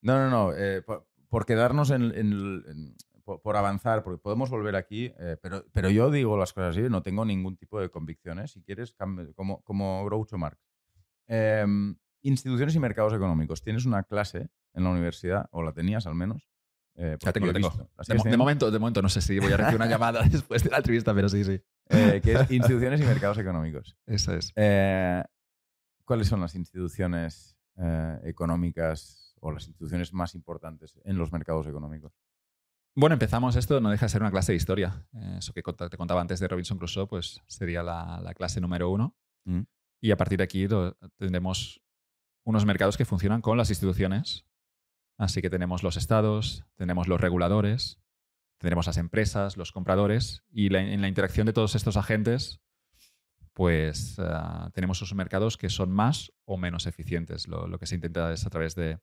No, no, no. Eh, por, quedarnos en, por, avanzar, porque podemos volver aquí, eh, pero, pero yo digo las cosas así, no tengo ningún tipo de convicciones. Si quieres, como, como Groucho Marx. Em, instituciones y mercados económicos. Tienes una clase en la universidad, o la tenías al menos. Eh, ya tengo, tengo. De, momento, de momento no sé si voy a recibir una llamada después de la entrevista, pero sí, sí. Eh, que es instituciones y mercados económicos. Eso es. Eh, ¿Cuáles son las instituciones económicas o las instituciones más importantes en los mercados económicos? Bueno, empezamos esto, no deja de ser una clase de historia. eso que te contaba antes de Robinson Crusoe, pues sería la, clase número uno. Mm. Y a partir de aquí tendremos unos mercados que funcionan con las instituciones Así que tenemos los estados, tenemos los reguladores, tenemos las empresas, los compradores y en la interacción de todos estos agentes, pues ah, tenemos esos mercados que son más o menos eficientes. Lo, que se intenta es a través de,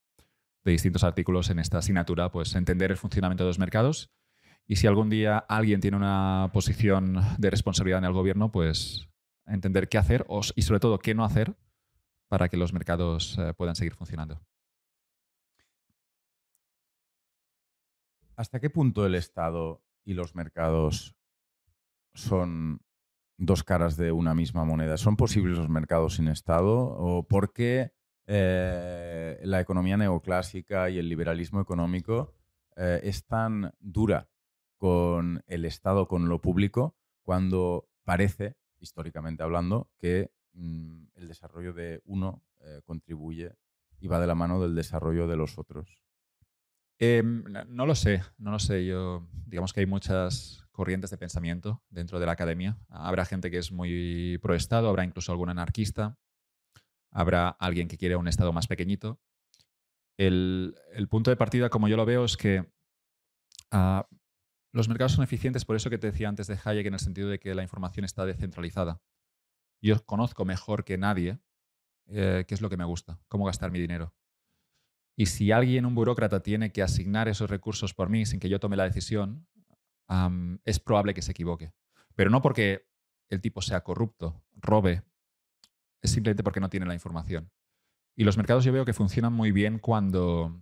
distintos artículos en esta asignatura, pues entender el funcionamiento de los mercados y si algún día alguien tiene una posición de responsabilidad en el gobierno, pues entender qué hacer y sobre todo qué no hacer para que los mercados eh, puedan seguir funcionando. ¿Hasta qué punto el Estado y los mercados son dos caras de una misma moneda? ¿Son posibles los mercados sin Estado? ¿O por qué eh, la economía neoclásica y el liberalismo económico eh, es tan dura con el Estado, con lo público, cuando parece, históricamente hablando, que mm, el desarrollo de uno eh, contribuye y va de la mano del desarrollo de los otros? Em, no lo sé, no lo sé. Yo, digamos que hay muchas corrientes de pensamiento dentro de la academia. Habrá gente que es muy pro Estado, habrá incluso algún anarquista, habrá alguien que quiere un Estado más pequeñito. El, punto de partida, como yo lo veo, es que ah, los mercados son eficientes, por eso que te decía antes de Hayek, en el sentido de que la información está descentralizada. Yo conozco mejor que nadie eh, qué es lo que me gusta, cómo gastar mi dinero. Y si alguien, un burócrata, tiene que asignar esos recursos por mí sin que yo tome la decisión, es probable que se equivoque. Pero no porque el tipo sea corrupto, robe, es simplemente porque no tiene la información. Y los mercados yo veo que funcionan muy bien cuando,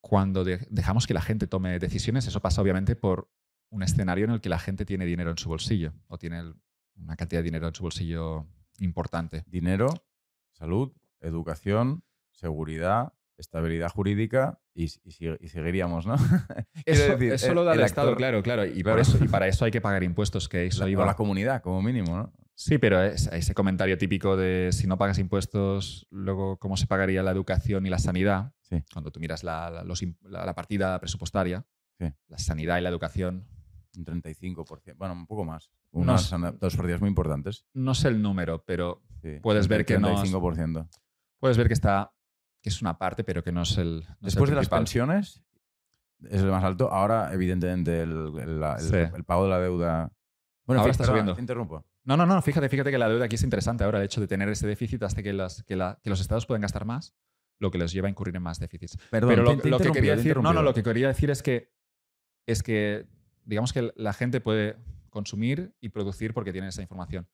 cuando dejamos que la gente tome decisiones. Eso pasa obviamente por un escenario en el que la gente tiene dinero en su bolsillo o tiene una cantidad de dinero en su bolsillo importante. Dinero, salud, educación, seguridad, estabilidad jurídica y, seguiríamos, ¿no? eso, eso lo da el, Estado, claro, claro. Y, para eso hay que pagar impuestos, que eso iba... la comunidad, como mínimo, ¿no? Sí, pero ese comentario típico de si no pagas impuestos, luego cómo se pagaría la educación y la sanidad, cuando tú miras la, partida presupuestaria, la sanidad y la educación. Un 35%, bueno, un poco más. Unas dos partidas muy importantes. No sé el número, pero puedes ver que no. 35%. Puedes ver que está que es una parte, pero que no es el. Después de las pensiones, es el más alto. Ahora, evidentemente, el, pago de la deuda. Bueno, ahora está subiendo. Te interrumpo. No, no, no, fíjate, fíjate que la deuda aquí es interesante ahora, el hecho de tener ese déficit hasta que, las, que, los estados pueden gastar más, lo que les lleva a incurrir en más déficits. Perdón, Pero lo, que quería decir, no, no, lo que quería decir es que, es que, digamos que la gente puede consumir y producir porque tiene esa información.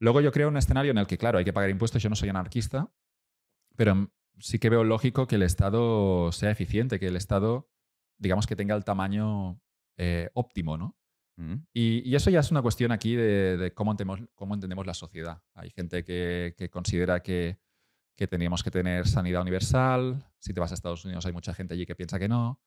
Luego yo creo un escenario en el que, claro, hay que pagar impuestos, yo no soy anarquista, pero sí que veo lógico que el Estado sea eficiente, que el Estado, digamos, que tenga el tamaño eh, óptimo, ¿no? Mm. Y, eso ya es una cuestión aquí de, cómo, entendemos, cómo, entendemos, la sociedad. Hay gente que, considera que, que tendríamos que tener sanidad universal. Si te vas a Estados Unidos hay mucha gente allí que piensa que no.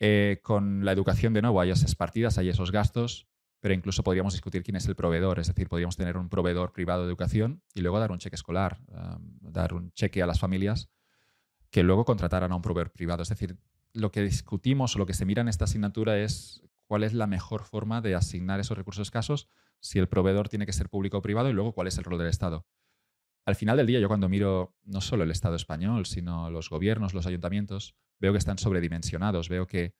Eh, con la educación, de nuevo, hay esas partidas, hay esos gastos pero incluso podríamos discutir quién es el proveedor, es decir, podríamos tener un proveedor privado de educación y luego dar un cheque escolar, dar un cheque a las familias que luego contrataran a un proveedor privado. Es decir, lo que discutimos o lo que se mira en esta asignatura es cuál es la mejor forma de asignar esos recursos escasos, si el proveedor tiene que ser público o privado y luego cuál es el rol del Estado. Al final del día, yo cuando miro no solo el Estado español, sino los gobiernos, los ayuntamientos, veo que están sobredimensionados, veo que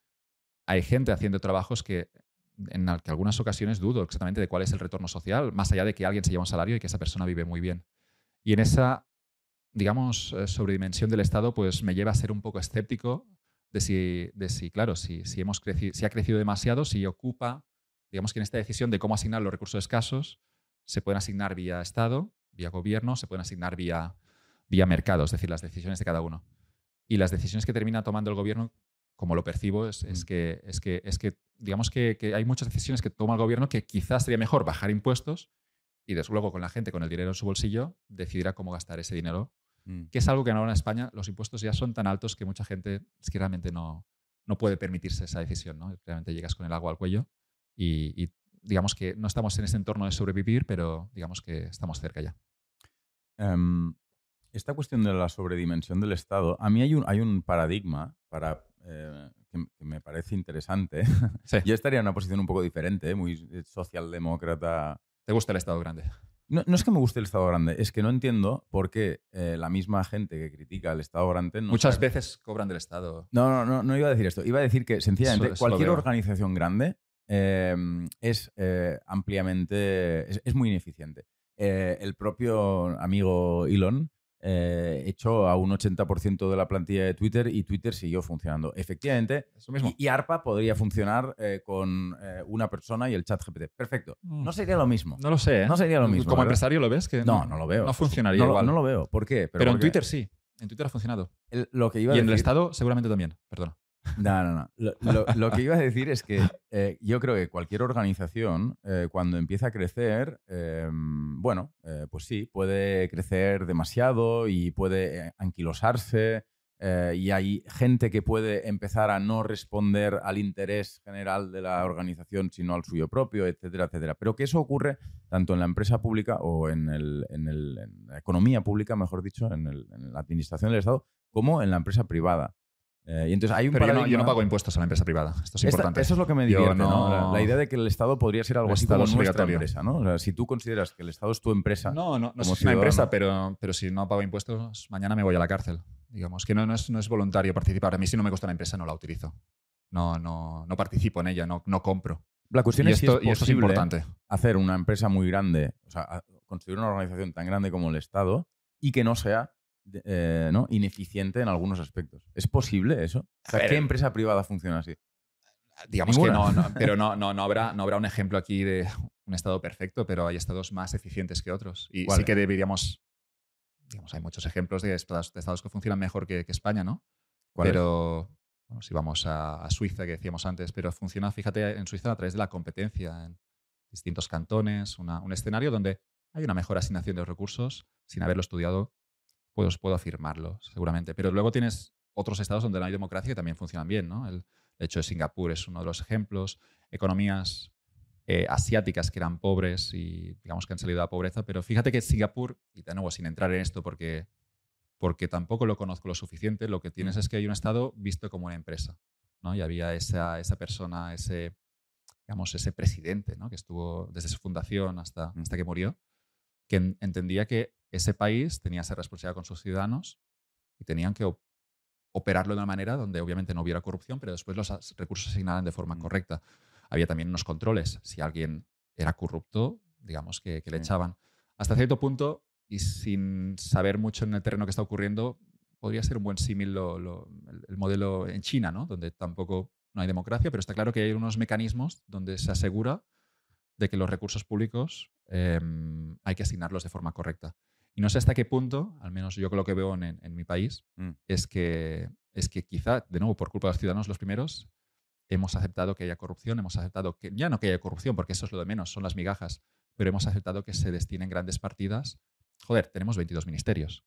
hay gente haciendo trabajos que en algunas ocasiones dudo exactamente de cuál es el retorno social, más allá de que alguien se lleva un salario y que esa persona vive muy bien. Y en esa, digamos, eh, sobredimensión del Estado, pues me lleva a ser un poco escéptico de si, de si claro, si, si, hemos crecido, si ha crecido demasiado, si ocupa, digamos que en esta decisión de cómo asignar los recursos escasos, se pueden asignar vía Estado, vía gobierno, se pueden asignar vía, vía mercado, es decir, las decisiones de cada uno. Y las decisiones que termina tomando el gobierno como lo percibo, es, mm. que, es, que, es que, digamos que, hay muchas decisiones que toma el gobierno que quizás sería mejor bajar impuestos y después luego con la gente, con el dinero en su bolsillo, decidirá cómo gastar ese dinero, mm. que es algo que ahora en España los impuestos ya son tan altos que mucha gente es que realmente no, no puede permitirse esa decisión. ¿no? Realmente llegas con el agua al cuello y, digamos que no estamos en ese entorno de sobrevivir, pero digamos que estamos cerca ya. Em, esta cuestión de la sobredimensión del Estado, a mí hay un, hay un paradigma para eh, que, me parece interesante. Yo estaría en una posición un poco diferente, ¿eh? muy socialdemócrata. ¿Te gusta el Estado grande? No, no, es que me guste el Estado grande, es que no entiendo por qué eh, la misma gente que critica el Estado grande... Muchas veces cobran del Estado. No, no, no, no iba a decir esto. Iba a decir que sencillamente cualquier organización grande em, es ampliamente... Es, es, muy ineficiente. el propio amigo Elon eh, echó a un 80% de la plantilla de Twitter y Twitter siguió funcionando. Efectivamente, Y, ARPA podría funcionar eh, con eh, una persona y el chat GPT. Perfecto. Mm. No sería lo mismo. No lo sé. No sería lo mismo. ¿Como empresario lo ves? Que no, no, lo veo. No funcionaría igual. No lo veo. ¿Por qué? Pero, en Twitter sí. En Twitter ha funcionado. lo que iba y en el Estado seguramente también. Perdón. No, no, no. Lo, que iba a decir es que eh, yo creo que cualquier organización, eh, cuando empieza a crecer, em, bueno, eh, pues sí, puede crecer demasiado y puede anquilosarse. y hay gente que puede empezar a no responder al interés general de la organización, sino al suyo propio, etcétera, etcétera. Pero que eso ocurre tanto en la empresa pública o en, la economía pública, mejor dicho, en, en la administración del Estado, como en la empresa privada. Eh, y entonces hay un Pero yo no, pago impuestos a la empresa privada. Esto es importante. Eso es lo que me divierte, ¿no? La, idea de que el Estado podría ser algo así como nuestra empresa, ¿no? O sea, si tú consideras que el Estado es tu empresa... No, no, no es una empresa, pero, pero si no pago impuestos, mañana me voy a la cárcel. Digamos que no, no, es, no es voluntario participar. A mí si no me gusta la empresa no la utilizo. No, no, no participo en ella, no, no compro. La cuestión es esto, si es posible importante. hacer una empresa muy grande, o sea, construir una organización tan grande como el Estado y que no sea eh, ¿no? ineficiente en algunos aspectos. ¿Es posible eso? ¿Qué empresa privada funciona así? Digamos que no, pero no, no, no, habrá, no habrá un ejemplo aquí de un estado perfecto, pero hay estados más eficientes que otros. Y sí que deberíamos, digamos, hay muchos ejemplos de estados, que funcionan mejor que, España, ¿no? Pero si vamos a, Suiza, que decíamos antes, pero funciona, fíjate, en Suiza a través de la competencia en distintos cantones, un escenario donde hay una mejor asignación de recursos sin haberlo estudiado pues puedo afirmarlo, seguramente. Pero luego tienes otros estados donde no hay democracia que también funcionan bien. ¿no? El, hecho de Singapur es uno de los ejemplos. Economías eh, asiáticas que eran pobres y digamos que han salido a la pobreza. Pero fíjate que Singapur, y de nuevo sin entrar en esto porque, porque tampoco lo conozco lo suficiente, lo que tienes es que hay un estado visto como una empresa. ¿no? Y había esa, esa persona, ese, digamos, ese presidente ¿no? que estuvo desde su fundación hasta, hasta que murió, que entendía que ese país tenía esa responsabilidad con sus ciudadanos y tenían que operarlo de una manera donde obviamente no hubiera corrupción, pero después los recursos se asignaran de forma mm. correcta. Había también unos controles. Si alguien era corrupto, digamos que, le echaban. Hasta cierto punto, y sin saber mucho en el terreno que está ocurriendo, podría ser un buen símil el, modelo en China, ¿no? donde tampoco no hay democracia, pero está claro que hay unos mecanismos donde se asegura de que los recursos públicos em, hay que asignarlos de forma correcta. Y no sé hasta qué punto, al menos yo lo que veo en, mi país, mm. es, que, es que quizá, de nuevo, por culpa de los ciudadanos los primeros, hemos aceptado que haya corrupción, hemos aceptado que, ya no que haya corrupción, porque eso es lo de menos, son las migajas, pero hemos aceptado que se destinen grandes partidas. Joder, tenemos 22 ministerios.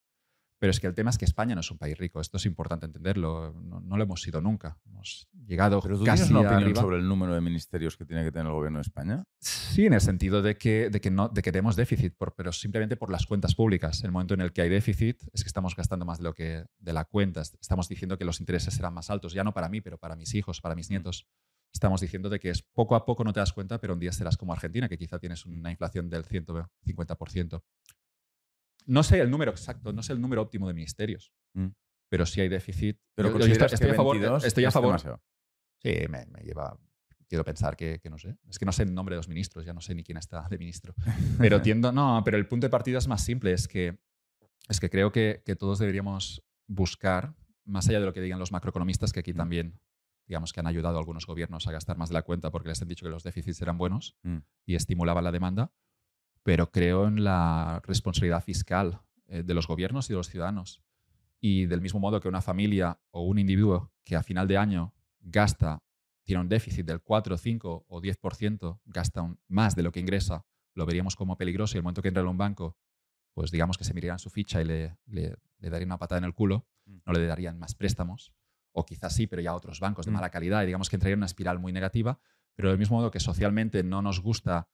Pero es que el tema es que España no es un país rico. Esto es importante entenderlo. No, lo hemos sido nunca. Hemos llegado ¿Pero tú casi tienes una opinión sobre el número de ministerios que tiene que tener el gobierno de España? Sí, en el sentido de que, de que, no, de que tenemos déficit, por, pero simplemente por las cuentas públicas. El momento en el que hay déficit es que estamos gastando más de lo que de la cuenta. Estamos diciendo que los intereses serán más altos, ya no para mí, pero para mis hijos, para mis nietos. Estamos diciendo de que es poco a poco no te das cuenta, pero un día serás como Argentina, que quizá tienes una inflación del 150%. No sé el número exacto, no sé el número óptimo de ministerios, Mm. pero sí hay déficit. Pero Yo- yo consideras estoy, que a favor. 22 Estoy a es favor. demasiado. Sí, me, me lleva. Quiero pensar que, que no sé. Es que no sé el nombre de los ministros, ya no sé ni quién está de ministro. Pero tiendo. No, pero el punto de partida es más simple. Es que, es que creo que, que todos deberíamos buscar, más allá de lo que digan los macroeconomistas, que aquí también, digamos, que han ayudado a algunos gobiernos a gastar más de la cuenta porque les han dicho que los déficits eran buenos Mm. y estimulaban la demanda. Pero creo en la responsabilidad fiscal eh, de los gobiernos y de los ciudadanos. Y del mismo modo que una familia o un individuo que a final de año gasta, tiene un déficit del 4, 5 o 10%, gasta un- más de lo que ingresa, lo veríamos como peligroso y el momento que entra en un banco, pues digamos que se mirarían su ficha y le, le, le darían una patada en el culo, Mm. no le darían más préstamos, o quizás sí, pero ya a otros bancos de Mm. mala calidad y digamos que entraría en una espiral muy negativa, pero del mismo modo que socialmente no nos gusta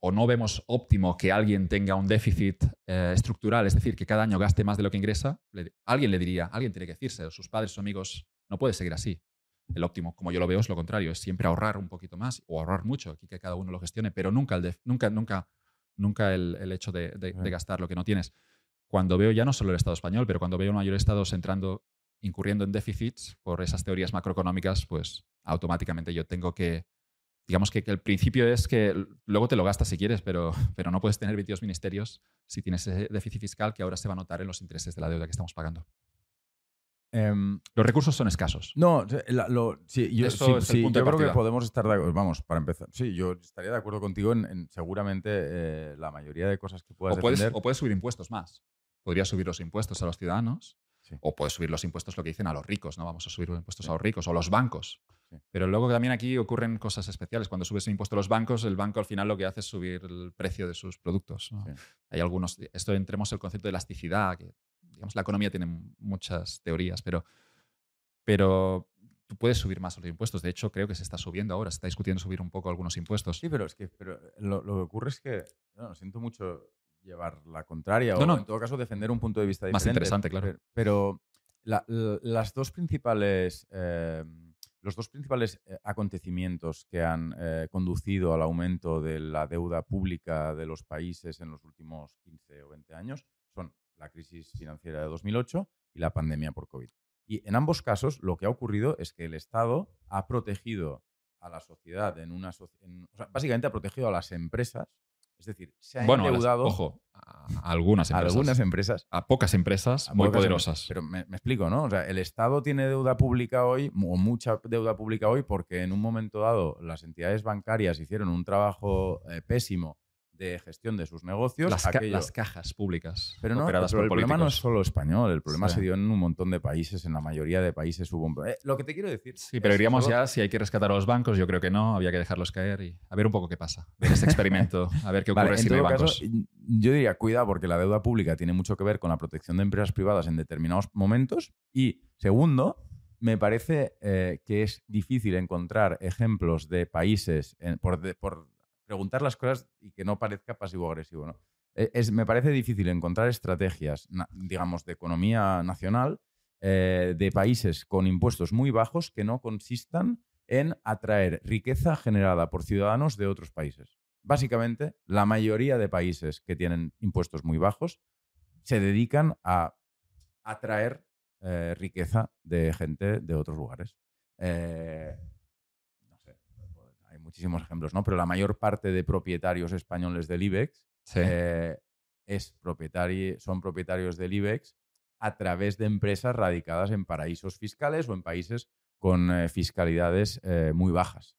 o no vemos óptimo que alguien tenga un déficit eh, estructural, es decir, que cada año gaste más de lo que ingresa, le- alguien le diría, alguien tiene que decirse, sus padres o amigos, no puede seguir así. El óptimo, como yo lo veo, es lo contrario, es siempre ahorrar un poquito más o ahorrar mucho, aquí que cada uno lo gestione, pero nunca el, nunca, nunca, nunca el, el hecho de, de- gastar lo que no tienes. Cuando veo ya no solo el Estado español, pero cuando veo mayores estados entrando, incurriendo en déficits por esas teorías macroeconómicas, pues automáticamente yo tengo que, digamos que, que el principio es que luego te lo gastas si quieres, pero, pero no puedes tener 22 ministerios si tienes ese déficit fiscal que ahora se va a notar en los intereses de la deuda que estamos pagando. Em, Los recursos son escasos. no, la- lo- sí, yo, Eso sí, es el sí, punto yo de creo que podemos estar de acuerdo. Vamos, para empezar. Sí, yo estaría de acuerdo contigo en, en seguramente eh, la mayoría de cosas que puedas O puedes, defender. o puedes subir impuestos más. Podrías subir los impuestos a los ciudadanos o puedes subir los impuestos, lo que dicen, a los ricos. No vamos a subir los impuestos a los ricos o a los bancos. Sí. Pero luego también aquí ocurren cosas especiales. Cuando subes un impuesto a los bancos, el banco al final lo que hace es subir el precio de sus productos. ¿no? Sí. Hay algunos. Esto entremos el concepto de elasticidad, que digamos la economía tiene muchas teorías, pero, pero tú puedes subir más los impuestos. De hecho, creo que se está subiendo ahora. Se está discutiendo subir un poco algunos impuestos. Sí, pero es que pero lo, lo que ocurre es que no, siento mucho llevar la contraria No, o no. en todo caso defender un punto de vista Más diferente. interesante, claro. Pero, pero la- la- las dos principales, eh, los dos principales eh, acontecimientos que han eh, conducido al aumento de la deuda pública de los países en los últimos 15 o 20 años son la crisis financiera de 2008 y la pandemia por COVID. Y en ambos casos lo que ha ocurrido es que el Estado ha protegido a la sociedad en una básicamente ha protegido a las empresas, es decir, se ha Bueno, a las- endeudado ojo, a, a algunas a empresas. algunas empresas a pocas empresas a muy pocas poderosas. empresas. Pero me, me explico, ¿no? O sea, el Estado tiene deuda pública hoy, o mucha deuda pública hoy, porque en un momento dado las entidades bancarias hicieron un trabajo eh, pésimo de gestión de sus negocios. las, ca- las cajas públicas pero no, operadas pero por el problema no es políticos. solo español, el problema Sí. se dio en un montón de países, en la mayoría de países hubo un... Eh, lo que te quiero decir... Sí, pero iríamos solo- ya, si hay que rescatar a los bancos, yo creo que no, había que dejarlos caer y a ver un poco qué pasa. Ver ese experimento, a ver qué ocurre Vale, si no hay bancos. caso, yo diría, cuidado, porque la deuda pública tiene mucho que ver con la protección de empresas privadas en determinados momentos. Y segundo, me parece eh, que es difícil encontrar ejemplos de países, en- por, de- por preguntar las cosas y que no parezca pasivo-agresivo. ¿no? Eh, Es, me parece difícil encontrar estrategias, digamos, de economía nacional eh, de países con impuestos muy bajos que no consistan en atraer riqueza generada por ciudadanos de otros países. Básicamente, la mayoría de países que tienen impuestos muy bajos se dedican a atraer eh, riqueza de gente de otros lugares. Muchísimos ejemplos, ¿no? Pero la mayor parte de propietarios españoles del IBEX Sí. eh, es propietari- son propietarios del IBEX a través de empresas radicadas en paraísos fiscales o en países con eh, fiscalidades eh, muy bajas.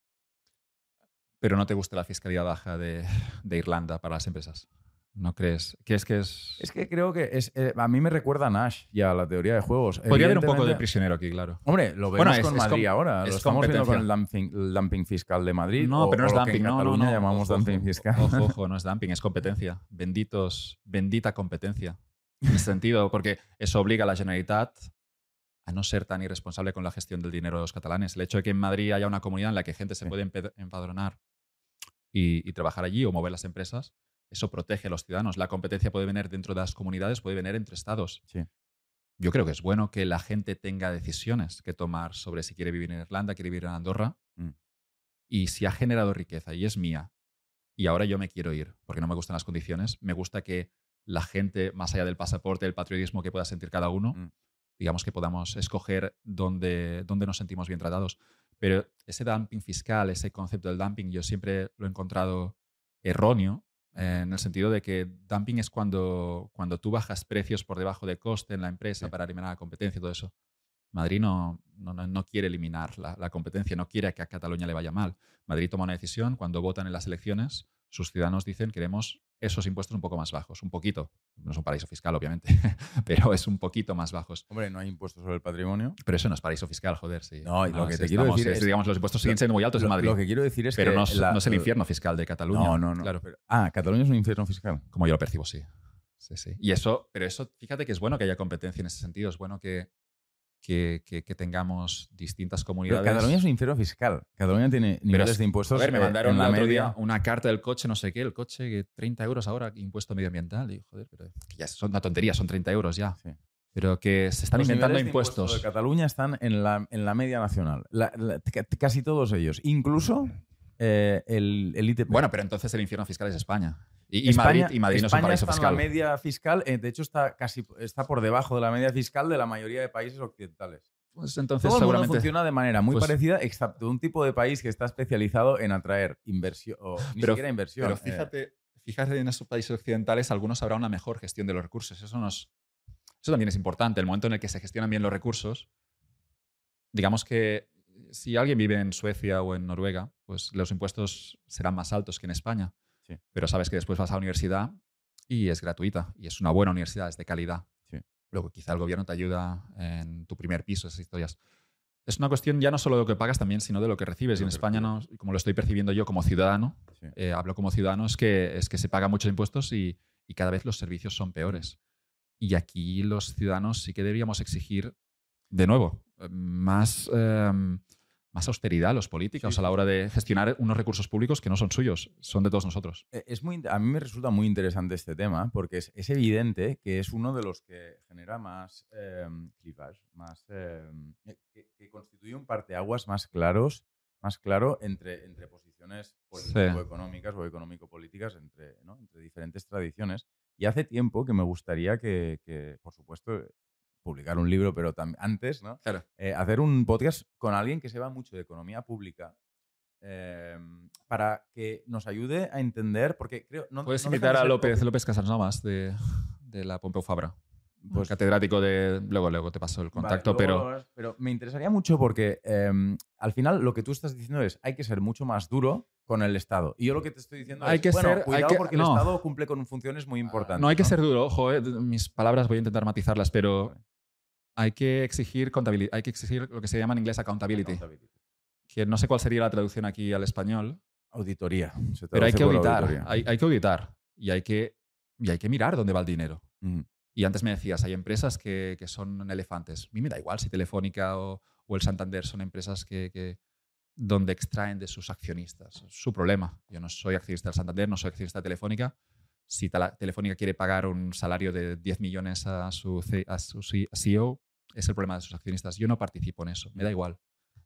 Pero no te gusta la fiscalidad baja de, de Irlanda para las empresas. ¿No crees? ¿Qué es que es.? Es que creo que es, eh, a mí me recuerda a Nash y a la teoría de juegos. Podría haber un poco de prisionero aquí, claro. Hombre, lo vemos Bueno, es- con Madrid ahora. es Lo estamos viendo con el dumping, el dumping fiscal de Madrid. No, o- pero no es dumping. No, no, no. llamamos Ojo, dumping fiscal. Ojo, ojo, no es dumping, es competencia. Benditos, bendita competencia. en ese sentido, porque eso obliga a la Generalitat a no ser tan irresponsable con la gestión del dinero de los catalanes. El hecho de que en Madrid haya una comunidad en la que gente se puede empadronar y, y, trabajar allí o mover las empresas, eso protege a los ciudadanos. La competencia puede venir dentro de las comunidades, puede venir entre estados. Sí. Yo creo que es bueno que la gente tenga decisiones que tomar sobre si quiere vivir en Irlanda, quiere vivir en Andorra. Mm. Y si ha generado riqueza y es mía, y ahora yo me quiero ir porque no me gustan las condiciones, me gusta que la gente, más allá del pasaporte, del patriotismo que pueda sentir cada uno, Mm. digamos que podamos escoger dónde, dónde nos sentimos bien tratados. Pero ese dumping fiscal, ese concepto del dumping, yo siempre lo he encontrado erróneo, en el sentido de que dumping es cuando, cuando tú bajas precios por debajo de coste en la empresa Sí. para eliminar la competencia y todo eso. Madrid no, no, no- no quiere eliminar la, la competencia, no quiere que a Cataluña le vaya mal. Madrid toma una decisión, cuando votan en las elecciones, sus ciudadanos dicen queremos esos impuestos un poco más bajos, un poquito. No es un paraíso fiscal, obviamente, pero es un poquito más bajos. Hombre, no hay impuestos sobre el patrimonio. Pero eso no es paraíso fiscal, joder, sí. No, y lo que te quiero decir es- digamos, los impuestos siguen siendo muy altos en Madrid, lo que quiero decir es pero que no, es- la- no es el infierno fiscal de Cataluña. No, no, no. Claro, Pero- ah, Cataluña es un infierno fiscal. como yo lo percibo, sí. Sí, sí. Y eso, pero eso, fíjate que es bueno que haya competencia en ese sentido, es bueno que, que, que- que tengamos distintas Pero comunidades. Cataluña es un infierno fiscal. Cataluña tiene niveles es- de impuestos Joder, me eh, mandaron en la el otro media. día una carta del coche, no sé qué, el coche, que 30 euros ahora, impuesto medioambiental. Y, joder, pero que ya son una tontería, son 30 euros ya. Sí. Pero que se están Los inventando impuestos de Cataluña están en la, en la media nacional. La- la- ca- casi todos ellos. Incluso eh, el, el ITP. Bueno, pero entonces el infierno fiscal es España. Y, y España, Madrid, y Madrid no es un España paraíso está fiscal. en la media fiscal. eh, de hecho, está casi está por debajo de la media fiscal de la mayoría de países occidentales. Pues entonces Todo el mundo seguramente. funciona de manera muy pues- parecida, excepto un tipo de país que está especializado en atraer inversión, o ni Pero- siquiera inversión. Pero eh, fíjate, fíjate en esos países occidentales, algunos habrá una mejor gestión de los recursos. Eso, nos, eso también es importante. El momento en el que se gestionan bien los recursos, digamos que si alguien vive en Suecia o en Noruega, pues los impuestos serán más altos que en España. Sí. Pero sabes que después vas a la universidad y es gratuita y es una buena universidad, es de calidad. Sí. Luego quizá el gobierno te ayuda en tu primer piso, esas historias. Es una cuestión ya no solo de lo que pagas también, sino de lo que recibes. Y en España, no, como lo estoy percibiendo yo como ciudadano, eh, hablo como ciudadano, es que, es que se pagan muchos impuestos y, y cada vez los servicios son peores. Y aquí los ciudadanos sí que deberíamos exigir, de nuevo, más, eh, más austeridad a los políticos Sí, a la sí. hora de gestionar unos recursos públicos que no son suyos, son de todos nosotros. Eh, Es muy, a mí me resulta muy interesante este tema porque es, es evidente que es uno de los que genera más eh, clivage, más, eh, que, que constituye un parteaguas más claros, más claro entre, entre posiciones político-económicas o económico-políticas entre, ¿no? entre diferentes tradiciones. Y hace tiempo que me gustaría que, que, por supuesto, publicar un libro, pero también antes, ¿no? Claro. eh, hacer un podcast con alguien que sepa mucho de economía pública eh, para que nos ayude a entender, porque creo... No, Puedes no invitar a López, poco- López Casanovas de, de la Pompeu Fabra, pues, catedrático de... Luego, luego te paso el vale, contacto, luego pero... pero me interesaría mucho porque eh, al final lo que tú estás diciendo es hay que ser mucho más duro con el Estado. Y yo lo que te estoy diciendo Hay es, que bueno, ser- hay cuidado que- porque no. el Estado cumple con funciones muy importantes. No hay que ser duro, ojo, eh, mis palabras voy a intentar matizarlas, pero Vale. Hay que exigir contabilidad, hay que exigir lo que se llama en inglés accountability, Accountability. que no sé cuál sería la traducción aquí al español, Auditoría. se pero hay que auditar, hay, hay que auditar y hay que, y hay que mirar dónde va el dinero. Ujú. Y antes me decías, hay empresas que, que son elefantes. A mí me da igual si Telefónica o, o el Santander son empresas que, que- donde extraen de sus accionistas. Es su problema. Yo no soy accionista del Santander, no soy accionista de Telefónica. Si Telefónica quiere pagar un salario de 10 millones a su, a su CEO, es el problema de sus accionistas. Yo no participo en eso, me da igual.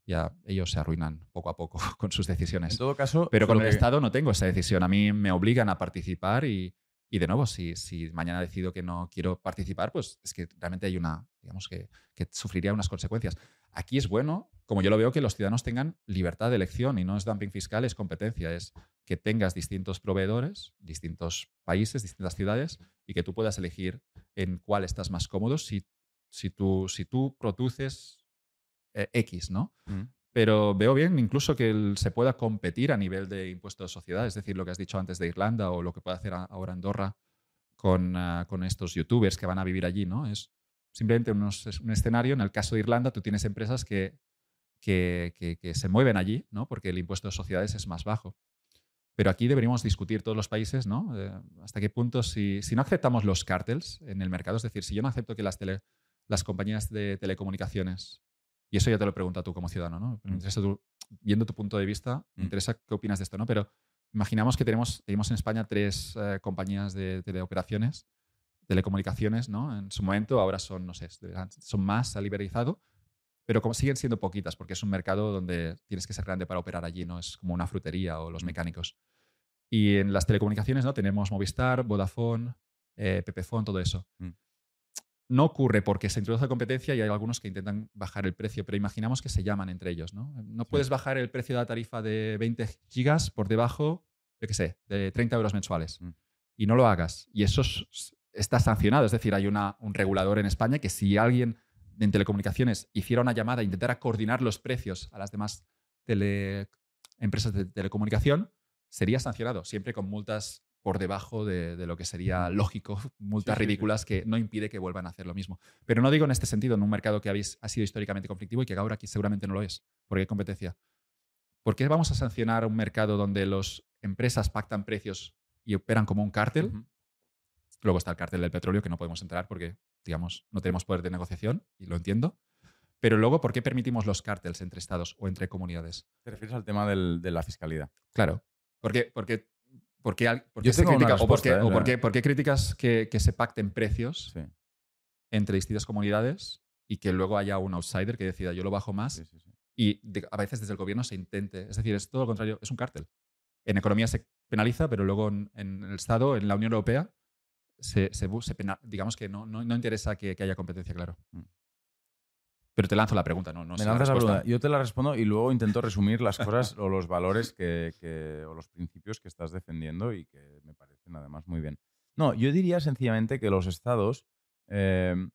Ya ellos se arruinan poco a poco con sus decisiones. En todo caso, Pero con sobre- el Estado no tengo esa decisión. A mí me obligan a participar y, y de nuevo, si, si mañana decido que no quiero participar, pues es que realmente hay una, digamos que, que sufriría unas consecuencias. Aquí es bueno, como yo lo veo, que los ciudadanos tengan libertad de elección y no es dumping fiscal, es competencia, es que tengas distintos proveedores, distintos países, distintas ciudades y que tú puedas elegir en cuál estás más cómodo si, si, tú, si tú produces eh, X, ¿no? Ujú. Pero veo bien incluso que el- se pueda competir a nivel de impuesto de sociedad, es decir, lo que has dicho antes de Irlanda o lo que puede hacer a- ahora Andorra con, ah, con estos youtubers que van a vivir allí, ¿no? Es simplemente unos- un escenario. En el caso de Irlanda, tú tienes empresas que, que, que- que se mueven allí, ¿no? Porque el impuesto de sociedades es más bajo. Pero aquí deberíamos discutir todos los países, ¿no? Eh, hasta qué punto, si, si, no aceptamos los cárteles en el mercado, es decir, si yo no acepto que las, tele, las compañías de telecomunicaciones, y eso ya te lo pregunto a tú como ciudadano, ¿no? Me mm. viendo tu punto de vista, me mm. interesa qué opinas de esto, ¿no? Pero imaginamos que tenemos, tenemos en España tres eh, compañías de teleoperaciones, telecomunicaciones, ¿no? En su momento, ahora son, no sé, son más, se ha liberalizado, pero como siguen siendo poquitas porque es un mercado donde tienes que ser grande para operar allí, no es como una frutería o los mm. mecánicos. Y en las telecomunicaciones no tenemos Movistar, Vodafone, eh, Pepefone, todo eso. Mm. No ocurre porque se introduce competencia y hay algunos que intentan bajar el precio, pero imaginamos que se llaman entre ellos. No, no puedes bajar el precio de la tarifa de 20 gigas por debajo, yo qué sé, de 30 euros mensuales. Mm. Y no lo hagas. Y eso está sancionado. Es decir, hay una, un regulador en España que si alguien en telecomunicaciones hiciera una llamada e intentara coordinar los precios a las demás empresas de telecomunicación, sería sancionado, siempre con multas por debajo de, lo que sería lógico, multas ridículas que no impide que vuelvan a hacer lo mismo. Pero no digo en este sentido, en un mercado que habéis, ha sido históricamente conflictivo y que ahora aquí seguramente no lo es, porque hay competencia. ¿Por qué vamos a sancionar un mercado donde las empresas pactan precios y operan como un cártel? Luego está el cártel del petróleo, que no podemos entrar porque digamos, no tenemos poder de negociación, y lo entiendo. Pero luego, ¿por qué permitimos los cárteles entre estados o entre comunidades? ¿Te refieres al tema de la fiscalidad? Claro. ¿Por qué, porque, porque, porque se critica, o, porque, o porque, porque, criticas que, que, se pacten precios entre distintas comunidades y que luego haya un outsider que decida yo lo bajo más y a veces desde el gobierno se intente. Es decir, es todo lo contrario, es un cártel. En economía se penaliza, pero luego en el Estado, en la Unión Europea, se, digamos que no, no, no interesa que, que, haya competencia, claro. Mm. Pero te lanzo la pregunta, ¿no? no Me lanzas la pregunta. Yo te la respondo y luego intento resumir las cosas o los valores que, que, o los principios que estás defendiendo y que me parecen además muy bien. No, yo diría sencillamente que los estados... Em,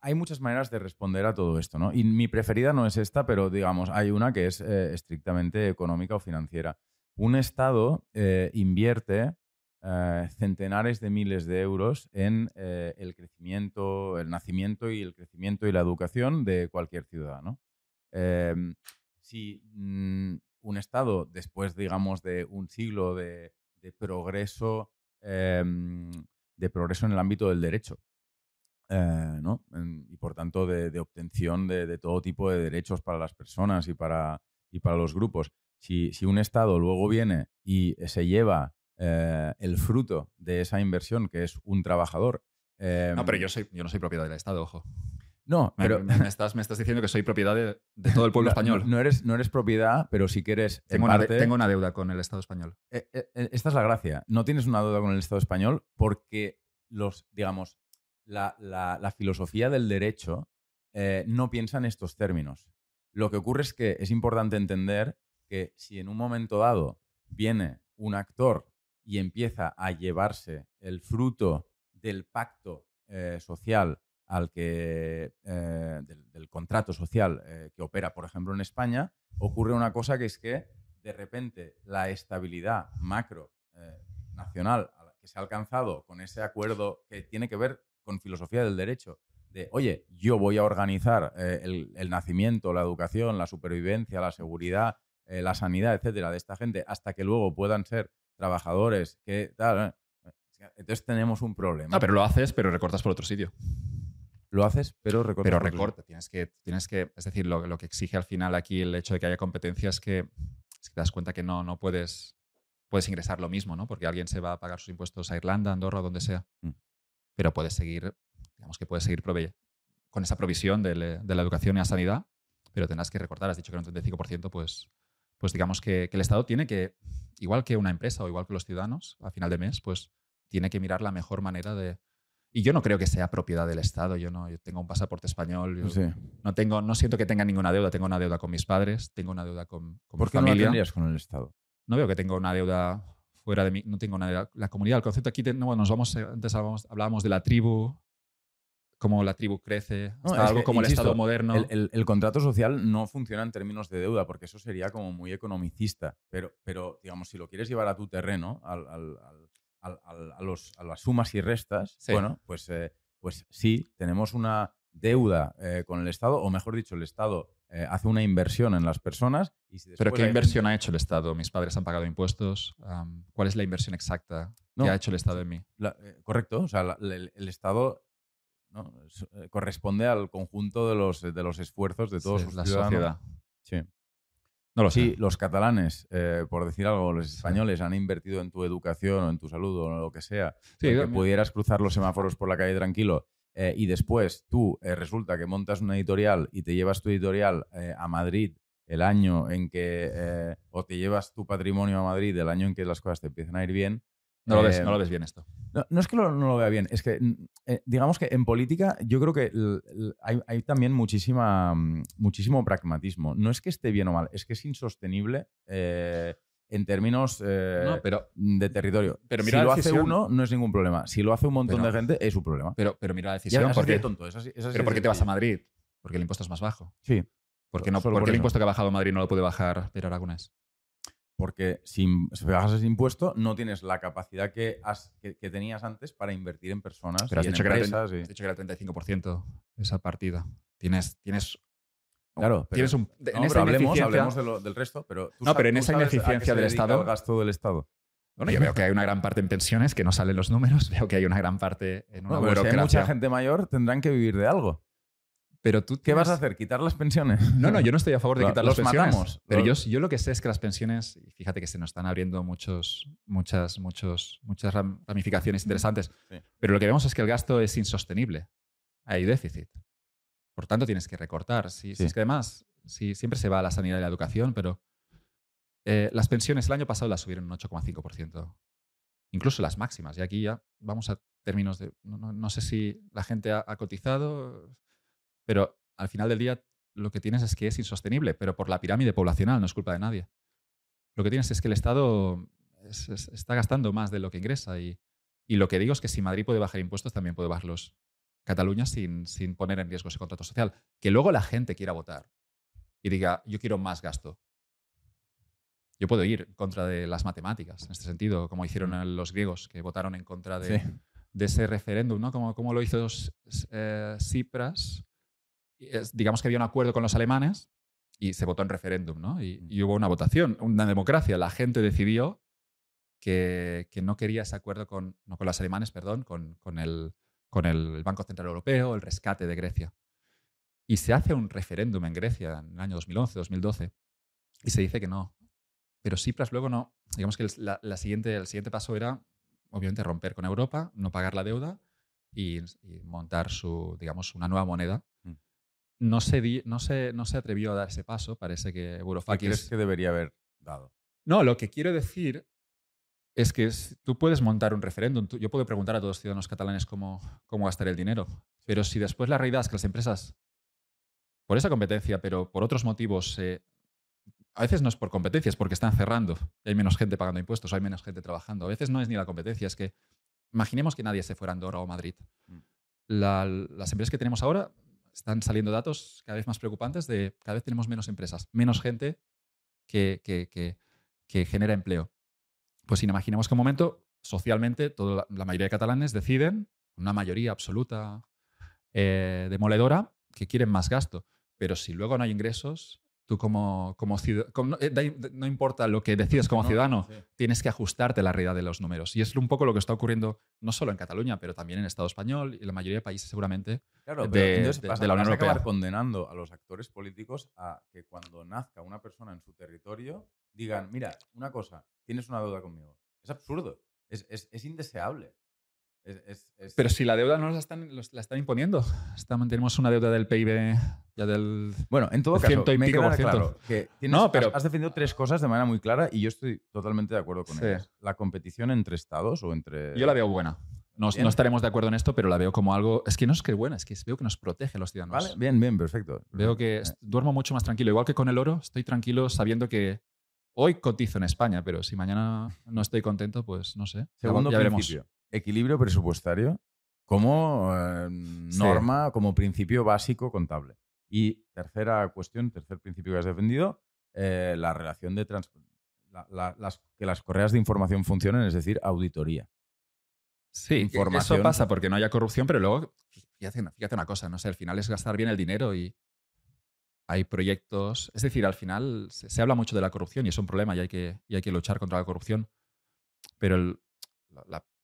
hay muchas maneras de responder a todo esto, ¿no? Y mi preferida no es esta, pero digamos, hay una que es eh, estrictamente económica o financiera. Un estado eh, invierte eh, centenares de miles de euros en eh, el crecimiento, el nacimiento y el crecimiento y la educación de cualquier ciudadano. Em, si mm, un Estado, después, digamos, de un siglo de, progreso, em, de progreso en el ámbito del derecho, eh, y por tanto de, obtención de, todo tipo de derechos para las personas y para, y para los grupos. Si, si, un Estado luego viene y se lleva eh, el fruto de esa inversión, que es un trabajador. no, pero em, yo, soy, yo no soy propiedad del Estado, ojo. No, pero. Me, estás, me estás diciendo que soy propiedad de, todo el pueblo español. No, eres, no eres propiedad, pero sí que eres. Tengo, una, tengo una deuda con el Estado español. Eh, eh, esta es la gracia. No tienes una deuda con el Estado español porque los, digamos, la, la, filosofía del derecho no piensa en estos términos. Lo que ocurre es que es importante entender que si en un momento dado viene un actor y empieza a llevarse el fruto del pacto eh, social al que, eh, del, contrato social eh, que opera, por ejemplo, en España, ocurre una cosa que es que de repente la estabilidad macro nacional que se ha alcanzado con ese acuerdo que tiene que ver con filosofía del derecho, de, oye, yo voy a organizar el, el, nacimiento, la educación, la supervivencia, la seguridad, la sanidad, etcétera, de esta gente, hasta que luego puedan ser trabajadores, que tal. Eh, entonces tenemos un problema. Ah, pero lo haces, pero recortas por otro sitio. Lo haces, pero recortas. Pero recorta. Tienes que, tienes que, es decir, lo, que exige al final aquí el hecho de que haya competencia es que, te das cuenta que no, no puedes, puedes ingresar lo mismo, ¿no? Porque alguien se va a pagar sus impuestos a Irlanda, Andorra, donde sea. Mm. Pero puedes seguir, digamos que puedes seguir con esa provisión de, de, la educación y la sanidad, pero tendrás que recortar. Has dicho que era un 35%, pues pues digamos que, el Estado tiene que, igual que una empresa o igual que los ciudadanos, a final de mes, pues tiene que mirar la mejor manera de... Y yo no creo que sea propiedad del Estado. Yo no yo tengo un pasaporte español. no, tengo, no siento que tenga ninguna deuda. Tengo una deuda con mis padres, tengo una deuda con, con ¿Por qué familia. no tendrías con el Estado? No veo que tengo una deuda fuera de mí. No tengo una deuda. La comunidad, el concepto aquí, no, nos vamos, antes hablábamos de la tribu, cómo la tribu crece, algo como el Estado moderno. El, contrato social no funciona en términos de deuda, porque eso sería como muy economicista. Pero, pero digamos, si lo quieres llevar a tu terreno, a, los, a, las sumas y restas, bueno, pues, eh, pues sí, tenemos una deuda eh, con el Estado, o mejor dicho, el Estado eh, hace una inversión en las personas. Y si ¿Pero qué hay inversión ha hecho el Estado? Mis padres han pagado impuestos. ¿Cuál es la inversión exacta No. que ha hecho el Estado en mí? La- correcto, o sea, la- el, el Estado ¿no? Eh, corresponde al conjunto de los, de los esfuerzos de todos Sí, sus la ciudadanos. sociedad. Sí. No lo Sí, sé. los catalanes, eh, por decir algo, los Sí. españoles han invertido en tu educación o en tu salud o en lo que sea, Sí, que pudieras cruzar los semáforos por la calle tranquilo eh, y después tú eh, resulta que montas una editorial y te llevas tu editorial a Madrid el año en que, o te llevas tu patrimonio a Madrid el año en que las cosas te empiezan a ir bien. No, lo ves, eh, no lo ves bien esto. no, no es que lo- no lo vea bien, es que mm, eh, digamos que en política yo creo que hay, hay también muchísima, mm, muchísimo pragmatismo. No es que esté bien o mal, es que es insostenible eh, en términos eh, No, pero, de territorio. pero si mira la lo hace uno, no es ningún problema. Si lo hace un montón Pero- de gente, es su problema. pero, pero mira la Ya, decisión. así porque, tonto, es así- es así ¿Pero por qué te vas a. Madrid? Porque el impuesto es más bajo. Sí, ¿Por qué, no, Solo por por qué el impuesto que ha bajado Madrid no lo puede bajar Pedro Aragonés? Porque si, si bajas ese impuesto, no tienes la capacidad que, has- que, que tenías antes para invertir en personas Pero has y en dicho, que era, empresas. has y- dicho que era 35% esa partida. Tienes, tienes, Claro, pero- tienes un, No, en esa pero hablemos, ineficiencia- hablemos de lo- del resto. Pero tú No, pero en esa ineficiencia del Estado- el gasto del Estado. Bueno, yo veo que hay una gran parte en pensiones que no salen los números. Veo que hay una gran parte en una No, pero si hay burocracia. mucha gente mayor, tendrán que vivir de algo. Pero tú ¿Qué vas a hacer? ¿Quitar las pensiones? No, no, yo no estoy a favor de quitar los las pensiones. matamos. Pero yo, Los- yo lo que sé es que las pensiones, y fíjate que se nos están abriendo muchos, muchas, muchos, muchas ram- ramificaciones interesantes. Sí. Pero lo que vemos es que el gasto es insostenible. Hay déficit. Por tanto, tienes que recortar. Si, si Sí. es que además, si siempre se va a la sanidad y la educación, pero eh, las pensiones el año pasado las subieron un 8,5%. Incluso las máximas. Y aquí ya vamos a términos de. No, no- no sé si la gente ha, ha cotizado, pero al final del día lo que tienes es que es insostenible, pero por la pirámide poblacional, no es culpa de nadie. Lo que tienes es que el Estado es- es- está gastando más de lo que ingresa. Y, y lo que digo es que si Madrid puede bajar impuestos, también puede bajarlos Cataluña sin, sin poner en riesgo ese contrato social. Que luego la gente quiera votar y diga, yo quiero más gasto. Yo puedo ir en contra de las matemáticas, en este sentido, como hicieron los griegos, que votaron en contra de, Sí. de ese referéndum, ¿no? Como, como lo hizo eh, Tsipras. Es- digamos que había un acuerdo con los alemanes y se votó en referéndum, ¿no? Y, y hubo una votación, una democracia. La gente decidió que, que no quería ese acuerdo con, no con los alemanes, perdón, con, con el, con el Banco Central Europeo, el rescate de Grecia. Y se hace un referéndum en Grecia en el año 2011, 2012, y se dice que no. Pero Tsipras luego no. Digamos que el, la- la siguiente, el siguiente paso era, obviamente, romper con Europa, no pagar la deuda y, y montar su, digamos, una nueva moneda. No se, di- no, se, no se atrevió a dar ese paso. Parece que ¿Qué Varoufakis... crees que debería haber dado? No, lo que quiero decir es que es- tú puedes montar un referéndum. Tú- Yo puedo preguntar a todos los ciudadanos catalanes cómo, cómo gastar el dinero. Pero si después la realidad es que las empresas, por esa competencia, pero por otros motivos, eh, a veces no es por competencia, es porque están cerrando. Y hay menos gente pagando impuestos, hay menos gente trabajando. A veces no es ni la competencia, es que imaginemos que nadie se fuera a Andorra o Madrid. Mm. La- las empresas que tenemos ahora están saliendo datos cada vez más preocupantes de cada vez tenemos menos empresas, menos gente que, que- genera empleo. Pues imaginemos que un momento, socialmente, toda la, la mayoría de catalanes deciden, una mayoría absoluta eh, demoledora, que quieren más gasto. Pero si luego no hay ingresos, tú como, como ciudadano, no, importa lo que decides como No, ciudadano, sí. tienes que ajustarte a la realidad de los números. Y es un poco lo que está ocurriendo no solo en Cataluña, pero también en el Estado español y la mayoría de países seguramente. Claro, de- pero entonces de- vas a- de la vas Unión acabar Europea. condenando a los actores políticos a que cuando nazca una persona en su territorio digan, mira, una cosa, tienes una deuda conmigo. Es absurdo, es, es- es indeseable. Es- es- es- Pero si la deuda no la están, la están imponiendo, Estamos- tenemos una deuda del PIB ya del... Bueno, en todo caso, ciento y me pico queda por ciento. claro que tienes- No, pero- has, defendido tres cosas de manera muy clara y yo estoy totalmente de acuerdo con Sí. ellas. La competición entre estados o entre... Yo la veo buena. No, no estaremos de acuerdo en esto, pero la veo como algo... Es que no es que buena, es que veo que nos protege a los ciudadanos. Vale, bien, bien, perfecto. Veo que Eh, duermo mucho más tranquilo. Igual que con el oro, estoy tranquilo sabiendo que hoy cotizo en España, pero si mañana no estoy contento, pues no sé. Segundo ya principio, equilibrio presupuestario como eh, norma, como principio básico contable. Y tercera cuestión, tercer principio que has defendido, eh, la relación de trans- la- la- las, que las correas de información funcionen, es decir, auditoría. Sí, Información. eso pasa porque no haya corrupción, pero luego, fíjate, una- fíjate una cosa, no sé, al final es gastar bien el dinero y hay proyectos. Es decir, al final se, habla mucho de la corrupción y es un problema y hay que, y hay que luchar contra la corrupción. Pero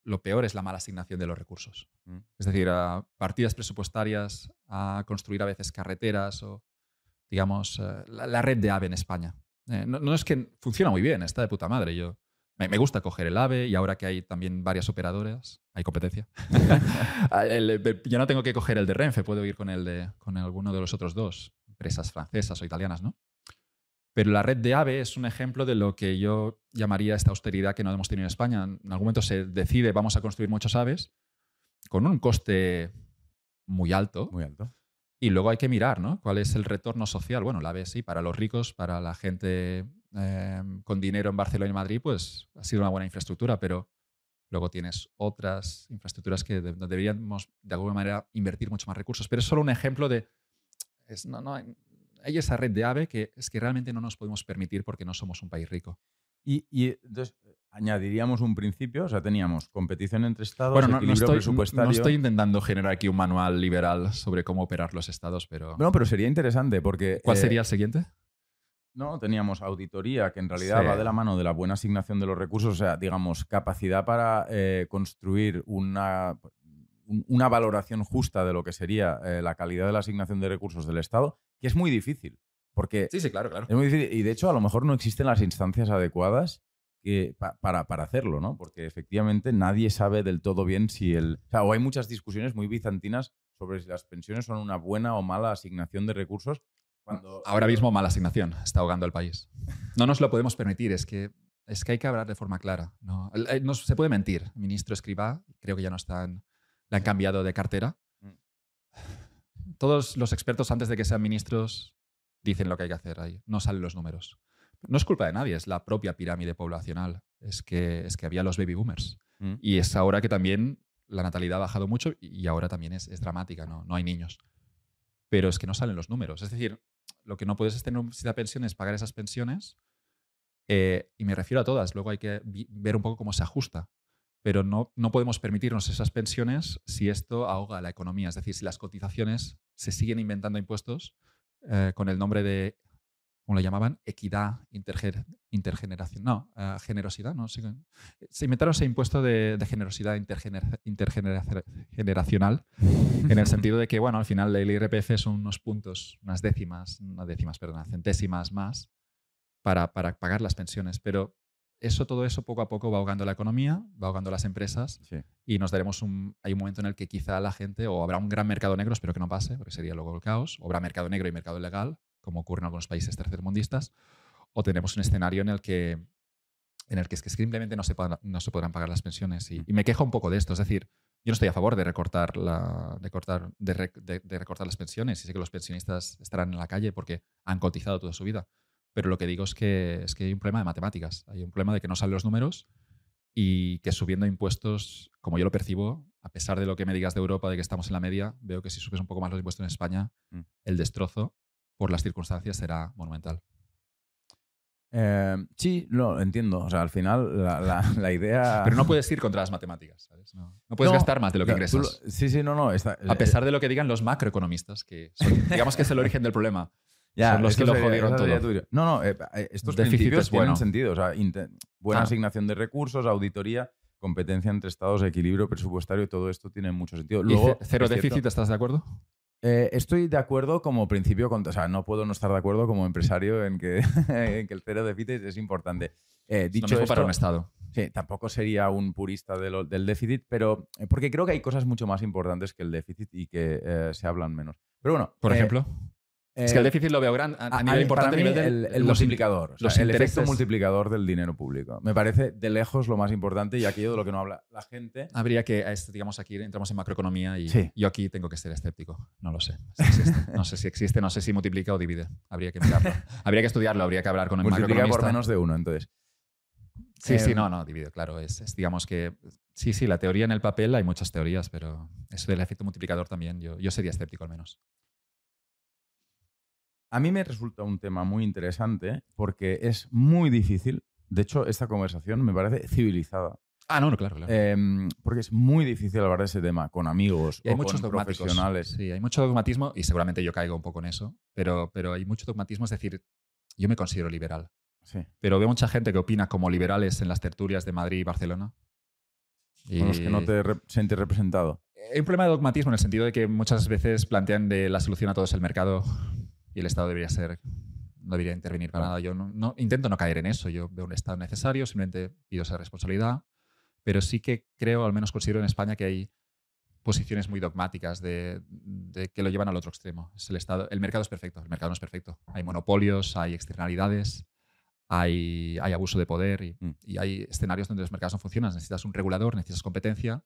lo peor es la mala asignación de los recursos. Es decir, a partidas presupuestarias, a construir a veces carreteras o, digamos, eh, la, red de AVE en España. Eh, no, es que funciona muy bien, está de puta madre. Yo, me, gusta coger el AVE y ahora que hay también varias operadoras, hay competencia. Ah, yo no tengo que coger el de Renfe, puedo ir con, el de, con alguno de los otros dos, empresas francesas o italianas, ¿no? Pero la red de AVE es un ejemplo de lo que yo llamaría esta austeridad que no hemos tenido en España. En algún momento se decide, vamos a construir muchos aves con un coste muy alto. Muy alto. Y luego hay que mirar, ¿no? ¿Cuál es el retorno social? Bueno, la AVE sí, para los ricos, para la gente em, con dinero en Barcelona y Madrid, pues ha sido una buena infraestructura, pero luego tienes otras infraestructuras que deberíamos de alguna manera invertir mucho más recursos. Pero es solo un ejemplo de... Es, no, no, hay esa red de AVE que es que realmente no nos podemos permitir porque no somos un país rico. Y, entonces añadiríamos un principio, o sea, teníamos competición entre estados, bueno, no, equilibrio estoy, presupuestario. No estoy intentando generar aquí un manual liberal sobre cómo operar los estados, pero. No, pero sería interesante porque. ¿Cuál eh, sería el siguiente? No, teníamos auditoría, que en realidad va de la mano de la buena asignación de los recursos, o sea, digamos, capacidad para eh, construir una, una valoración justa de lo que sería eh, la calidad de la asignación de recursos del Estado, que es muy difícil. Porque sí, sí, claro, claro. Es muy difícil. Y de hecho, a lo mejor no existen las instancias adecuadas para, para, hacerlo, ¿no? Porque efectivamente nadie sabe del todo bien si el. O, sea, o hay muchas discusiones muy bizantinas sobre si las pensiones son una buena o mala asignación de recursos. Cuando... Ahora mismo mala asignación, está ahogando al país. No nos lo podemos permitir, es que, es que hay que hablar de forma clara. No, no se puede mentir. El ministro Escribá, creo que ya no está en, le han cambiado de cartera. Mm. Todos los expertos antes de que sean ministros dicen lo que hay que hacer ahí. No salen los números. No es culpa de nadie, es la propia pirámide poblacional. Es que, es que había los baby boomers. Mm. Y es ahora que también la natalidad ha bajado mucho y ahora también es, dramática, ¿no? no hay niños. Pero es que no salen los números. Es decir, lo que no puedes es tener un sistema de pensiones, pagar esas pensiones. Eh, y me refiero a todas. Luego hay que ver un poco cómo se ajusta pero no, no podemos permitirnos esas pensiones si esto ahoga la economía. Es decir, si las cotizaciones se siguen inventando impuestos eh, con el nombre de, ¿cómo lo llamaban? Equidad intergeneracional. No, eh, generosidad, ¿no? Se, inventaron ese impuesto de, generosidad intergeneracional en el sentido de que, bueno, al final el IRPF son unos puntos, unas décimas, no décimas, perdón, centésimas más para, para pagar las pensiones. Pero eso, todo eso poco a poco va ahogando la economía, va ahogando las empresas y nos daremos un, hay un momento en el que quizá la gente, o habrá un gran mercado negro, espero que no pase, porque sería luego el caos, o habrá mercado negro y mercado legal, como ocurre en algunos países tercermundistas, o tenemos un escenario en el que, en el que es que simplemente no se, no se podrán pagar las pensiones. Y, me quejo un poco de esto, es decir, yo no estoy a favor de recortar, la, de, cortar, de, de recortar las pensiones y sé que los pensionistas estarán en la calle porque han cotizado toda su vida pero lo que digo es que, es que hay un problema de matemáticas, hay un problema de que no salen los números y que subiendo impuestos, como yo lo percibo, a pesar de lo que me digas de Europa, de que estamos en la media, veo que si subes un poco más los impuestos en España, mm. el destrozo por las circunstancias será monumental. Eh, sí, lo entiendo. O sea, al final la, idea. Pero no puedes ir contra las matemáticas, ¿sabes? No, puedes gastar más de lo que ingresas. sí, sí, no, no. a pesar de lo que digan los macroeconomistas, que digamos que es el origen del problema. Ya, los que lo jodieron todo. No, no, eh, eh, estos principios tienen sentido. O sea, buena ah. asignación de recursos, auditoría, competencia entre estados, equilibrio presupuestario, todo esto tiene mucho sentido. Luego, cero déficit, ¿estás de acuerdo? Eh, estoy de acuerdo como principio, o sea, no puedo no estar de acuerdo como empresario en que, en que el cero déficit es importante. dicho esto, para un Estado. Sí, tampoco sería un purista del déficit, pero porque creo que hay cosas mucho más importantes que el déficit y que se hablan menos. Pero bueno. Por ejemplo es que el eh, déficit lo veo grande a, nivel importante. nivel el, multiplicador. el efecto multiplicador del dinero público. Me parece de lejos lo más importante y aquello de lo que no habla la gente. Habría que, digamos, aquí entramos en macroeconomía y yo aquí tengo que ser escéptico. No lo sé. no sé si existe, no sé si multiplica o divide. Habría que mirarlo. habría que estudiarlo, habría que hablar con el Multiplica por menos de uno, entonces. Sí, sí, em, no, no, divide, claro. Es, digamos que, sí, sí, la teoría en el papel hay muchas teorías, pero eso del efecto multiplicador también, yo, yo sería escéptico al menos. A mí me resulta un tema muy interesante porque es muy difícil. De hecho, esta conversación me parece civilizada. Ah, no, no claro, claro. Em, porque es muy difícil hablar de ese tema con amigos hay o muchos con profesionales. Sí, hay mucho dogmatismo y seguramente yo caigo un poco en eso, pero, pero hay mucho dogmatismo, es decir, yo me considero liberal, Sí. pero veo mucha gente que opina como liberales en las tertulias de Madrid y Barcelona. Con los que no Y- te re- sientes representado. Hay un problema de dogmatismo en el sentido de que muchas veces plantean de la solución a todo es el mercado y el Estado debería ser no debería intervenir para nada. Yo no, no- intento no caer en eso. Yo veo un Estado necesario, simplemente pido esa responsabilidad, pero sí que creo, al menos considero en España, que hay posiciones muy dogmáticas de, de que lo llevan al otro extremo. Es el, Estado, el mercado es perfecto, el mercado no es perfecto. Hay monopolios, hay externalidades, hay, hay abuso de poder y, Mm. y hay escenarios donde los mercados no funcionan. Necesitas un regulador, necesitas competencia,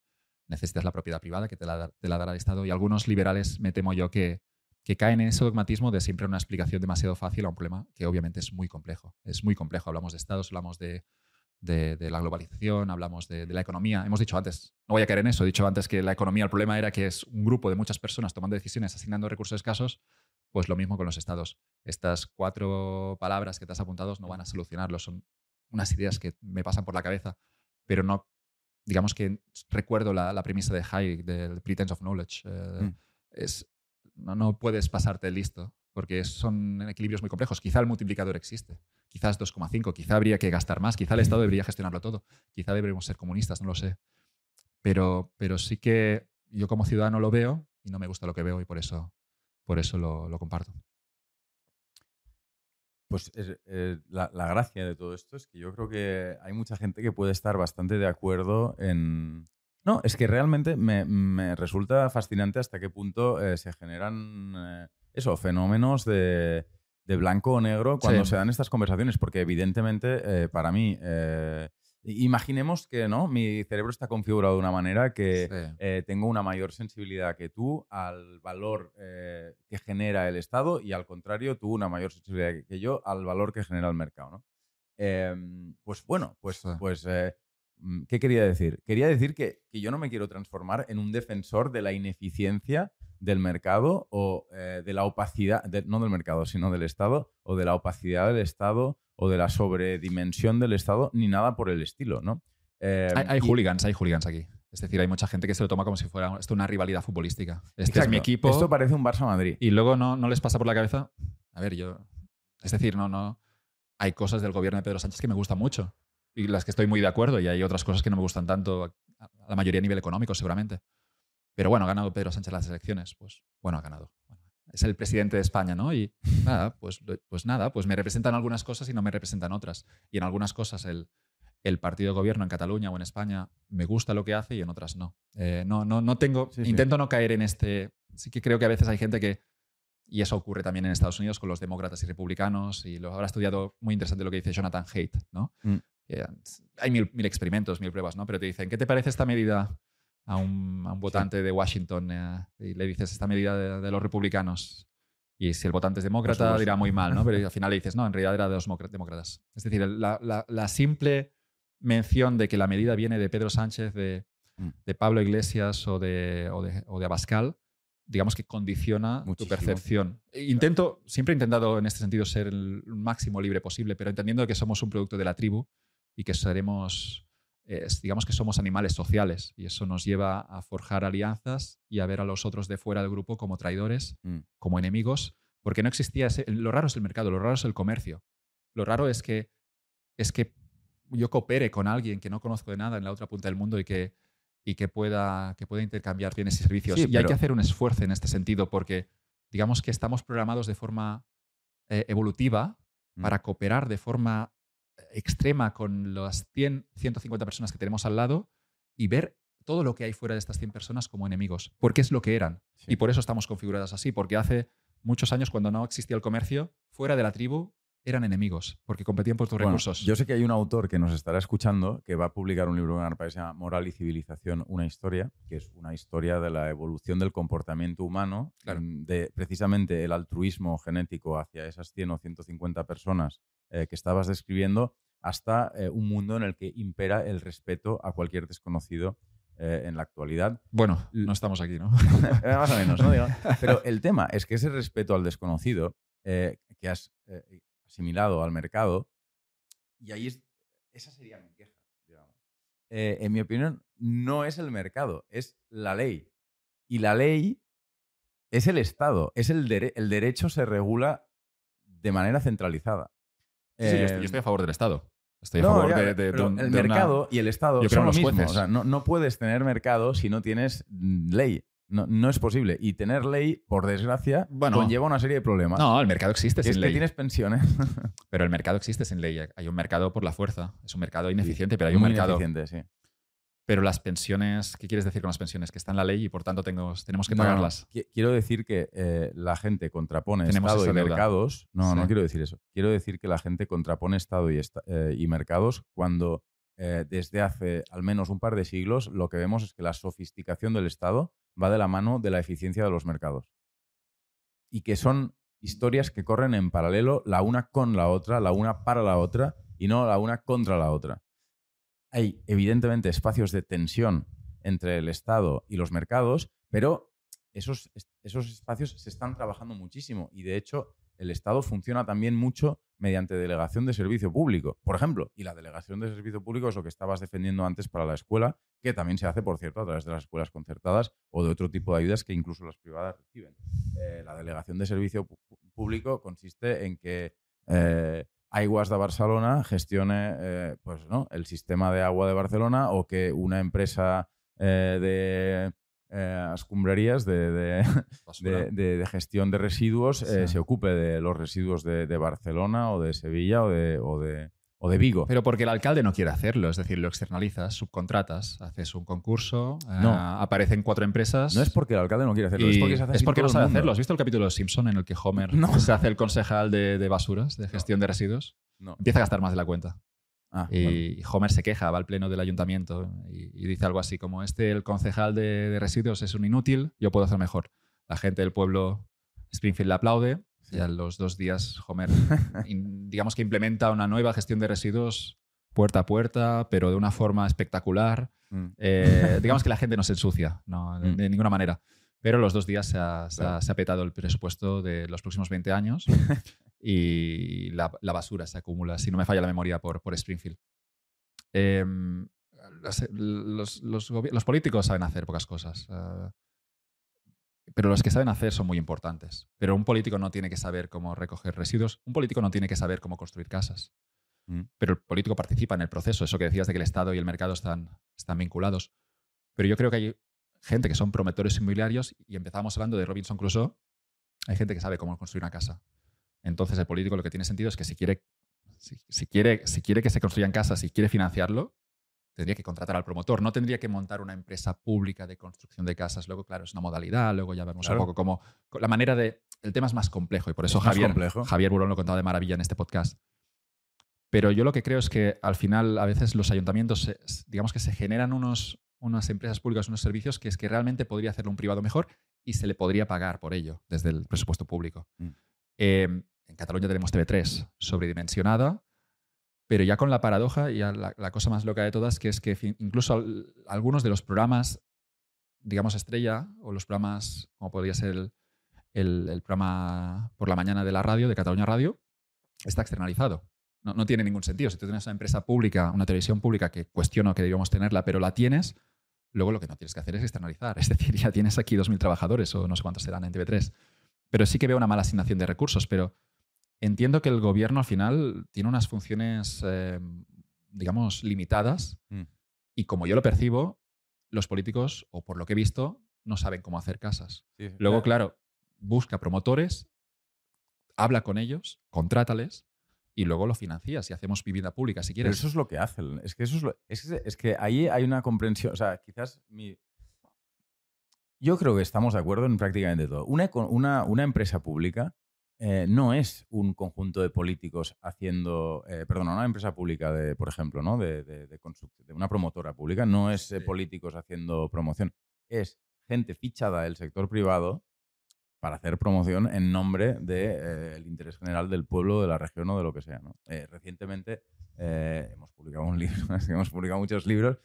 necesitas la propiedad privada que te la, te la dará el Estado. Y algunos liberales, me temo yo, que, que caen en ese dogmatismo de siempre una explicación demasiado fácil a un problema que obviamente es muy complejo. Es muy complejo. Hablamos de estados, hablamos de, de- de la globalización, hablamos de, de la economía. Hemos dicho antes, no voy a caer en eso, he dicho antes que la economía, el problema era que es un grupo de muchas personas tomando decisiones, asignando recursos escasos. Pues lo mismo con los estados. Estas cuatro palabras que te has apuntado no van a solucionarlo. Son unas ideas que me pasan por la cabeza, pero no, digamos que recuerdo la, la premisa de Hayek, del pretense of knowledge. eh, Mm. es, no, no puedes pasarte listo, porque son equilibrios muy complejos. Quizá el multiplicador existe, quizás 2,5, quizá habría que gastar más, quizá el Estado debería gestionarlo todo, quizá deberíamos ser comunistas, no lo sé. Pero, pero sí que yo como ciudadano lo veo y no me gusta lo que veo y por eso, por eso lo, lo comparto. Pues es- eh, la, la gracia de todo esto es que yo creo que hay mucha gente que puede estar bastante de acuerdo en... No, es que realmente me, me resulta fascinante hasta qué punto eh, se generan eh, eso, fenómenos de, de blanco o negro cuando Sí. se dan estas conversaciones, porque evidentemente eh, para mí, eh, imaginemos que no, mi cerebro está configurado de una manera que Sí. eh, tengo una mayor sensibilidad que tú al valor eh, que genera el Estado y al contrario, tú una mayor sensibilidad que- yo al valor que genera el mercado. ¿no? Em, pues bueno, pues, Sí. pues ¿qué quería decir? Quería decir que, que yo no me quiero transformar en un defensor de la ineficiencia del mercado o eh, de la opacidad, de- no del mercado, sino del Estado, o de la opacidad del Estado o de la sobredimensión del Estado, ni nada por el estilo, ¿no? Em, Hay, hay y- hooligans, hay hooligans aquí. Es decir, hay mucha gente que se lo toma como si fuera esto una rivalidad futbolística. Este es Exacto. mi equipo. Esto parece un Barça-Madrid. y luego no, no les pasa por la cabeza. A ver, yo. Es decir, no, no. Hay cosas del gobierno de Pedro Sánchez que me gustan mucho y las que estoy muy de acuerdo, y hay otras cosas que no me gustan tanto, la mayoría a nivel económico, seguramente. Pero bueno, ha ganado Pedro Sánchez las elecciones. Pues bueno, ha ganado. Bueno, es el presidente de España, ¿no? Y nada, pues, pues nada, pues me representan algunas cosas y no me representan otras. Y en algunas cosas el, el partido de gobierno en Cataluña o en España me gusta lo que hace y en otras no. Eh, no, no, no tengo. Sí, sí. intento no caer en este. Sí que creo que a veces hay gente que. Y eso ocurre también en Estados Unidos con los demócratas y republicanos. Y lo habrá estudiado muy interesante lo que dice Jonathan Haidt, ¿no? Mm. Hay mil, mil experimentos, mil pruebas, ¿no? Pero te dicen, ¿qué te parece esta medida a un, a un votante de Washington? eh, y le dices, esta medida de, de los republicanos. Y si el votante es demócrata, supuesto. dirá muy mal, ¿no? Pero al final le dices, no, en realidad era de los demócra- demócratas. Es decir, la, la- la simple mención de que la medida viene de Pedro Sánchez, de, Mm. de Pablo Iglesias o de, o de, o de Abascal, digamos que condiciona tu Muchísimo. percepción. Intento, siempre he intentado en este sentido ser el máximo libre posible, pero entendiendo que somos un producto de la tribu y que seremos, eh, digamos que somos animales sociales y eso nos lleva a forjar alianzas y a ver a los otros de fuera del grupo como traidores, Mm. como enemigos, porque no existía ese, lo raro es el mercado, lo raro es el comercio. Lo raro es que es que yo coopere con alguien que no conozco de nada en la otra punta del mundo y que, y que, pueda, que pueda intercambiar bienes y servicios. Sí, y hay que hacer un esfuerzo en este sentido porque digamos que estamos programados de forma eh, evolutiva Mm. para cooperar de forma extrema con las 100, 150 personas que tenemos al lado y ver todo lo que hay fuera de estas 100 personas como enemigos, porque es lo que eran. Sí. Y por eso estamos configurados así, porque hace muchos años cuando no existía el comercio, fuera de la tribu eran enemigos, porque competían por tus Bueno, recursos. Yo sé que hay un autor que nos estará escuchando que va a publicar un libro en que se llama Moral y Civilización, una historia, que es una historia de la evolución del comportamiento humano, Claro. mm, de precisamente el altruismo genético hacia esas 100 o 150 personas eh, que estabas describiendo, hasta eh, un mundo en el que impera el respeto a cualquier desconocido eh, en la actualidad. Bueno, no estamos aquí, ¿no? Más o menos, ¿no? Pero el tema es que ese respeto al desconocido eh, que has eh, asimilado al mercado, y ahí es, esa sería mi queja, digamos. eh, en mi opinión, no es el mercado, es la ley. Y la ley es el Estado, es el, el derecho se regula de manera centralizada. Sí, yo, estoy, a favor del Estado. Estoy a favor de, El mercado y el Estado son lo mismo. O sea, no, no, puedes tener mercado si no tienes ley. No, no, es posible. Y tener ley, por desgracia, conlleva una serie de problemas. No, el mercado existe sin es ley. que tienes pensiones. pero el mercado existe sin ley. Hay un mercado por la fuerza. Es un mercado ineficiente, pero hay un mercado. Ineficiente, sí. Pero las pensiones, ¿qué quieres decir con las pensiones? Que está en la ley y por tanto tengo, tenemos que pagarlas. Quiero decir que eh, la gente contrapone Estado y mercados. No, no quiero decir eso. Quiero decir que la gente contrapone Estado y, eh, y mercados cuando eh, desde hace al menos un par de siglos lo que vemos es que la sofisticación del Estado va de la mano de la eficiencia de los mercados. Y que son historias que corren en paralelo la una con la otra, la una para la otra y no la una contra la otra hay evidentemente espacios de tensión entre el Estado y los mercados, pero esos, esos espacios se están trabajando muchísimo y de hecho el Estado funciona también mucho mediante delegación de servicio público, por ejemplo. Y la delegación de servicio público es lo que estabas defendiendo antes para la escuela, que también se hace, por cierto, a través de las escuelas concertadas o de otro tipo de ayudas que incluso las privadas reciben. Eh, la delegación de servicio público consiste en que eh, Aguas de Barcelona gestione eh, pues, ¿no? el sistema de agua de Barcelona o que una empresa eh, de eh, escombrarías de, de, gestión de residuos se ocupe de los residuos de, Barcelona o de Sevilla o de, o de Vigo. Pero porque el alcalde no quiere hacerlo, es decir, lo externalizas, subcontratas, haces un concurso, no. aparecen cuatro empresas. No es porque el alcalde no quiere hacerlo, es porque, se hace es porque no sabe hacerlo. ¿Has visto el capítulo de Simpson en el que Homer se hace el concejal de, basuras, de gestión de residuos? Empieza a gastar más de la cuenta. Ah, y Homer se queja, va al pleno del ayuntamiento y, dice algo así como, este, el concejal de, de residuos es un inútil, yo puedo hacer mejor. La gente del pueblo Springfield le aplaude y a los dos días, Homer, digamos que implementa una nueva gestión de residuos puerta a puerta, pero de una forma espectacular. Mm. Eh, digamos que la gente no se ensucia, no, de, mm. ninguna manera. Pero los dos días se ha, se, petado el presupuesto de los próximos 20 años y la, basura se acumula, si no me falla la memoria, por, por Springfield. Em, los, los, los, políticos saben hacer pocas cosas. Uh, pero los que saben hacer son muy importantes. Pero un político no tiene que saber cómo recoger residuos, un político no tiene que saber cómo construir casas. Mm. Pero el político participa en el proceso, eso que decías de que el Estado y el mercado están, están vinculados. Pero yo creo que hay gente que son promotores inmobiliarios y empezamos hablando de Robinson Crusoe, hay gente que sabe cómo construir una casa. Entonces el político lo que tiene sentido es que si quiere, si, quiere, si quiere que se construyan casas, si quiere financiarlo, tendría que contratar al promotor, no tendría que montar una empresa pública de construcción de casas. Luego, claro, es una modalidad, luego ya vemos un poco cómo... La manera de... El tema es más complejo y por eso Javier, Javier Burón lo contaba de maravilla en este podcast. Pero yo lo que creo es que al final a veces los ayuntamientos, digamos que se generan unos, unas empresas públicas, unos servicios que es que realmente podría hacerlo un privado mejor y se le podría pagar por ello desde el presupuesto público. Mm. Em, en Cataluña tenemos TV3 sobredimensionada, pero ya con la paradoja y la, cosa más loca de todas, que es que incluso algunos de los programas, digamos, estrella, o los programas, como podría ser el, programa por la mañana de la radio, de Cataluña Radio, está externalizado. No, tiene ningún sentido. Si tú tienes una empresa pública, una televisión pública, que cuestiono que debíamos tenerla, pero la tienes, luego lo que no tienes que hacer es externalizar. Es decir, ya tienes aquí 2.000 trabajadores o no sé cuántos serán en TV3. Pero sí que veo una mala asignación de recursos, pero entiendo que el gobierno al final tiene unas funciones, eh, digamos, limitadas mm. y como yo lo percibo, los políticos, o por lo que he visto, no saben cómo hacer casas. Luego, claro. busca promotores, habla con ellos, contrátales y luego lo financias y hacemos vivienda pública si quieres. Pero eso es lo que hacen. Es que, eso es, es, que ahí hay una comprensión. O sea, quizás mi. Yo creo que estamos de acuerdo en prácticamente todo. Una, una, una empresa pública eh, no es un conjunto de políticos haciendo, eh, perdón, una empresa pública, de, por ejemplo, ¿no? de, de, de, una promotora pública, no es eh, políticos haciendo promoción, es gente fichada del sector privado para hacer promoción en nombre del interés general del pueblo, de la región o de lo que sea. recientemente hemos, publicado un libro, hemos publicado muchos libros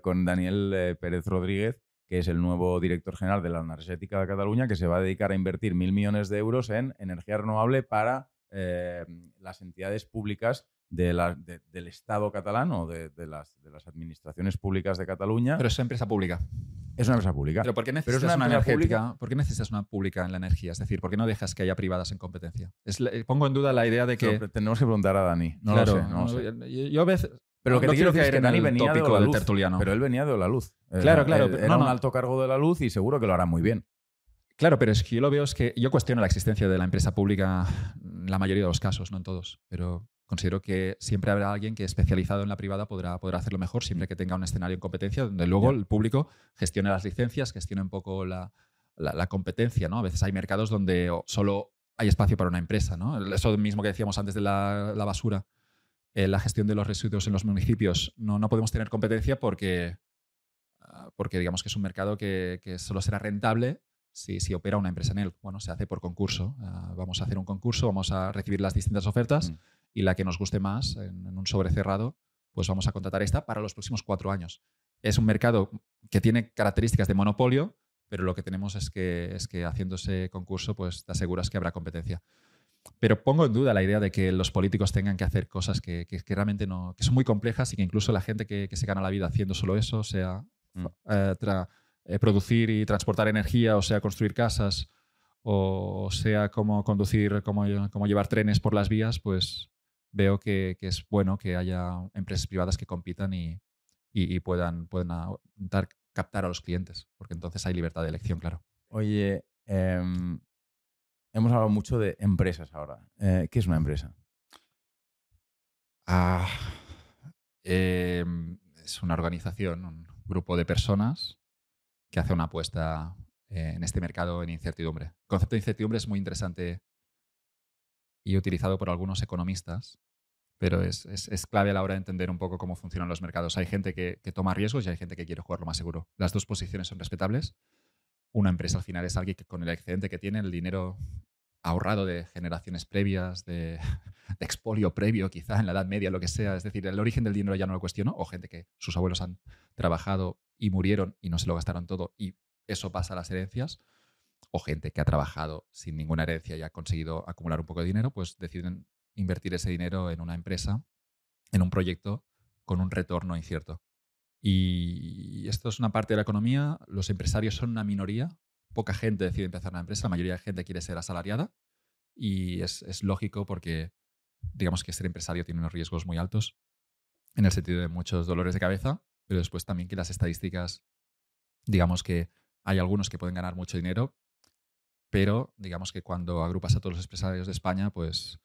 con Daniel Pérez Rodríguez, que es el nuevo director general de la Energética de Cataluña, que se va a dedicar a invertir mil millones de euros en energía renovable para eh, las entidades públicas de la- de- del Estado catalán o de, de las, de las administraciones públicas de Cataluña. Pero es empresa pública. es una empresa pública. Pero ¿por qué es necesitas una una, energética? ¿Por qué necesitas una pública en la energía? Es decir, ¿por qué no dejas que haya privadas en competencia? Es la- eh, pongo en duda la idea de que. Pero tenemos que preguntar a Dani. No claro, lo sé. no lo no, sé. yo, yo a veces. Pero lo que no te quiero decir es que Dani venía de tópico del Olaluz, tertuliano. Pero él venía de la luz. Claro, claro, Era no, un no. alto cargo de la luz y seguro que lo hará muy bien. Claro, pero es que yo lo veo es que yo cuestiono la existencia de la empresa pública en la mayoría de los casos, no en todos, pero considero que siempre habrá alguien que especializado en la privada podrá, podrá hacerlo mejor siempre que tenga un escenario en competencia donde luego el público gestione las licencias, gestione un poco la, la- la competencia, ¿no? A veces hay mercados donde solo hay espacio para una empresa, ¿no? Eso mismo que decíamos antes de la, la basura, eh, la gestión de los residuos en los municipios, no, no podemos tener competencia porque, ah, porque digamos que es un mercado que, que solo será rentable si, si opera una empresa en él. Bueno, se hace por concurso. Ah, vamos a hacer un concurso, vamos a recibir las distintas ofertas Mm. y la que nos guste más en, en un sobre cerrado, pues vamos a contratar esta para los próximos cuatro años. Es un mercado que tiene características de monopolio, pero lo que tenemos es que, es que haciendo ese concurso, pues te aseguras que habrá competencia. Pero pongo en duda la idea de que los políticos tengan que hacer cosas que, que- que realmente no, que son muy complejas y que incluso la gente que, que se gana la vida haciendo solo eso, sea Mm. eh, tra- eh, producir y transportar energía, o sea construir casas, o sea como conducir, como llevar trenes por las vías, pues veo que, es bueno que haya empresas privadas que compitan y, y- y puedan, puedan intentar captar a los clientes, porque entonces hay libertad de elección, claro. Oye, em, hemos hablado mucho de empresas ahora. Eh, ¿Qué es una empresa? Ah, em, es una organización, un grupo de personas que hace una apuesta eh, en este mercado en incertidumbre. El concepto de incertidumbre es muy interesante y utilizado por algunos economistas, pero es, es- es clave a la hora de entender un poco cómo funcionan los mercados. Hay gente que, que toma riesgos y hay gente que quiere jugar lo más seguro. Las dos posiciones son respetables. Una empresa al final es alguien que con el excedente que tiene, el dinero ahorrado de generaciones previas, de, expolio previo, quizá en la Edad Media, lo que sea. Es decir, el origen del dinero ya no lo cuestiono, o gente que sus abuelos han trabajado y murieron y no se lo gastaron todo y eso pasa a las herencias, o gente que ha trabajado sin ninguna herencia y ha conseguido acumular un poco de dinero, pues deciden invertir ese dinero en una empresa, en un proyecto con un retorno incierto. Y esto es una parte de la economía, los empresarios son una minoría, poca gente decide empezar una empresa, la mayoría de gente quiere ser asalariada y es, es lógico porque digamos que ser empresario tiene unos riesgos muy altos en el sentido de muchos dolores de cabeza, pero después también que las estadísticas, digamos que hay algunos que pueden ganar mucho dinero, pero digamos que cuando agrupas a todos los empresarios de España, pues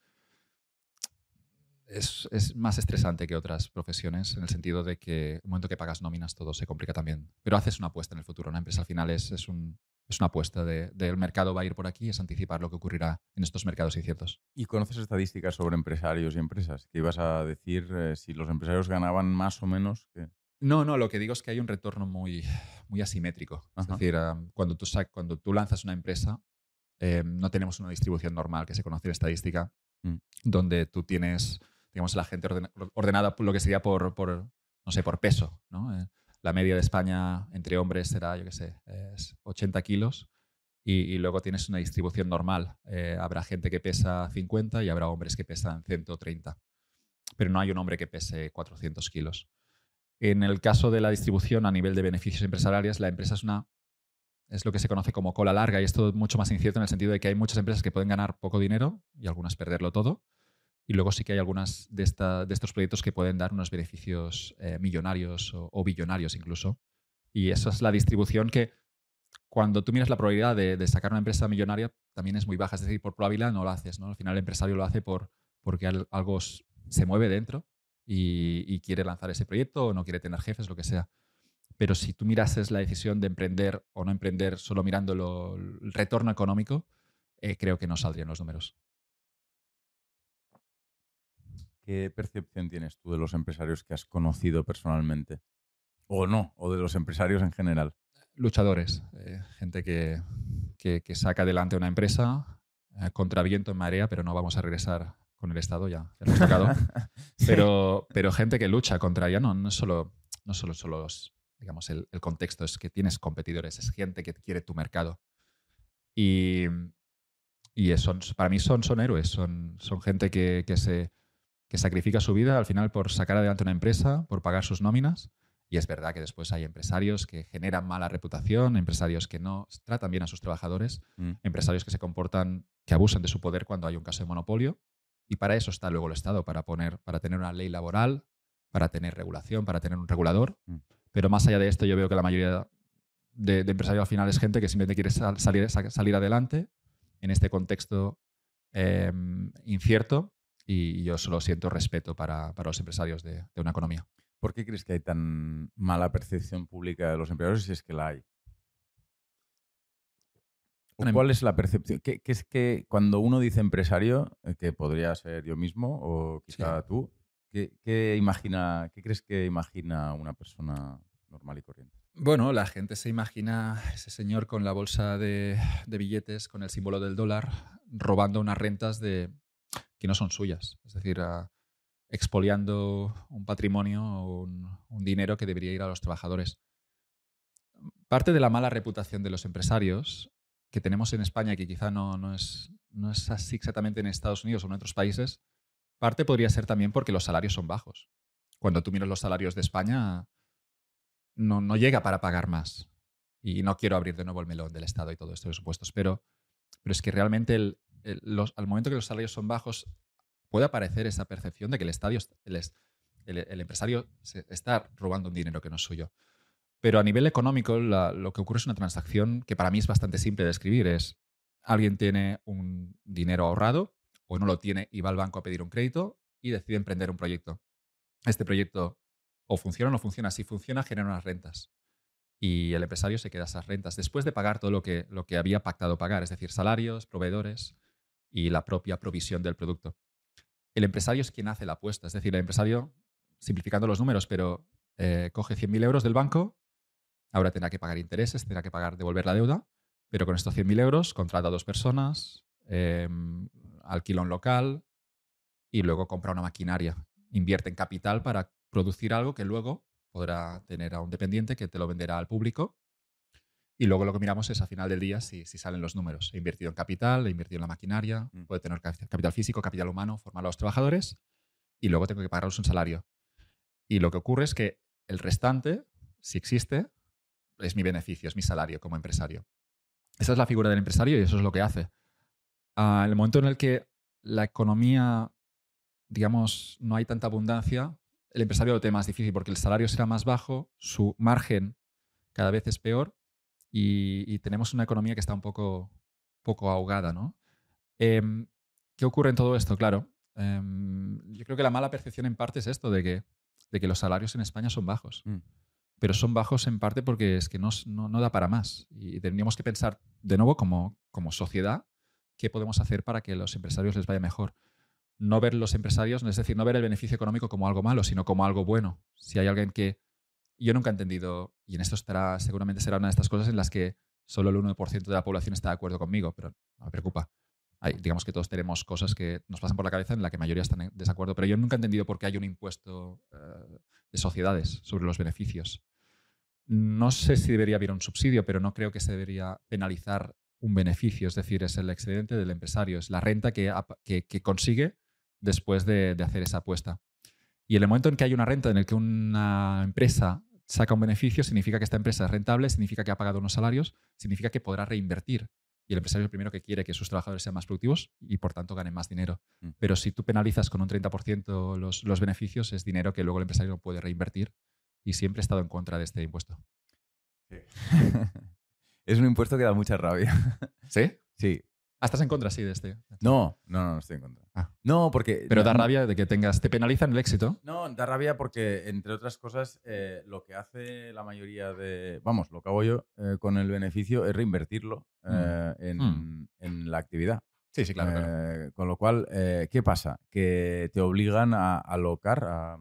es, es más estresante que otras profesiones en el sentido de que el momento que pagas nóminas todo se complica también. Pero haces una apuesta en el futuro. Una empresa al final es, es, un- es una apuesta de- del mercado va a ir por aquí, es anticipar lo que ocurrirá en estos mercados inciertos. ¿Y conoces estadísticas sobre empresarios y empresas? ¿Qué ibas a decir eh, si los empresarios ganaban más o menos? que- No, no, lo que digo es que hay un retorno muy, muy asimétrico. Es Ajá. decir, um, cuando, tú cuando tú lanzas una empresa, eh, no tenemos una distribución normal que se conoce en estadística, Mm. donde tú tienes, digamos, la gente orden- ordenada lo que sería por, no sé, por peso. Eh, la media de España entre hombres será, yo qué sé, es 80 kilos. Y, y luego tienes una distribución normal. Eh, habrá gente que pesa 50 y habrá hombres que pesan 130. Pero no hay un hombre que pese 400 kilos. En el caso de la distribución a nivel de beneficios empresariales, la empresa es una es lo que se conoce como cola larga y esto es mucho más incierto en el sentido de que hay muchas empresas que pueden ganar poco dinero y algunas perderlo todo. Y luego sí que hay algunas de, esta- de estos proyectos que pueden dar unos beneficios eh, millonarios o, billonarios incluso. Y esa es la distribución que cuando tú miras la probabilidad de, de sacar una empresa millonaria también es muy baja. Es decir, por probabilidad no lo haces. ¿no? Al final el empresario lo hace por, porque al- algo se mueve dentro y, quiere lanzar ese proyecto o no quiere tener jefes, lo que sea. Pero si tú mirases la decisión de emprender o no emprender solo mirando el retorno económico, eh, creo que no saldrían los números. ¿Qué percepción tienes tú de los empresarios que has conocido personalmente? O no, o de los empresarios en general. Luchadores, eh, gente que, que- que saca adelante una empresa eh, contra viento en marea, pero no vamos a regresar con el Estado, ya, ya nos ha tocado. pero, pero gente que lucha contra ya no, no es solo, no solo, solo los- digamos, el, el contexto, es que tienes competidores, es gente que quiere tu mercado. Y, y son, para mí son, son héroes, son, son gente que, que se, que sacrifica su vida al final por sacar adelante una empresa, por pagar sus nóminas. Y es verdad que después hay empresarios que generan mala reputación, empresarios que no tratan bien a sus trabajadores, Mm. empresarios que se comportan, que abusan de su poder cuando hay un caso de monopolio. Y para eso está luego el Estado, para, poner, para tener una ley laboral, para tener regulación, para tener un regulador. Mm. Pero más allá de esto, yo veo que la mayoría de, de empresarios al final es gente que simplemente quiere sal- salir, sa- salir adelante en este contexto eh, incierto y yo solo siento respeto para, para los empresarios de, de una economía. ¿Por qué crees que hay tan mala percepción pública de los empleadores si es que la hay? ¿O Bueno, ¿Cuál es la percepción? ¿Qué, qué es que cuando uno dice empresario, eh, que podría ser yo mismo o quizá tú, ¿qué, qué imagina, ¿qué crees que imagina una persona normal y corriente? Bueno, la gente se imagina ese señor con la bolsa de, de billetes, con el símbolo del dólar, robando unas rentas de, que no son suyas. Es decir, ah, expoliando un patrimonio o un, dinero que debería ir a los trabajadores. Parte de la mala reputación de los empresarios que tenemos en España, que quizá no, no, es, no es así exactamente en Estados Unidos o en otros países, parte podría ser también porque los salarios son bajos. Cuando tú miras los salarios de España, no, no llega para pagar más. Y no quiero abrir de nuevo el melón del Estado y todo esto de supuestos, pero, pero es que realmente el- los- al momento que los salarios son bajos, puede aparecer esa percepción de que el, estadio, est- el, es- el- el empresario se está robando un dinero que no es suyo. Pero a nivel económico, lo que ocurre es una transacción que para mí es bastante simple de describir. Es alguien tiene un dinero ahorrado o no lo tiene y va al banco a pedir un crédito y decide emprender un proyecto. Este proyecto o funciona o no funciona. Si funciona, genera unas rentas. Y el empresario se queda esas rentas después de pagar todo lo que había pactado pagar, es decir, salarios, proveedores y la propia provisión del producto. El empresario es quien hace la apuesta, es decir, el empresario, simplificando los números, pero eh, coge 100.000 euros del banco, ahora tendrá que pagar intereses, tendrá que pagar devolver la deuda, pero con estos 100.000 euros contrata a dos personas, eh, alquila un local y luego compra una maquinaria. Invierte en capital para producir algo que luego podrá tener a un dependiente que te lo venderá al público. Y luego lo que miramos es a final del día si, si salen los números. He invertido en capital, he invertido en la maquinaria, Mm. puede tener capi- capital físico, capital humano, formar a los trabajadores y luego tengo que pagarles un salario. Y lo que ocurre es que el restante, si existe, es mi beneficio, es mi salario como empresario. Esa es la figura del empresario y eso es lo que hace. Ah, en el momento en el que la economía, digamos, no hay tanta abundancia, el empresario lo tiene más difícil porque el salario será más bajo, su margen cada vez es peor y, y tenemos una economía que está un poco, poco ahogada. ¿no? Em, ¿Qué ocurre en todo esto? Claro, em, yo creo que la mala percepción en parte es esto de que, de que los salarios en España son bajos Mm. pero son bajos en parte porque es que no, no, no da para más. Y tendríamos que pensar de nuevo como, como sociedad qué podemos hacer para que a los empresarios les vaya mejor. No ver los empresarios, es decir, no ver el beneficio económico como algo malo, sino como algo bueno. Si hay alguien que... Yo nunca he entendido, y en esto estará, seguramente será una de estas cosas en las que solo el 1% de la población está de acuerdo conmigo, pero no me preocupa. Digamos que todos tenemos cosas que nos pasan por la cabeza en la que mayoría están en desacuerdo, pero yo nunca he entendido por qué hay un impuesto eh, de sociedades sobre los beneficios. No sé si debería haber un subsidio, pero no creo que se debería penalizar un beneficio, es decir, es el excedente del empresario, es la renta que consigue después de, de hacer esa apuesta. Y en el momento en que hay una renta en el que una empresa saca un beneficio, significa que esta empresa es rentable, significa que ha pagado unos salarios, significa que podrá reinvertir. Y el empresario es el primero que quiere que sus trabajadores sean más productivos y por tanto ganen más dinero. Mm. Pero si tú penalizas con un 30% los, los beneficios, es dinero que luego el empresario no puede reinvertir. Y siempre he estado en contra de este impuesto. es un impuesto que da mucha rabia. ¿Sí? Sí. Ah, estás en contra, sí, de este. No, no, no, no estoy en contra. Ah. No, porque... Pero no- da rabia de que tengas, te penalizan el éxito. No, da rabia porque, entre otras cosas, eh, lo que hace la mayoría de. Vamos, lo que hago yo eh, con el beneficio es reinvertirlo eh, en, Mm. en la actividad. Sí, sí, Eh, con lo cual, ¿qué pasa? Que te obligan a alocar, a,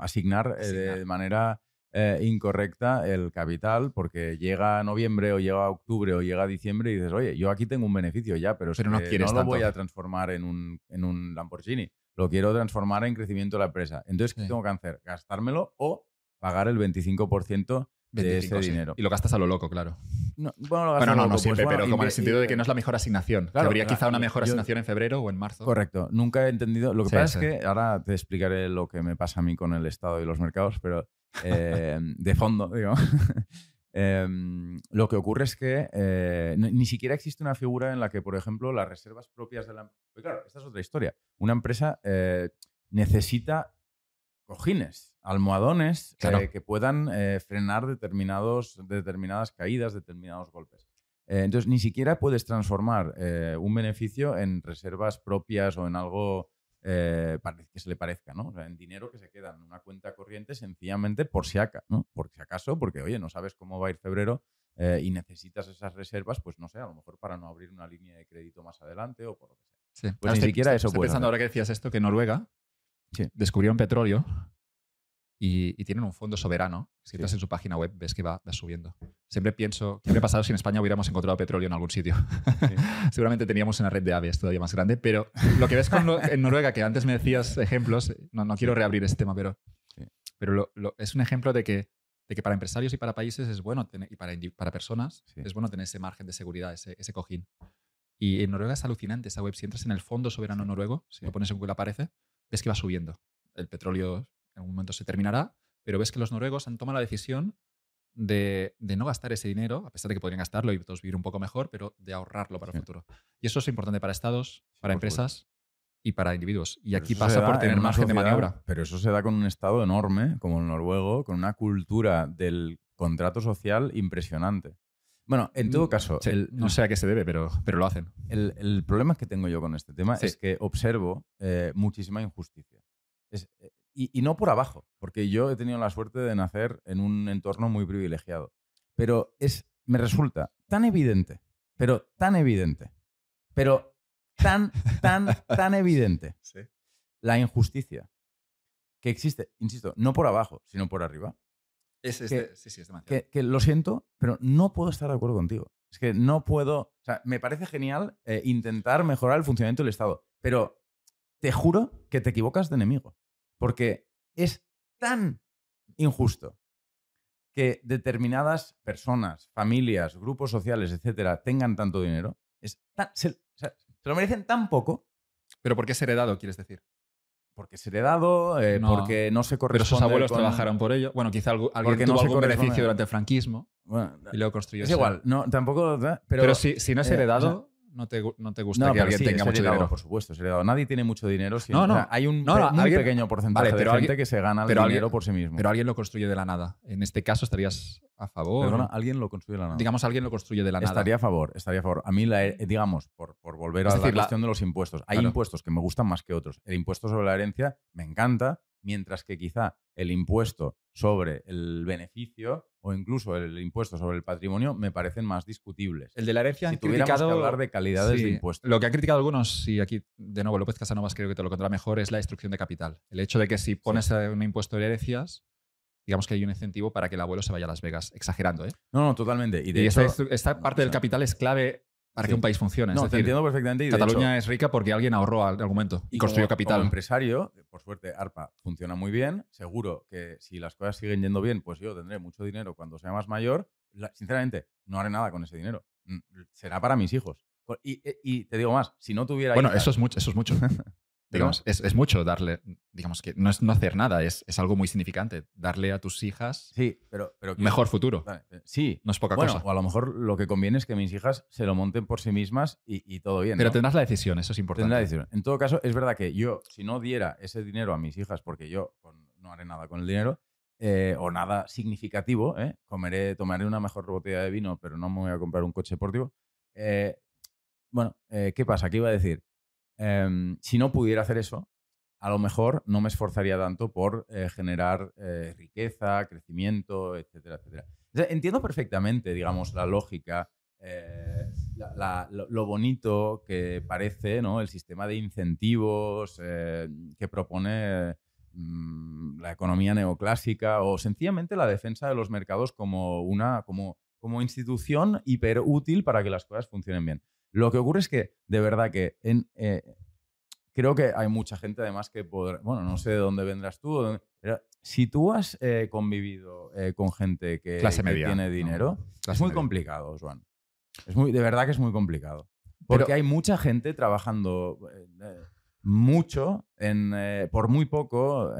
asignar, de manera eh, incorrecta el capital, porque llega noviembre o llega octubre o llega diciembre y dices, oye, yo aquí tengo un beneficio ya, pero, no que quieres no lo voy a transformar en un, en un Lamborghini, lo quiero transformar en crecimiento de la empresa. Entonces, ¿qué Sí. tengo que hacer? ¿Gastármelo o pagar el 25% de 25, ese sí. dinero. Y lo gastas a lo loco, claro. No, bueno, lo gastas Bueno, no, luego, no pues, siempre, bueno, pero como en el sentido de que no es la mejor asignación. que Claro, habría quizá una mejor yo- asignación en febrero o en marzo. Correcto, nunca he entendido. Lo que Sí, pasa sí. es que ahora te explicaré lo que me pasa a mí con el Estado y los mercados, pero eh, de fondo, digo. Em, lo que ocurre es que eh, ni, siquiera existe una figura en la que, por ejemplo, las reservas propias de la. Porque claro, esta es otra historia. Una empresa eh, necesita cojines, almohadones Claro. que puedan frenar determinados, determinadas caídas, determinados golpes. Entonces, ni siquiera puedes transformar un beneficio en reservas propias o en algo eh, que se le parezca, ¿no? O sea, en dinero que se queda en una cuenta corriente sencillamente por si, aca- ¿no? por si acaso, porque, oye, no sabes cómo va a ir febrero eh, y necesitas esas reservas, pues no sé, a lo mejor para no abrir una línea de crédito más adelante o por lo que sea. Sí. Pues Ahora ni estoy- siquiera eso Estoy puedes pensando hacer. ahora que decías esto, que Noruega Sí. descubrieron petróleo y, y tienen un fondo soberano. Si entras Sí. en su página web, ves que va, va subiendo. Siempre pienso, ¿qué habría pasado si en España hubiéramos encontrado petróleo en algún sitio? Seguramente teníamos una red de aves todavía más grande, pero lo que ves con en Noruega, que antes me decías ejemplos, no, no quiero reabrir ese tema, pero, Sí. pero lo- lo- es un ejemplo de que, de que para empresarios y para países es bueno tener, y para, personas es bueno tener ese margen de seguridad, ese, ese cojín. Y en Noruega es alucinante esa web. Si entras en el Fondo Soberano Noruego, si lo pones en Google aparece, ves que va subiendo. El petróleo en algún momento se terminará, pero ves que los noruegos han tomado la decisión de, de no gastar ese dinero, a pesar de que podrían gastarlo y todos vivir un poco mejor, pero de ahorrarlo para el futuro. Y eso es importante para estados, para empresas y para individuos. Y Pero aquí pasa por en tener margen de sociedad- maniobra. Pero eso se da con un Estado enorme, como el noruego, con una cultura del contrato social impresionante. Bueno, en todo Mm, caso, sí, el, no sé a qué se debe, pero, pero lo hacen. el- el problema que tengo yo con este tema es que observo eh, muchísima injusticia. Es- eh, y, y no por abajo, porque yo he tenido la suerte de nacer en un entorno muy privilegiado. Pero es, me resulta tan evidente, pero tan evidente, pero tan, tan, tan evidente la injusticia que existe, insisto, no por abajo, sino por arriba, Es, es Que- sí, sí, es que, que lo siento, pero no puedo estar de acuerdo contigo. Es que no puedo. O sea, me parece genial eh, intentar mejorar el funcionamiento del Estado, pero te juro que te equivocas de enemigo. Porque es tan injusto que determinadas personas, familias, grupos sociales, etcétera, tengan tanto dinero. Es tan- se, o sea, se lo merecen tan poco Pero ¿por qué es heredado, quieres decir? porque es heredado, eh, No. porque no se Pero corresponde. sus abuelos con- trabajaron por ello. Bueno, quizá algu- alguien Porque tuvo no algún beneficio durante el franquismo Bueno, y luego construyó es ese- igual, no, tampoco. Pero, Pero, si, si no es eh, heredado, no, te, no te gusta No, que alguien sí, tenga mucho dinero. por supuesto. Nadie tiene mucho dinero. sin- No, no. o sea, hay un pe- muy alguien- pequeño porcentaje Vale, pero de gente alguien- que se gana el pero dinero alguien- por sí mismo. Pero alguien lo construye de la nada. En este caso estarías a favor. Perdona, alguien lo construye de la nada. Digamos, alguien lo construye de la nada. estaría a favor, estaría a favor. A mí, la, he- digamos, por, por volver a la cuestión de los impuestos, hay Claro. impuestos que me gustan más que otros. El impuesto sobre la herencia me encanta, mientras que quizá el impuesto sobre el beneficio o incluso el impuesto sobre el patrimonio me parecen más discutibles. El de la herencia si han tuviéramos criticado... que hablar de calidades Sí, de impuestos. Lo que han criticado algunos, y aquí de nuevo López Casanovas creo que te lo contará mejor, es la destrucción de capital. El hecho de que si pones un impuesto de herencias, digamos que hay un incentivo para que el abuelo se vaya a Las Vegas, exagerando. ¿eh? No, no, totalmente. Y de esta, hecho, destru- esta parte del capital es clave para sí. que un país funcione. no, es te decir, entiendo perfectamente. Y Cataluña hecho, es rica porque alguien ahorró al argumento y, construyó capital. Como empresario, por suerte, ARPA funciona muy bien. Seguro que si las cosas siguen yendo bien, pues yo tendré mucho dinero cuando sea más mayor. La- sinceramente, no haré nada con ese dinero. Mm, Será para mis hijos. Y, y te digo más, si no tuviera bueno, hijas- eso es mucho. Eso es mucho. digamos, es, es mucho darle, digamos que no es no hacer nada, es, es algo muy significante. Darle a tus hijas Sí, pero... pero un mejor futuro. Vale, eh, Sí. No es poca Bueno, cosa. o a lo mejor lo que conviene es que mis hijas se lo monten por sí mismas y, y todo bien. Pero ¿no? tendrás la decisión, eso es importante. Tendrá decisión. En todo caso, es verdad que yo, si no diera ese dinero a mis hijas, porque yo con- no haré nada con el dinero, eh, o nada significativo, ¿eh? comeré, tomaré una mejor botella de vino, pero no me voy a comprar un coche deportivo. eh, bueno, ¿qué pasa? ¿Qué iba a decir? Em, si no pudiera hacer eso, a lo mejor no me esforzaría tanto por eh, generar eh, riqueza, crecimiento, etcétera, etcétera. Entiendo perfectamente, digamos, la lógica, eh, lo, bonito que parece ¿no? el sistema de incentivos que propone mm, la economía neoclásica o sencillamente la defensa de los mercados como una como, como institución hiperútil para que las cosas funcionen bien. Lo que ocurre es que, de verdad, que en, eh, creo que hay mucha gente además que podrá, bueno, no sé de dónde vendrás tú, o dónde- pero si tú has eh, convivido eh, con gente que, Clase que media, tiene ¿no? dinero, Clase es muy media. complicado, Juan. Es muy, de verdad que es muy complicado. Porque Pero- hay mucha gente trabajando eh, mucho en, por muy poco.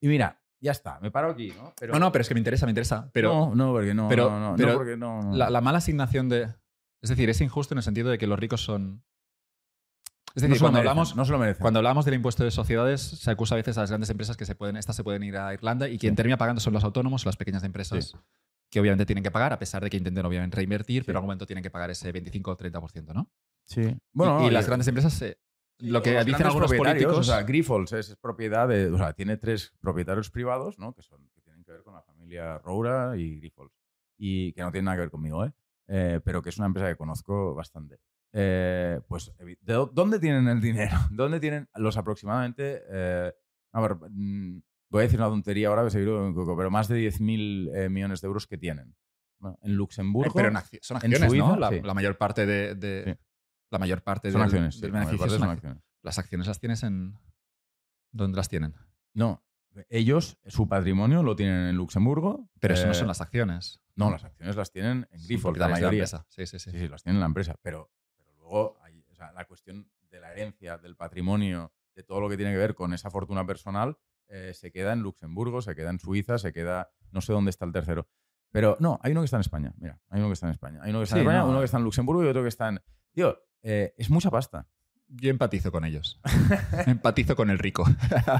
y mira, ya está, me paro aquí, ¿no? Pero, No, no, pero es que me interesa, me interesa. Pero no, no, porque no, pero- no, no, no, pero porque no, no. la, la mala asignación de. Es decir, es injusto en el sentido de que los ricos son. Es decir, se cuando merecen, hablamos, no se lo merecen. Cuando hablamos del impuesto de sociedades, se acusa a veces a las grandes empresas que se pueden, estas se pueden ir a Irlanda y quien termina pagando son los autónomos, las pequeñas empresas, Sí. que obviamente tienen que pagar, a pesar de que intenten obviamente reinvertir, Sí. pero en algún momento tienen que pagar ese 25 o 30%, ¿no? sí. y, Bueno, y las grandes empresas, eh, lo que dicen algunos políticos... O sea, Grifols es, es propiedad de. O sea, tiene tres propietarios privados, ¿no? Que, son, que tienen que ver con la familia Roura y Grifols. Y que no tienen nada que ver conmigo, ¿eh? Eh, pero que es una empresa que conozco bastante. Eh, pues, evi- ¿de dó- ¿dónde tienen el dinero? ¿Dónde tienen los aproximadamente. eh, a ver, mm, voy a decir una tontería ahora, que me equivoco, pero más de 10.000 eh, millones de euros que tienen. Bueno, en Luxemburgo. pero en son en acciones, Suiza, ¿no? La, sí. la mayor parte de... de- Sí. La mayor parte son del, acciones. del beneficio son son acciones. Las acciones las tienes en... ¿Dónde las tienen? No, ellos, su patrimonio lo tienen en Luxemburgo. Pero eso no son las acciones. No, las acciones las tienen en Grifols, la propietarios de mayoría. Sí, sí, sí. Sí, sí, las tienen en la empresa. Pero, pero luego hay, o sea, la cuestión de la herencia, del patrimonio, de todo lo que tiene que ver con esa fortuna personal, eh, se queda en Luxemburgo, se queda en Suiza, se queda. No sé dónde está el tercero. Pero no, hay uno que está en España. Mira, hay uno que está en España. Hay uno que está en Sí, España, no, uno que está en Luxemburgo y otro que está en. Tío, eh, es mucha pasta. Yo empatizo con ellos. empatizo con el rico.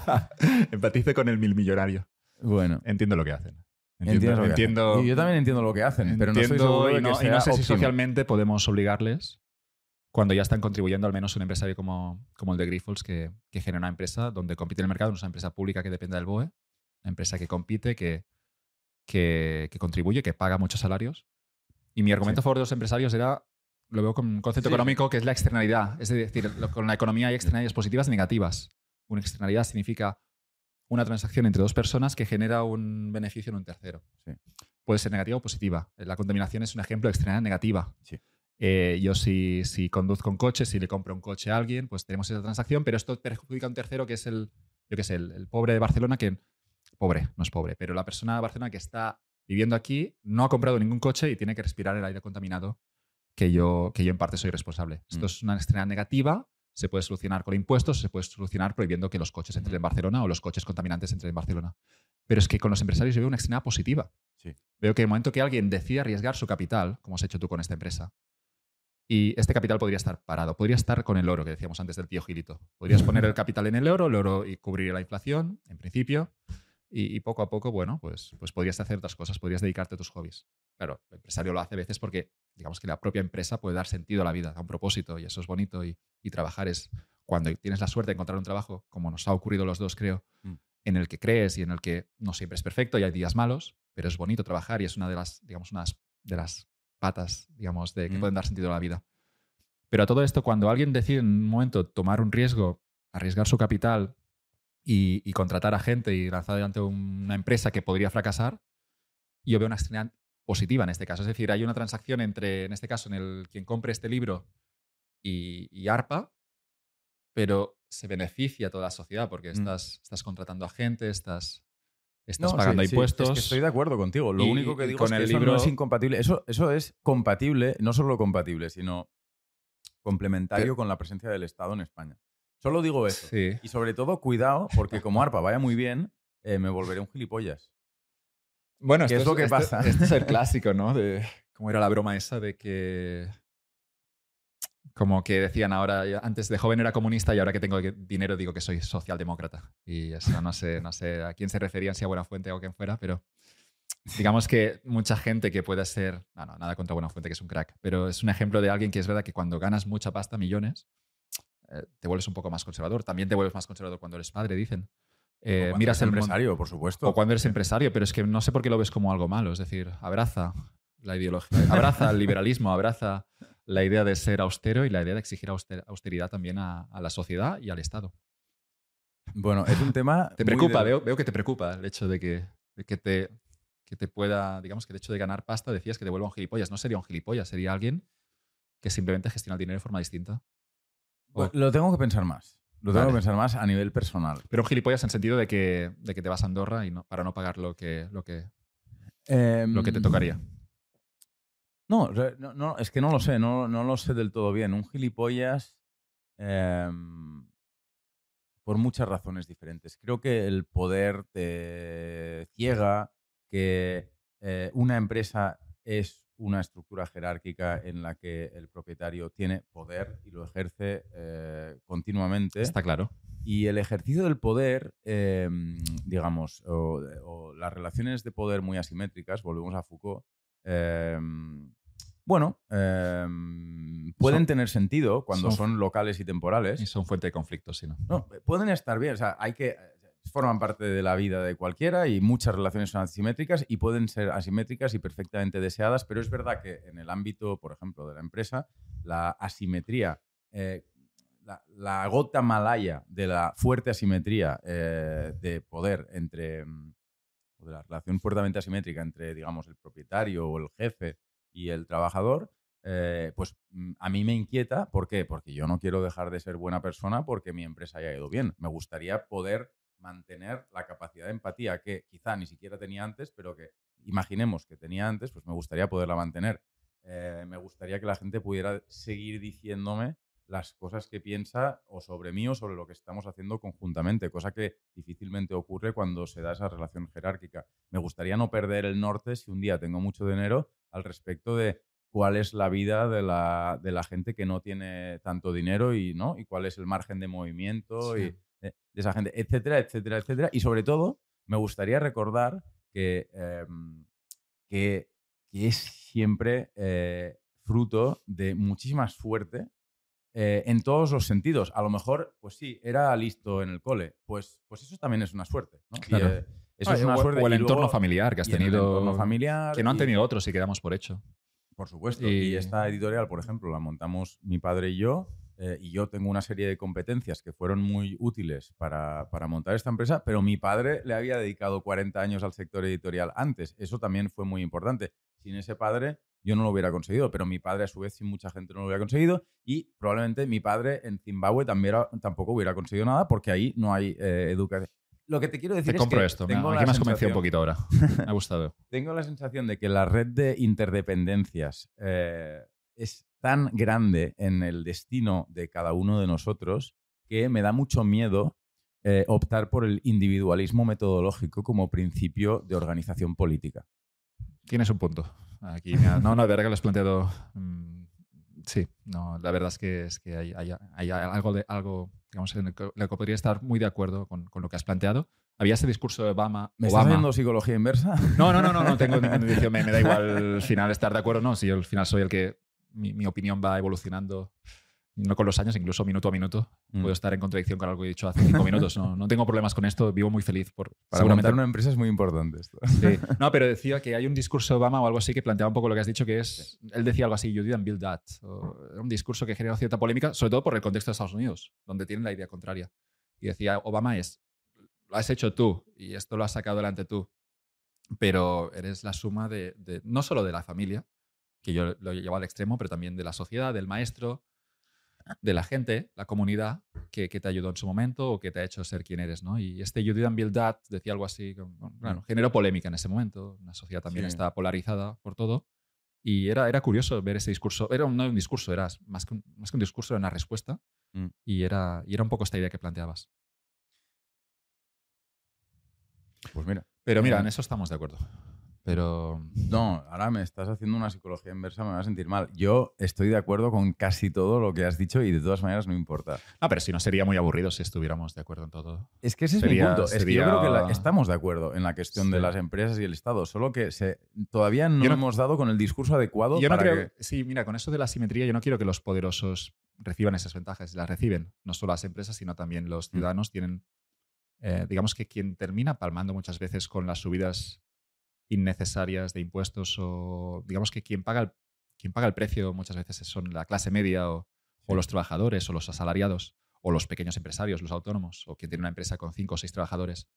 empatizo con el mil millonario. Bueno. Entiendo lo que hacen. Entiendo. Y yo también entiendo lo que hacen, pero no estoy entiendo seguro de y no, y sea no sé si socialmente podemos obligarles cuando ya están contribuyendo al menos un empresario como, como el de Grifols que, que genera una empresa donde compite en el mercado, no es una empresa pública que depende del BOE, una empresa que compite, que, que, que contribuye, que paga muchos salarios. Y mi argumento Sí. a favor de los empresarios era, lo veo con un concepto Sí. económico que es la externalidad. Es decir, lo- con la economía hay externalidades positivas y negativas. Una externalidad significa una transacción entre dos personas que genera un beneficio en un tercero. Sí. Puede ser negativa o positiva. La contaminación es un ejemplo externalidad negativa. Sí. Eh, yo si, si conduzco un coche, si le compro un coche a alguien, pues tenemos esa transacción, pero esto perjudica a un tercero que es el, yo qué sé, el, el pobre de Barcelona que, pobre, no es pobre, pero la persona de Barcelona que está viviendo aquí no ha comprado ningún coche y tiene que respirar el aire contaminado que yo, que yo en parte soy responsable. Esto Mm. es una externalidad negativa, se puede solucionar con impuestos, se puede solucionar prohibiendo que los coches entren en Barcelona o los coches contaminantes entren en Barcelona. Pero es que con los empresarios yo veo una externalidad positiva. Sí. Veo que en el momento que alguien decide arriesgar su capital, como has hecho tú con esta empresa, y este capital podría estar parado, podría estar con el oro que decíamos antes del tío Gilito. Podrías poner el capital en el oro, el oro y cubrir la inflación, en principio, y, y poco a poco, bueno, pues, pues podrías hacer otras cosas, podrías dedicarte a tus hobbies. Claro, el empresario lo hace a veces porque, digamos que la propia empresa puede dar sentido a la vida, a un propósito, y eso es bonito. Y, y trabajar es cuando tienes la suerte de encontrar un trabajo, como nos ha ocurrido a los dos, creo, Mm. en el que crees y en el que no siempre es perfecto y hay días malos, pero es bonito trabajar y es una de las, digamos, unas de las patas, digamos, de que Mm. pueden dar sentido a la vida. Pero a todo esto, cuando alguien decide en un momento tomar un riesgo, arriesgar su capital y, y contratar a gente y lanzar adelante una empresa que podría fracasar, yo veo una externalidad positiva en este caso. Es decir, hay una transacción entre, en este caso, en el quien compre este libro y, y ARPA, pero se beneficia a toda la sociedad porque Mm. estás, estás contratando a gente, estás, estás No, pagando sí, sí, impuestos. es que estoy de acuerdo contigo. Lo Y- único que digo con es que el eso libro- no es incompatible. Eso, eso es compatible, no solo compatible, sino complementario con la presencia del Estado en España. Solo digo eso. Sí. Y sobre todo, cuidado, porque como ARPA vaya muy bien, eh, me volveré un gilipollas. Bueno, ¿Qué esto es lo que pasa? Este es el clásico, ¿no? De cómo era la broma esa de que. Como que decían ahora, antes de joven era comunista y ahora que tengo dinero digo que soy socialdemócrata. Y eso no sé, no sé a quién se referían, si a Buenafuente o a quien fuera, pero digamos que mucha gente que pueda ser. No, no, nada contra Buenafuente, que es un crack, pero es un ejemplo de alguien que es verdad que cuando ganas mucha pasta, millones, te vuelves un poco más conservador. También te vuelves más conservador cuando eres padre, dicen. Eh, O cuando miras eres el empresario, por supuesto. o cuando eres empresario, pero es que no sé por qué lo ves como algo malo. Es decir, abraza la ideología, abraza el liberalismo, abraza la idea de ser austero y la idea de exigir auster- austeridad también a, a la sociedad y al Estado. Bueno, es un tema. Te preocupa, de- veo, veo que te preocupa el hecho de que, de que, te, que te pueda, digamos que el hecho de ganar pasta decías que te vuelva un gilipollas. No sería un gilipollas, sería alguien que simplemente gestiona el dinero de forma distinta. Lo tengo que pensar más. Lo tengo Vale. que pensar más a nivel personal. Pero un gilipollas en sentido de que, de que te vas a Andorra y no, para no pagar lo que, lo que, lo que te Em, tocaría. No, no, no, es que no lo sé, no, no lo sé del todo bien. Un gilipollas, em, por muchas razones diferentes. Creo que el poder te ciega, que eh, una empresa es una estructura jerárquica en la que el propietario tiene poder y lo ejerce eh, continuamente. Está claro. Y el ejercicio del poder, eh, digamos, o, o las relaciones de poder muy asimétricas, volvemos a Foucault, eh, bueno, eh, pueden Son- tener sentido cuando son- son locales y temporales. Y son fuente de conflictos, sí, ¿no? No, pueden estar bien, o sea, hay que forman parte de la vida de cualquiera y muchas relaciones son asimétricas y pueden ser asimétricas y perfectamente deseadas, pero es verdad que en el ámbito, por ejemplo, de la empresa, la asimetría, eh, la, la gota malaya de la fuerte asimetría eh, de poder entre, mm, o de la relación fuertemente asimétrica entre, digamos, el propietario o el jefe y el trabajador, eh, pues mm, a mí me inquieta. ¿Por qué? Porque yo no quiero dejar de ser buena persona porque mi empresa haya ido bien. Me gustaría poder mantener la capacidad de empatía que quizá ni siquiera tenía antes, pero que imaginemos que tenía antes, pues me gustaría poderla mantener. Eh, me gustaría que la gente pudiera seguir diciéndome las cosas que piensa o sobre mí o sobre lo que estamos haciendo conjuntamente, cosa que difícilmente ocurre cuando se da esa relación jerárquica. Me gustaría no perder el norte si un día tengo mucho dinero al respecto de cuál es la vida de la, de la gente que no tiene tanto dinero y, ¿no? y cuál es el margen de movimiento Sí. y, de, de esa gente, etcétera, etcétera, etcétera. Y sobre todo, me gustaría recordar que, em, que, que es siempre eh, fruto de muchísima suerte eh, en todos los sentidos. A lo mejor, pues sí, era listo en el cole. Pues, pues eso también es una suerte. ¿no? Y, Claro. eh, eso Ah, es una o, suerte. o el entorno familiar que has en el tenido. entorno familiar. Que no han y- tenido otros y que damos por hecho. por supuesto. Y, Y- esta editorial, por ejemplo, la montamos mi padre y yo. Eh, y yo tengo una serie de competencias que fueron muy útiles para, para montar esta empresa, pero mi padre le había dedicado 40 años al sector editorial antes. Eso también fue muy importante. Sin ese padre yo no lo hubiera conseguido, pero mi padre a su vez sin mucha gente no lo hubiera conseguido y probablemente mi padre en Zimbabue también era- tampoco hubiera conseguido nada porque ahí no hay eh, educación. Lo que te quiero decir Te es compro que esto. tengo Aquí la me has convencido un poquito ahora. Me ha gustado. tengo la sensación de que la red de interdependencias eh, es tan grande en el destino de cada uno de nosotros que me da mucho miedo eh, optar por el individualismo metodológico como principio de organización política. Tienes un punto. Aquí no, no, de verdad que lo has planteado. mm, sí, no, la verdad es que, es que hay, hay- hay algo, de, algo digamos, en lo que, podría estar muy de acuerdo con, con lo que has planteado. Había ese discurso de Obama. ¿Me estás Obama. haciendo psicología inversa? No, no, no, no, no tengo ninguna intención. Me, me da igual al final estar de acuerdo. No, si yo al final soy el que mi, mi opinión va evolucionando, no con los años, incluso minuto a minuto. Mm. Puedo estar en contradicción con algo que he dicho hace cinco minutos. No, no tengo problemas con esto. Vivo muy feliz por Para seguramente- montar una empresa es muy importante esto. Sí. No, pero decía que hay un discurso de Obama o algo así que planteaba un poco lo que has dicho, que es, él decía algo así, you didn't build that. O era un discurso que generó cierta polémica, sobre todo por el contexto de Estados Unidos, donde tienen la idea contraria. Y decía, Obama es, lo has hecho tú y esto lo has sacado adelante tú, pero eres la suma de, de- no solo de la familia, que yo lo llevo al extremo, pero también de la sociedad, del maestro, de la gente, la comunidad que, que te ayudó en su momento o que te ha hecho ser quien eres, ¿no? Y este You Didn't Build That decía algo así, bueno, claro, generó polémica en ese momento, una sociedad también Sí. está polarizada por todo, y era, era curioso ver ese discurso, era un- no un discurso, era más que un, más que un discurso, era una respuesta, Mm. y, era, y era un poco esta idea que planteabas. Pues mira. Pero mira, Eh, en eso estamos de acuerdo. Pero No, ahora me estás haciendo una psicología inversa, me va a sentir mal. Yo estoy de acuerdo con casi todo lo que has dicho y de todas maneras no importa. Ah, pero si no sería muy aburrido si estuviéramos de acuerdo en todo. Es que ese es mi punto. Es que yo creo que la- estamos de acuerdo en la cuestión de las empresas y el Estado, solo que se, todavía no, no- hemos dado con el discurso adecuado Yo no para creo. que- Sí, mira, con eso de la simetría, yo no quiero que los poderosos reciban esas ventajas. Las reciben, no solo las empresas, sino también los Mm. ciudadanos. Tienen. eh, digamos que quien termina palmando muchas veces con las subidas innecesarias de impuestos o digamos que quien paga el, quien paga el precio muchas veces son la clase media o, o los trabajadores o los asalariados o los pequeños empresarios, los autónomos o quien tiene una empresa con cinco o seis trabajadores.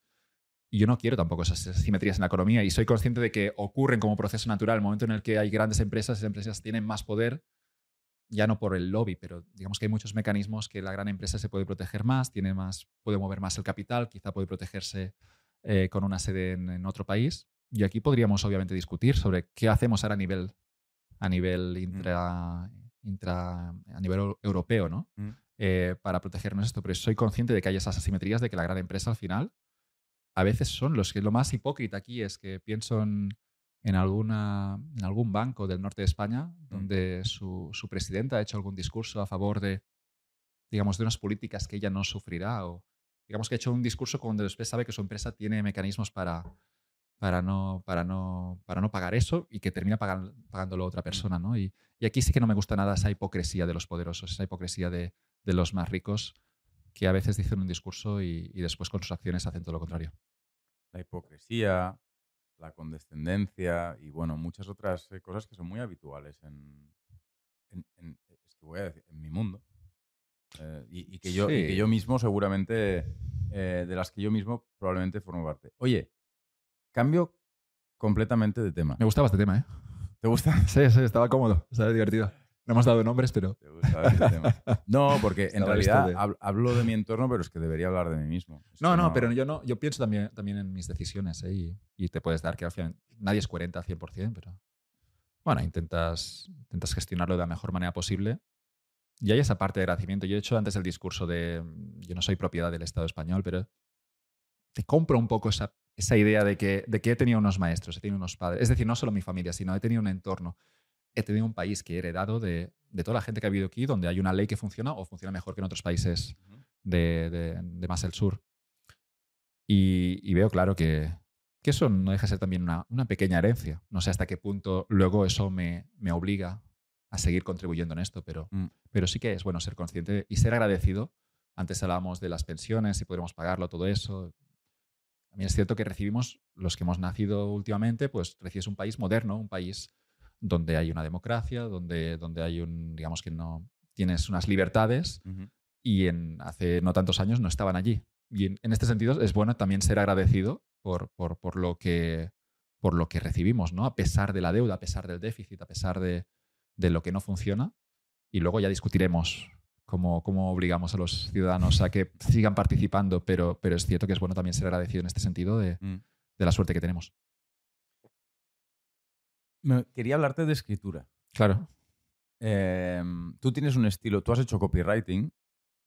Y yo no quiero tampoco esas simetrías en la economía y soy consciente de que ocurren como proceso natural. El momento en el que hay grandes empresas, esas empresas tienen más poder ya no por el lobby, pero digamos que hay muchos mecanismos que la gran empresa se puede proteger más, tiene más, puede mover más el capital, quizá puede protegerse eh, con una sede en, otro país. Y aquí podríamos obviamente discutir sobre qué hacemos ahora a nivel, a nivel mm. intra, intra a nivel europeo, ¿no? Mm. Eh, para protegernos esto. Pero soy consciente de que hay esas asimetrías, de que la gran empresa al final a veces son los que lo más hipócrita aquí es que pienso en, en, alguna, en algún banco del norte de España mm. donde su, su, presidenta ha hecho algún discurso a favor de, digamos, de unas políticas que ella no sufrirá o digamos que ha hecho un discurso cuando después sabe que su empresa tiene mecanismos para, para, no, para, no, para no pagar eso y que termina pagando, pagándolo otra mm. persona. ¿no? Y, y, aquí sí que no me gusta nada esa hipocresía de los poderosos, esa hipocresía de, de los más ricos que a veces dicen un discurso y, después con sus acciones hacen todo lo contrario. La hipocresía, la condescendencia y bueno, muchas otras eh, cosas que son muy habituales en, es que voy a decir, en mi mundo. Eh, y, que yo, que yo mismo seguramente, eh, de las que yo mismo probablemente formo parte. Oye, cambio completamente de tema. Me gustaba este tema, ¿eh? ¿Te gusta? Sí, sí, estaba cómodo, estaba divertido. No hemos dado nombres, pero. No, porque en realidad hablo de mi entorno, pero es que debería hablar de mí mismo. no, no, pero yo no. Yo pienso también, también en mis decisiones ¿eh? y, te puedes dar que al final nadie es coherente al 100%, pero. Bueno, intentas, intentas gestionarlo de la mejor manera posible. Y hay esa parte de agradecimiento. Yo he hecho antes el discurso de. Yo no soy propiedad del Estado español, pero te compro un poco esa, esa idea de que, de que he tenido unos maestros, he tenido unos padres. Es decir, no solo mi familia, sino he tenido un entorno he tenido un país que he heredado de, toda la gente que ha vivido aquí, donde hay una ley que funciona o funciona mejor que en otros países de, más el sur. Y, veo claro que, eso no deja de ser también una, pequeña herencia. No sé hasta qué punto luego eso me, obliga a seguir contribuyendo en esto, pero, mm. pero sí que es bueno ser consciente y ser agradecido. Antes hablábamos de las pensiones, si podremos pagarlo, todo eso. También es cierto que recibimos, los que hemos nacido últimamente, pues recibes un país moderno, un país donde hay una democracia, donde, donde hay un, digamos que no tienes unas libertades y en, hace no tantos años no estaban allí. Y en, este sentido es bueno también ser agradecido por, por, por, lo que, por lo que recibimos, ¿no? a pesar de la deuda, a pesar del déficit, a pesar de, de lo que no funciona. Y luego ya discutiremos cómo, cómo, obligamos a los ciudadanos a que sigan participando, pero, pero es cierto que es bueno también ser agradecido en este sentido de, mm. de la suerte que tenemos quería hablarte de escritura. Claro. Em, tú tienes un estilo, tú has hecho copywriting,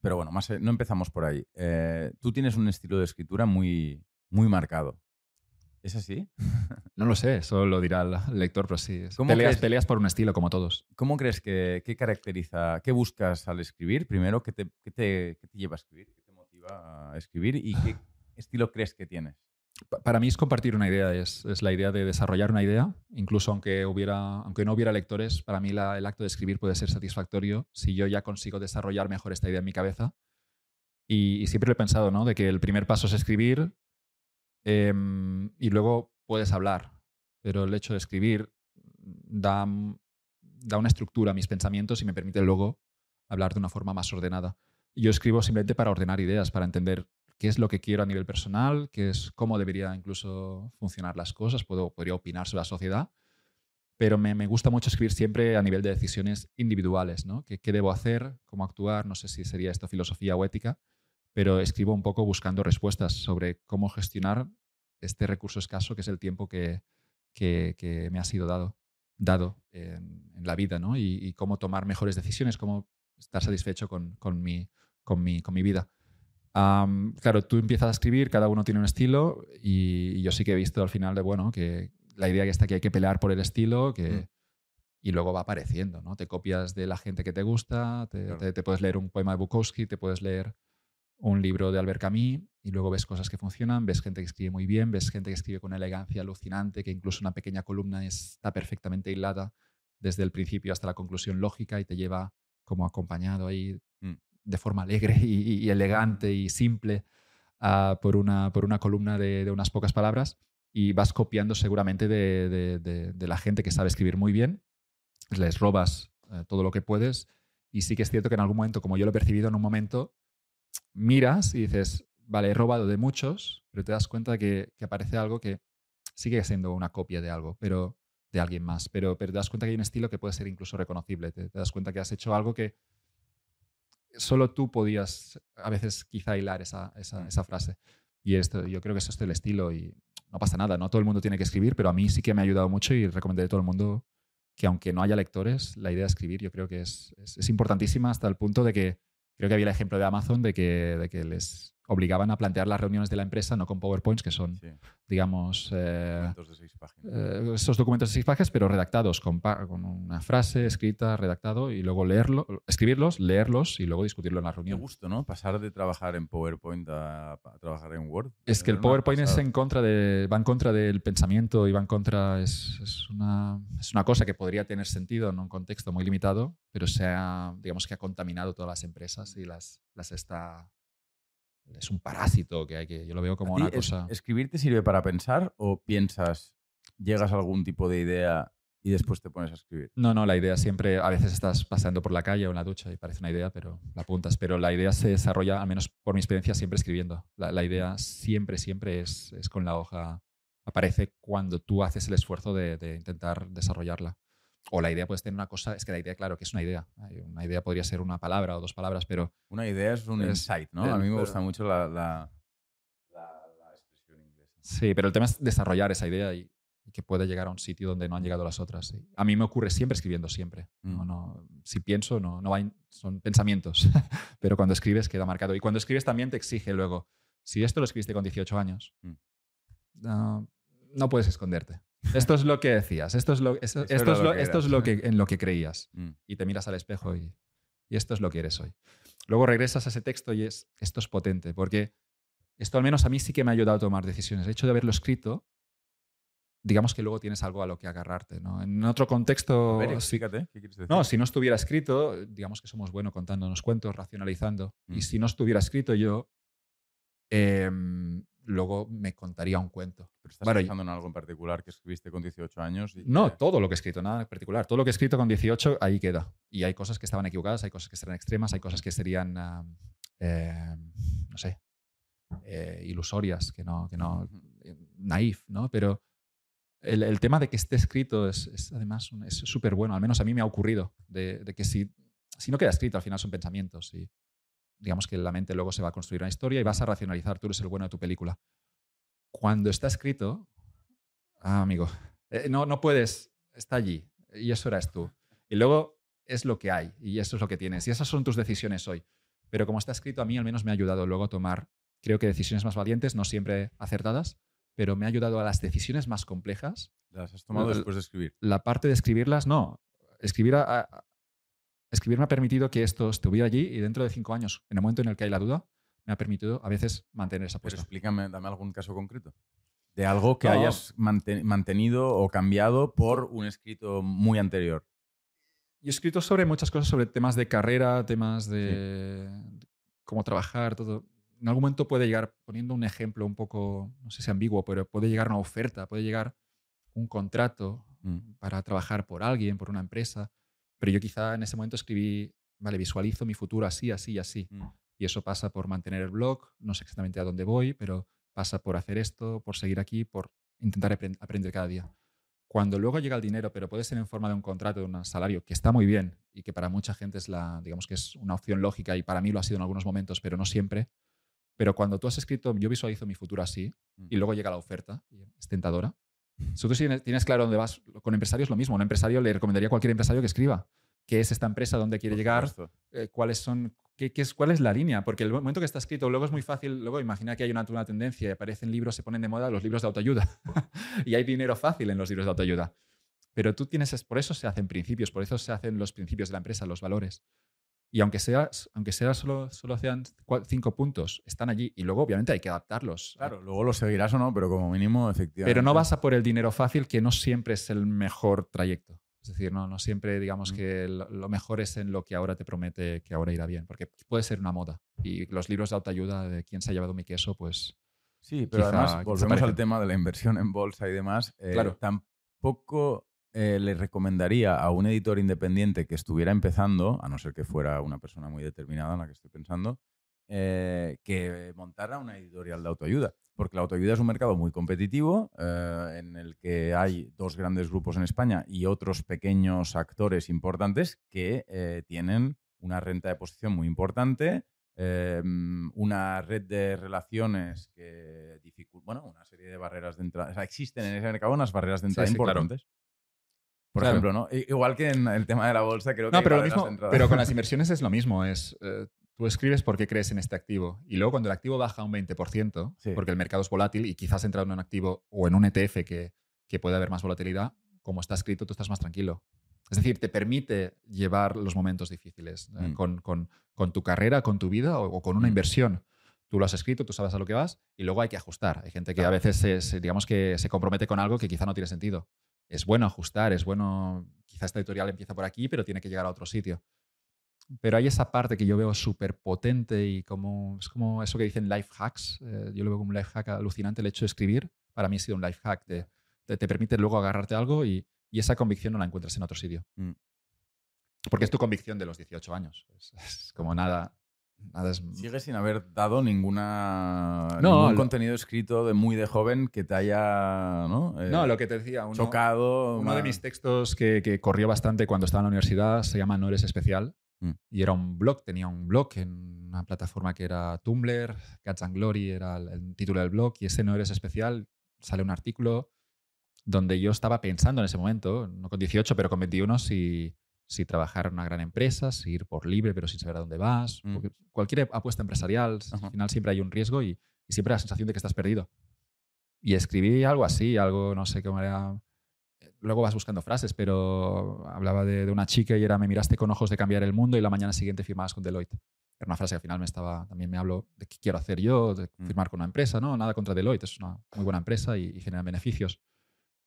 pero bueno, más, no empezamos por ahí. Eh, tú tienes un estilo de escritura muy, muy marcado. ¿Es así? No lo sé, eso lo dirá el lector, pero sí. Peleas, peleas por un estilo, como todos. ¿Cómo crees que qué caracteriza, qué buscas al escribir? Primero, ¿qué te, qué te, qué te lleva a escribir? ¿Qué te motiva a escribir? ¿Y qué estilo crees que tienes? para mí es compartir una idea, es, la idea de desarrollar una idea, incluso aunque, hubiera, aunque no hubiera lectores, para mí el acto de escribir puede ser satisfactorio si yo ya consigo desarrollar mejor esta idea en mi cabeza. Y, siempre lo he pensado, ¿no? De que el primer paso es escribir em, y luego puedes hablar, pero el hecho de escribir da, da una estructura a mis pensamientos y me permite luego hablar de una forma más ordenada. Yo escribo simplemente para ordenar ideas, para entender qué es lo que quiero a nivel personal, qué es cómo debería incluso funcionar las cosas, puedo, podría opinar sobre la sociedad, pero me, me gusta mucho escribir siempre a nivel de decisiones individuales, ¿no? ¿Qué, ¿Qué, debo hacer? ¿Cómo actuar? No sé si sería esto filosofía o ética, pero escribo un poco buscando respuestas sobre cómo gestionar este recurso escaso que es el tiempo que, que, que me ha sido dado, dado en, en la vida, ¿no? Y, y, cómo tomar mejores decisiones, cómo estar satisfecho con, con, mi, con, mi, con mi vida claro, tú empiezas a escribir, cada uno tiene un estilo y, yo sí que he visto al final de, bueno, que la idea que está que hay que pelear por el estilo, que... Mm. Y luego va apareciendo, ¿no? Te copias de la gente que te gusta, te, te, puedes leer un poema de Bukowski, te puedes leer un libro de Albert Camus y luego ves cosas que funcionan, ves gente que escribe muy bien, ves gente que escribe con elegancia alucinante, que incluso una pequeña columna está perfectamente hilada desde el principio hasta la conclusión lógica y te lleva como acompañado ahí mm de forma alegre y, elegante y simple por, una, por una columna de, unas pocas palabras y vas copiando seguramente de, la gente que sabe escribir muy bien, les robas eh, todo lo que puedes y sí que es cierto que en algún momento, como yo lo he percibido en un momento, miras y dices, vale, he robado de muchos, pero te das cuenta que, que aparece algo que sigue siendo una copia de algo, pero de alguien más, pero, pero te das cuenta que hay un estilo que puede ser incluso reconocible, te, das cuenta que has hecho algo que solo tú podías a veces quizá hilar esa, esa, esa frase. Y esto, yo creo que eso es el estilo y no pasa nada, no todo el mundo tiene que escribir, pero a mí sí que me ha ayudado mucho y recomendaré a todo el mundo que aunque no haya lectores, la idea de escribir yo creo que es, es, es importantísima hasta el punto de que creo que había el ejemplo de Amazon de que, de que les obligaban a plantear las reuniones de la empresa no con PowerPoints, que son, digamos, eh, eh, esos documentos de seis páginas, pero redactados con, con, una frase escrita, redactado, y luego leerlo, escribirlos, leerlos y luego discutirlo en la reunión. Qué gusto, ¿no? Pasar de trabajar en PowerPoint a, trabajar en Word. Es que el PowerPoint es en contra de, va en contra del pensamiento y va en contra, es, es, una, es una cosa que podría tener sentido en un contexto muy limitado, pero se ha, digamos que ha contaminado todas las empresas y las, las está es un parásito que hay que. Yo lo veo como una cosa. ¿Escribir te sirve para pensar o piensas, llegas a algún tipo de idea y después te pones a escribir? No, no, la idea siempre. A veces estás pasando por la calle o en la ducha y parece una idea, pero la apuntas. Pero la idea se desarrolla, al menos por mi experiencia, siempre escribiendo. La, idea siempre, siempre es, es, con la hoja. Aparece cuando tú haces el esfuerzo de, de intentar desarrollarla. O la idea puede tener una cosa, es que la idea, claro, que es una idea. Una idea podría ser una palabra o dos palabras, pero... Una idea es un insight, ¿no? a mí me gusta mucho la, la, expresión inglesa. Sí, pero el tema es desarrollar esa idea y, que pueda llegar a un sitio donde no han llegado las otras. A mí me ocurre siempre escribiendo, siempre. No, mm. no, si pienso, no, no hay, son pensamientos, pero cuando escribes queda marcado. Y cuando escribes también te exige luego, si esto lo escribiste con 18 años, mm. no puedes esconderte. Esto es lo que decías, esto es lo, esto, es lo, esto es lo que, en lo que creías. Mm. Y te miras al espejo y, y, esto es lo que eres hoy. Luego regresas a ese texto y es, esto es potente, porque esto al menos a mí sí que me ha ayudado a tomar decisiones. El hecho de haberlo escrito, digamos que luego tienes algo a lo que agarrarte. ¿no? En otro contexto... Ver, ¿qué quieres decir? No, si no estuviera escrito, digamos que somos buenos contándonos cuentos, racionalizando. Y mm. si no estuviera escrito yo, eh, luego me contaría un cuento. ¿Pero estás pensando en algo en particular que escribiste con 18 años? no, todo lo que he escrito, nada en particular. Todo lo que he escrito con 18, ahí queda. Y hay cosas que estaban equivocadas, hay cosas que serían extremas, hay cosas que serían, ah, eh, no sé, eh, ilusorias, que no, que no, eh, naif, ¿no? Pero el, el, tema de que esté escrito es, es además es súper bueno, al menos a mí me ha ocurrido, de, de que si, si no queda escrito, al final son pensamientos. Y, digamos que la mente luego se va a construir una historia y vas a racionalizar, tú eres el bueno de tu película. Cuando está escrito, ah, amigo, eh, no, no puedes, está allí y eso eras tú. Y luego es lo que hay y eso es lo que tienes y esas son tus decisiones hoy. Pero como está escrito, a mí al menos me ha ayudado luego a tomar, creo que decisiones más valientes, no siempre acertadas, pero me ha ayudado a las decisiones más complejas. ¿Las has tomado después de escribir? La parte de escribirlas, no. Escribir a, escribir me ha permitido que esto estuviera allí y dentro de cinco años, en el momento en el que hay la duda, me ha permitido a veces mantener esa postura. explícame, dame algún caso concreto. De algo que hayas mantenido o cambiado por un escrito muy anterior. Yo he escrito sobre muchas cosas, sobre temas de carrera, temas de, cómo trabajar, todo. En algún momento puede llegar, poniendo un ejemplo un poco, no sé si ambiguo, pero puede llegar una oferta, puede llegar un contrato mm. para trabajar por alguien, por una empresa pero yo quizá en ese momento escribí, vale, visualizo mi futuro así, así y así. Mm. Y eso pasa por mantener el blog, no sé exactamente a dónde voy, pero pasa por hacer esto, por seguir aquí, por intentar aprender cada día. Cuando luego llega el dinero, pero puede ser en forma de un contrato, de un salario, que está muy bien y que para mucha gente es la, digamos que es una opción lógica y para mí lo ha sido en algunos momentos, pero no siempre. Pero cuando tú has escrito, yo visualizo mi futuro así, mm. y luego llega la oferta, es tentadora, si tú tienes claro dónde vas, con empresarios lo mismo. Un empresario le recomendaría a cualquier empresario que escriba qué es esta empresa, dónde quiere llegar, eh, cuáles son, qué, es, cuál es la línea. Porque el momento que está escrito, luego es muy fácil, luego imagina que hay una, una tendencia y aparecen libros, se ponen de moda los libros de autoayuda. y hay dinero fácil en los libros de autoayuda. Pero tú tienes, por eso se hacen principios, por eso se hacen los principios de la empresa, los valores. Y aunque sea, aunque sea solo, solo sean cinco puntos, están allí. Y luego, obviamente, hay que adaptarlos. Claro, luego los seguirás o no, pero como mínimo, efectivamente. Pero no vas a por el dinero fácil, que no siempre es el mejor trayecto. Es decir, no, no siempre digamos que lo, mejor es en lo que ahora te promete que ahora irá bien, porque puede ser una moda. Y los libros de autoayuda de quién se ha llevado mi queso, pues... Sí, pero además volvemos al tema de la inversión en bolsa y demás. Eh, claro. Tampoco eh, le recomendaría a un editor independiente que estuviera empezando, a no ser que fuera una persona muy determinada en la que estoy pensando, eh, que montara una editorial de autoayuda, porque la autoayuda es un mercado muy competitivo eh, en el que hay dos grandes grupos en España y otros pequeños actores importantes que eh, tienen una renta de posición muy importante, una red de relaciones que dificulta, bueno, una serie de barreras de entrada. O sea, existen en ese mercado unas barreras de entrada sí, claro. importantes. Por Claro. ejemplo, ¿no? Igual que en el tema de la bolsa, creo que No, pero, lo mismo, pero con las inversiones es lo mismo. Es, eh, tú escribes por qué crees en este activo. Y luego cuando el activo baja un 20%, Sí. porque el mercado es volátil y quizás entrar en un activo o en un ETF que, que puede haber más volatilidad, como está escrito, tú estás más tranquilo. Es decir, te permite llevar los momentos difíciles eh, Mm. con, con- con tu carrera, con tu vida o, o con una Mm. inversión. Tú lo has escrito, tú sabes a lo que vas y luego hay que ajustar. Hay gente que a veces se- se- digamos que se compromete con algo que quizá no tiene sentido. Es bueno ajustar, es bueno, quizá esta editorial empieza por aquí, pero tiene que llegar a otro sitio. Pero hay esa parte que yo veo súper potente y como, es como eso que dicen life hacks. eh, yo lo veo como un life hack alucinante el hecho de escribir. Para mí ha sido un life hack. de- te, te permite luego agarrarte a algo y, y esa convicción no la encuentras en otro sitio. Mm. Porque es tu convicción de los 18 años. Es, es como nada, nada es... Sigue sin haber dado ninguna, No, ningún lo- contenido escrito de muy de joven que te haya ¿no? Eh, No, lo que te decía, uno, chocado. uno de mis textos que, que corrió bastante cuando estaba en la universidad se llama No eres especial. Mm. Y era un blog, tenía un blog en una plataforma que era Tumblr, Cats and Glory era el, el título del blog, y ese No eres especial sale un artículo donde yo estaba pensando en ese momento, no con 18, pero con 21, si, si trabajar en una gran empresa, si ir por libre pero sin saber a dónde vas. Mm. cualquier apuesta empresarial, Ajá. al final siempre hay un riesgo y, y siempre la sensación de que estás perdido. Y escribí algo así, algo, no sé cómo era. Luego vas buscando frases, pero hablaba de, de una chica y era me miraste con ojos de cambiar el mundo y la mañana siguiente firmabas con Deloitte. Era una frase que al final me estaba, también me hablo de qué quiero hacer yo, de Mm. firmar con una empresa, ¿no? Nada contra Deloitte, es una muy buena empresa y, y genera beneficios.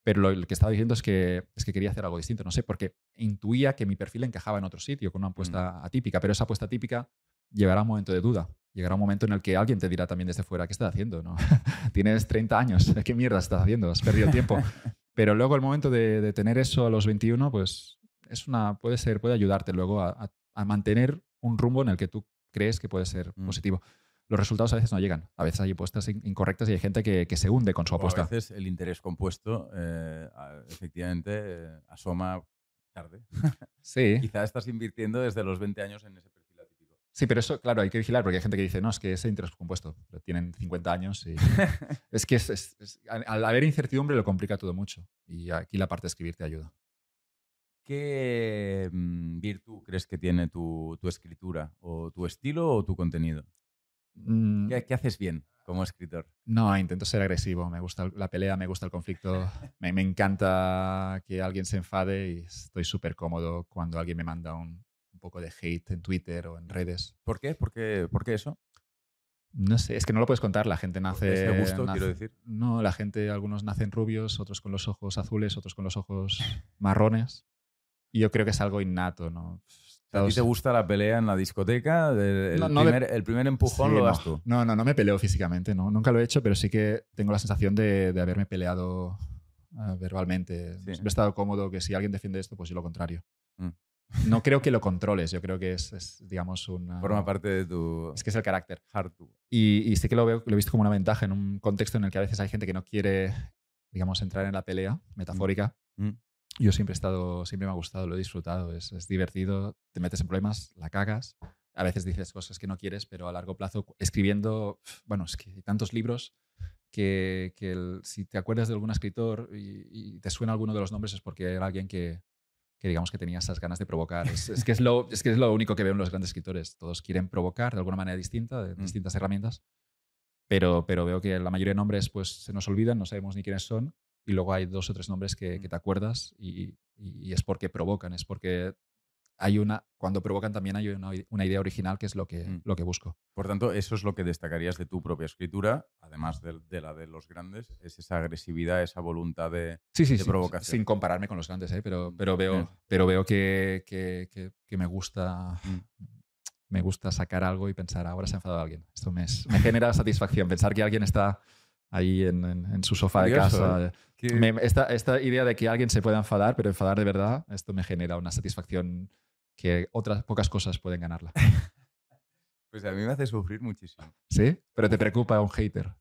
Pero lo, lo que estaba diciendo es que, es que quería hacer algo distinto, no sé, porque intuía que mi perfil encajaba en otro sitio, con una apuesta atípica, pero esa apuesta atípica llegará un momento de duda. Llegará un momento en el que alguien te dirá también desde fuera, ¿qué estás haciendo? ¿no? Tienes 30 años, ¿qué mierda estás haciendo? Has perdido tiempo. Pero luego el momento de, de tener eso a los 21, pues es una, puede ser, puede ayudarte luego a, a- a mantener un rumbo en el que tú crees que puede ser Mm. positivo. Los resultados a veces no llegan. A veces hay apuestas in- incorrectas y hay gente que, que se hunde con su o a apuesta. veces el interés compuesto eh, efectivamente eh, asoma tarde. Sí. Quizá estás invirtiendo desde los 20 años en ese perfil atípico. Sí, pero eso, claro, hay que vigilar porque hay gente que dice, no, es que ese interés compuesto, pero tienen 50 años y es que es- es- es- al al haber incertidumbre lo complica todo mucho y aquí la parte de escribir te ayuda. ¿Qué mm, virtud crees que tiene tu, tu escritura? ¿O tu estilo o tu contenido? Mm, ¿Qué, qué haces bien como escritor? No, intento ser agresivo, me gusta la pelea, me gusta el conflicto, me, me encanta que alguien se enfade y estoy súper cómodo cuando alguien me manda un, un poco de hate en Twitter o en redes. ¿Por qué? ¿Por qué, por qué eso? No sé, es que no lo puedes contar, la gente nace... Ese gusto, nace- quiero decir. No, la gente, algunos nacen rubios, otros con los ojos azules, otros con los ojos marrones. Y yo creo que es algo innato, ¿no? ¿A ti te gusta la pelea en la discoteca? El, el No, no de- primer, el primer empujón Sí, lo no. das tú. No, no, no me peleo físicamente, ¿no? Nunca lo he hecho, pero sí que tengo la sensación de, de haberme peleado eh, verbalmente. Sí. Siempre he estado cómodo que si alguien defiende esto, pues yo lo contrario. Mm. No creo que lo controles, yo creo que es, es, digamos, una... Forma parte de tu Es que es el carácter. hardware. Y, y sí que lo, veo, lo he visto como una ventaja en un contexto en el que a veces hay gente que no quiere, digamos, entrar en la pelea metafórica. Mm. Yo siempre he estado, siempre me ha gustado, lo he disfrutado, es, es divertido, te metes en problemas, la cagas. A veces dices cosas que no quieres, pero a largo plazo, escribiendo, bueno, es que hay tantos libros que, que el- si te acuerdas de algún escritor y, y te suena alguno de los nombres es porque era alguien que, que digamos que tenía esas ganas de provocar. Es, es que es, lo, es que es lo único que veo en los grandes escritores. Todos quieren provocar de alguna manera distinta, de Mm. distintas herramientas, pero, pero veo que la mayoría de nombres pues, se nos olvidan, no sabemos ni quiénes son, y luego hay dos o tres nombres que, que te acuerdas y, es porque provocan, es porque hay una, cuando provocan también hay una, una idea original que es lo que, Mm. lo que busco. Por tanto, eso es lo que destacarías de tu propia escritura, además de, de la de los grandes, es esa agresividad, esa voluntad de... Sí, sí, de sí, provocación. sin compararme con los grandes, ¿eh? pero, pero veo, pero veo que, que, que- que me gusta Mm. me gusta sacar algo y pensar, ahora se ha enfadado alguien. Esto me, es- me genera satisfacción, pensar que alguien está ahí en, en- en su sofá de Curioso, casa. Que- Me- esta, esta idea de que alguien se pueda enfadar, pero enfadar de verdad, esto me genera una satisfacción que otras pocas cosas pueden ganarla. Pues a mí me hace sufrir muchísimo. ¿Sí? Pero te preocupa un hater.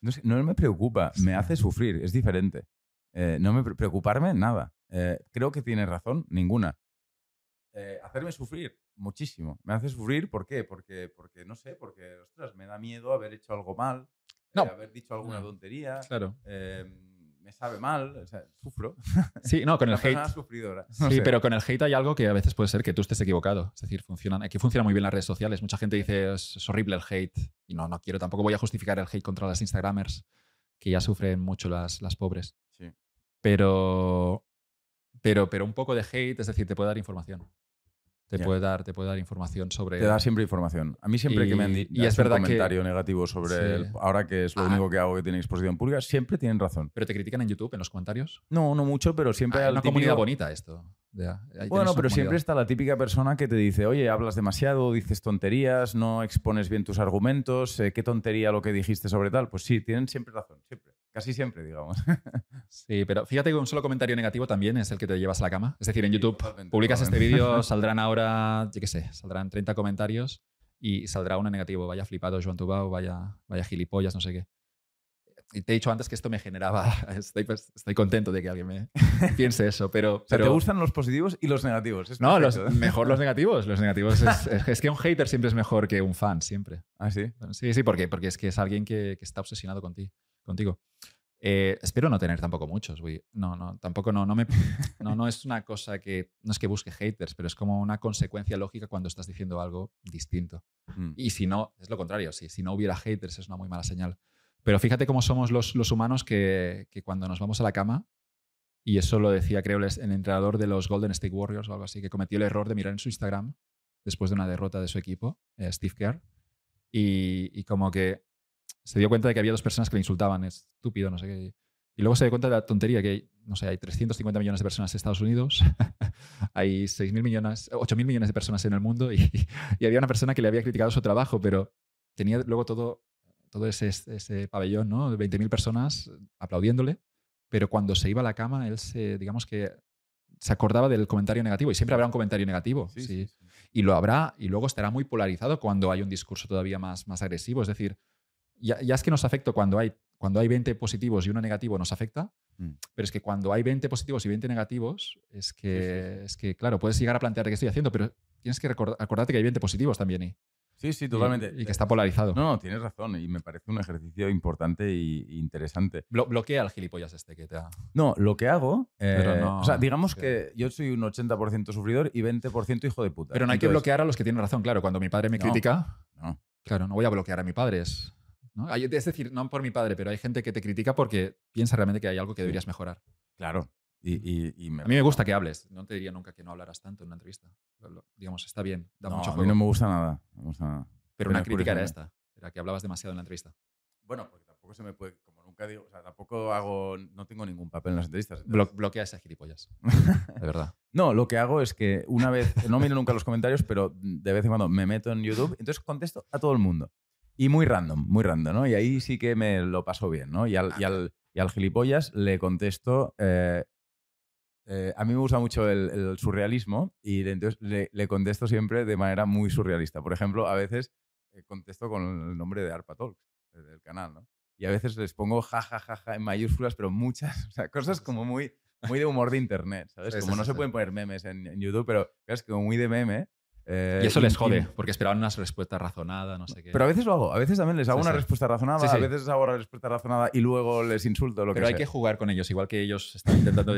No, sé, no me preocupa, me hace sufrir, es diferente. Eh, no me pre- preocuparme, nada. Eh, creo que tienes razón, ninguna. Eh, hacerme sufrir, muchísimo. Me hace sufrir, ¿por qué? Porque, porque no sé, porque, ostras, me da miedo haber hecho algo mal, eh, No. haber dicho alguna No. tontería, Claro. eh, me sabe mal, o sea, sufro. Sí, no, con el hate. sufridora. no Sí, sé. pero con el hate hay algo que a veces puede ser que tú estés equivocado. Es decir, funcionan, aquí funcionan muy bien las redes sociales. Mucha gente dice es, es horrible el hate. Y no, no quiero, tampoco voy a justificar el hate contra las Instagramers, que ya sufren mucho las, las pobres. Sí. Pero, pero, pero un poco de hate, es decir, te puede dar información. Te, puede, dar, te puede dar información sobre. Te da siempre información. A mí siempre que me han dicho y es verdad un que- comentario negativo sobre Sí. el- ahora que es lo Ah. único que hago que tiene exposición pública, siempre tienen razón. Pero te critican en YouTube, en los comentarios. No, no mucho, pero siempre Hay al una típico- comunidad bonita esto. Bueno, pero siempre está la típica persona que te dice, oye, hablas demasiado, dices tonterías, no expones bien tus argumentos, eh, qué tontería lo que dijiste sobre tal. Pues sí, tienen siempre razón, siempre. Casi siempre, digamos. Sí, pero fíjate que un solo comentario negativo también es el que te llevas a la cama. Es decir, en YouTube publicas este vídeo, saldrán ahora, yo qué sé, saldrán 30 comentarios y saldrá uno negativo. Vaya flipado Joan Tubao, vaya, vaya gilipollas, no sé qué. Y te he dicho antes que esto me generaba. Estoy, pues, estoy contento de que alguien me piense eso, pero. O sea, pero te gustan los positivos y los negativos. es no, los- mejor los negativos. Los negativos es, es- es que un hater siempre es mejor que un fan, siempre. Ah, sí. Sí, sí, ¿por qué? Porque es que es alguien que, que está obsesionado conti- contigo. Eh, espero no tener tampoco muchos, güey. No, no, tampoco no, no me. No, no es una cosa que. No es que busque haters, pero es como una consecuencia lógica cuando estás diciendo algo distinto. Mm. Y si no, es lo contrario. Si, si no hubiera haters, es una muy mala señal. Pero fíjate cómo somos los, los humanos que, que cuando nos vamos a la cama, y eso lo decía, creo, el el entrenador de los Golden State Warriors o algo así, que cometió el error de mirar en su Instagram después de una derrota de su equipo, eh, Steve Kerr, y, y como que se dio cuenta de que había dos personas que le insultaban, estúpido, no sé qué. Y luego se dio cuenta de la tontería que hay, no sé, hay 350 millones de personas en Estados Unidos, hay 6.000 millones, 8.000 millones de personas en el mundo y, y había una persona que le había criticado su trabajo, pero tenía luego todo, todo ese, ese pabellón, ¿no? De 20.000 personas aplaudiéndole, pero cuando se iba a la cama, él se, digamos que se acordaba del comentario negativo y siempre habrá un comentario negativo. Sí, sí. sí, sí. Y lo habrá y luego estará muy polarizado cuando hay un discurso todavía más, más agresivo. Es decir, ya, ya es que nos afecta cuando hay, cuando hay 20 positivos y uno negativo nos afecta, Mm. pero es que cuando hay 20 positivos y 20 negativos, es que, Sí, sí, sí. es que claro, puedes llegar a plantearte qué estoy haciendo, pero tienes que recordar, acordarte que hay 20 positivos también y, Sí, sí, totalmente. y, y que está polarizado. No, no, tienes razón y me parece un ejercicio importante y interesante. Blo- bloquea al gilipollas este que te ha... No, lo que hago. eh, Pero no, o sea, digamos que- que yo soy un 80% sufridor y 20% hijo de puta. Pero no hay que bloquear a los que tienen razón. Claro, cuando mi padre me No. critica, No. claro, no voy a bloquear a mi padre. Es, ¿no? Hay- es decir, no por mi padre, pero hay gente que te critica porque piensa realmente que hay algo que deberías mejorar. Claro. Y, y- y me- A mí me gusta que hables. No te diría nunca que no hablarás tanto en una entrevista. Lo- lo- digamos, está bien, da No, mucho a mí juego. no me gusta nada. no me gusta nada. pero una Pero crítica era curiosamente. esta. Era que hablabas demasiado en la entrevista. Bueno, porque tampoco se me puede. Como nunca digo. O sea, tampoco hago. No tengo ningún papel en las entrevistas. Blo- bloquea ese gilipollas. De verdad. No, lo que hago es que una vez. No miro nunca los comentarios, pero de vez en cuando me meto en YouTube. Entonces contesto a todo el mundo. Y muy random, muy random, ¿no? Y ahí sí que me lo paso bien, ¿no? Y al, y al, y al gilipollas le contesto. eh, eh, a mí me gusta mucho el, el surrealismo y le- entonces le, le contesto siempre de manera muy surrealista. Por ejemplo, a veces eh, contesto con el nombre de Arpa Talks, eh, del canal, ¿no? Y a veces les pongo ja, ja, ja, ja en mayúsculas, pero muchas, o sea, cosas como muy, muy de humor de internet, ¿sabes? Como no se pueden poner memes en, en YouTube, pero es como muy de meme. Eh, Y eso les y- jode, porque esperaban una respuesta razonada, no sé qué. Pero a veces lo hago, a veces también les hago Sí, una sí. respuesta razonada, Sí, a veces hago la respuesta razonada y luego les insulto, lo Pero que hay sea. que jugar con ellos, igual que ellos están intentando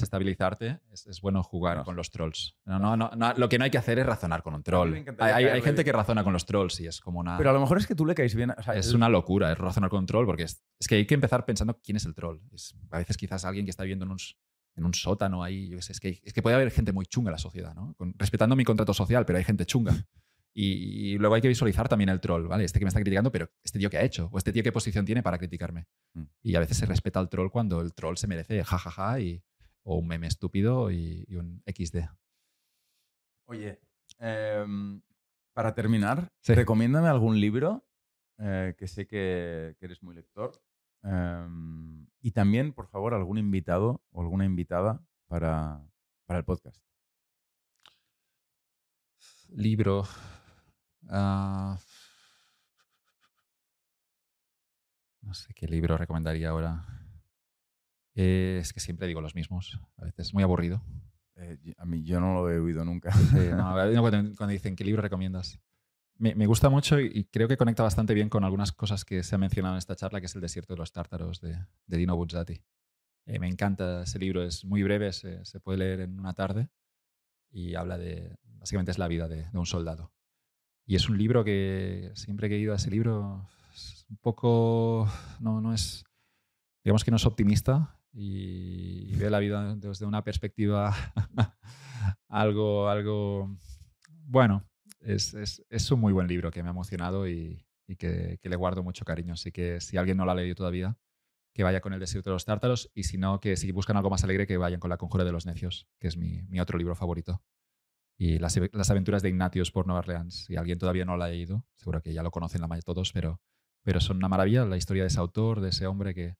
desestabilizarte, es, es bueno jugar No. con los trolls. No, no, no, no, lo que no hay que hacer es razonar con un troll. Hay, hay- hay gente que razona con los trolls y es como una... Pero a lo mejor es que tú le caes bien. o sea, es el- una locura, es razonar con un troll, porque es, es que hay que empezar pensando quién es el troll. Es, a veces quizás alguien que está viviendo en un, s- en un sótano ahí, yo qué sé, es que, es que puede haber gente muy chunga en la sociedad, ¿no? Con- respetando mi contrato social, pero hay gente chunga. Y, y luego hay que visualizar también el troll, ¿vale? Este que me está criticando, pero este tío que ha hecho, o este tío qué posición tiene para criticarme. Mm. Y a veces se respeta al troll cuando el troll se merece jajaja y, o un meme estúpido y, y un XD. Oye, em, para terminar, Sí. recomiéndame algún libro, eh, que sé que, que eres muy lector. em, y también, por favor, algún invitado o alguna invitada para, para el podcast. Libro. Ah, no sé qué libro recomendaría ahora. Eh, es que siempre digo los mismos. A veces es muy aburrido. Eh, a mí yo no lo he oído nunca. cuando, dicen qué libro recomiendas. Me, me gusta mucho y, creo que conecta bastante bien con algunas cosas que se han mencionado en esta charla, que es El desierto de los tártaros de, Dino Buzzati. Eh, me encanta ese libro, es muy breve, se, puede leer en una tarde y habla de, básicamente es la vida de, de, un soldado. Y es un libro que siempre que he ido a ese libro es un poco, no, no es, digamos que no es optimista, y, ve la vida desde una perspectiva algo, algo, bueno, es, es, es, un muy buen libro que me ha emocionado y, y que, le guardo mucho cariño. Así que si alguien no lo ha leído todavía, que vaya con El desierto de los tártaros y si no, que si buscan algo más alegre, que vayan con La conjura de los necios, que es mi, mi otro libro favorito. Y las, las, aventuras de Ignatius por Nueva Orleans. Si alguien todavía no lo ha leído, seguro que ya lo conocen la mayoría de todos, pero, pero son una maravilla la historia de ese autor, de ese hombre que,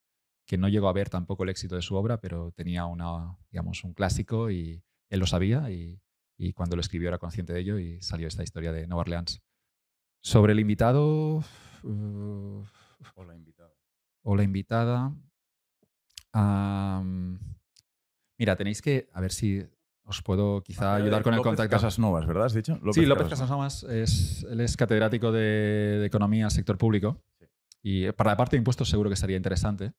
que no llegó a ver tampoco el éxito de su obra, pero tenía una, digamos, un clásico y él lo sabía y, y cuando lo escribió era consciente de ello y salió esta historia de Nueva Orleans. Sobre el invitado... Uh, o la invitada. O la invitada. Um, mira, tenéis que... A ver si os puedo quizá ah, ayudar con López el contacto. Casas Novas, ¿verdad? ¿Has dicho? López sí, López Casas Novas es, él es catedrático de, de Economía Sector Público. Sí. Y para la parte de impuestos seguro que sería interesante.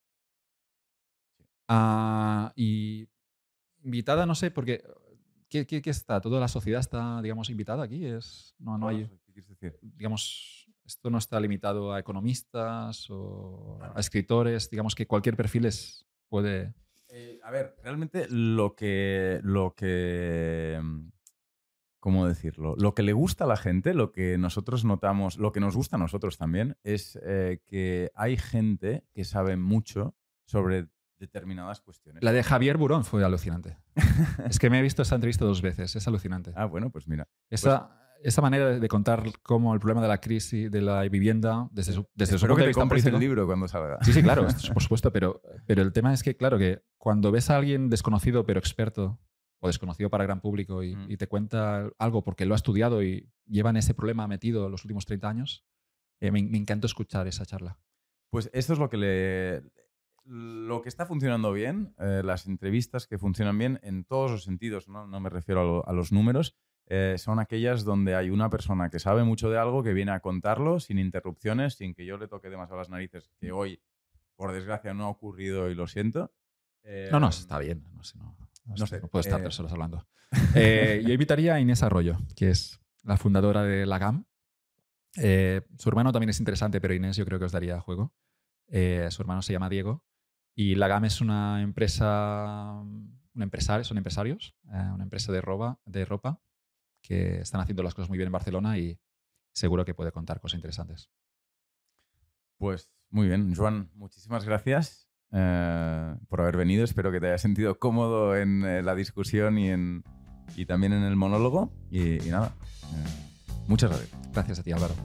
Uh, y invitada, no sé, porque ¿qué, qué, qué está? ¿Toda la sociedad está, digamos, invitada aquí? Es, no, no hay, ¿Qué quieres decir? digamos, esto no está limitado a economistas o a escritores, digamos que cualquier perfil es, puede... Eh, a ver, realmente lo que, lo que, ¿cómo decirlo? Lo que le gusta a la gente, lo que nosotros notamos, lo que nos gusta a nosotros también, es eh, que hay gente que sabe mucho sobre determinadas cuestiones. La de Javier Burón fue alucinante. es que me he visto esa entrevista dos veces, es alucinante. Ah, bueno, pues mira. Esa, pues... esa manera de contar cómo el problema de la crisis de la vivienda desde su, desde su punto que compres político. el libro cuando salga. Sí, sí, claro, por supuesto, pero, pero el tema es que, claro, que cuando ves a alguien desconocido pero experto o desconocido para el gran público y, Mm. y te cuenta algo porque lo ha estudiado y lleva en ese problema metido los últimos 30 años, eh, me, me encantó escuchar esa charla. Pues esto es lo que le. Lo que está funcionando bien, eh, las entrevistas que funcionan bien en todos los sentidos, no, no me refiero a, lo- a los números, eh, son aquellas donde hay una persona que sabe mucho de algo que viene a contarlo sin interrupciones, sin que yo le toque demasiado las narices, que hoy, por desgracia, no ha ocurrido y lo siento. Eh, No, no, está bien. No, sé, no, no no sé, puedo estar eh, tres horas hablando. Eh, yo invitaría a Inés Arroyo, que es la fundadora de la GAM. Eh, su hermano también es interesante, pero Inés yo creo que os daría juego. Eh, su hermano se llama Diego. Y la GAM es una empresa, un empresario, son empresarios, eh, una empresa de ropa, de ropa que están haciendo las cosas muy bien en Barcelona y seguro que puede contar cosas interesantes. Pues muy bien, Joan, muchísimas gracias eh, por haber venido. Espero que te hayas sentido cómodo en eh, la discusión y, en, y también en el monólogo. Y, y nada, eh, muchas gracias. Gracias a ti, Álvaro.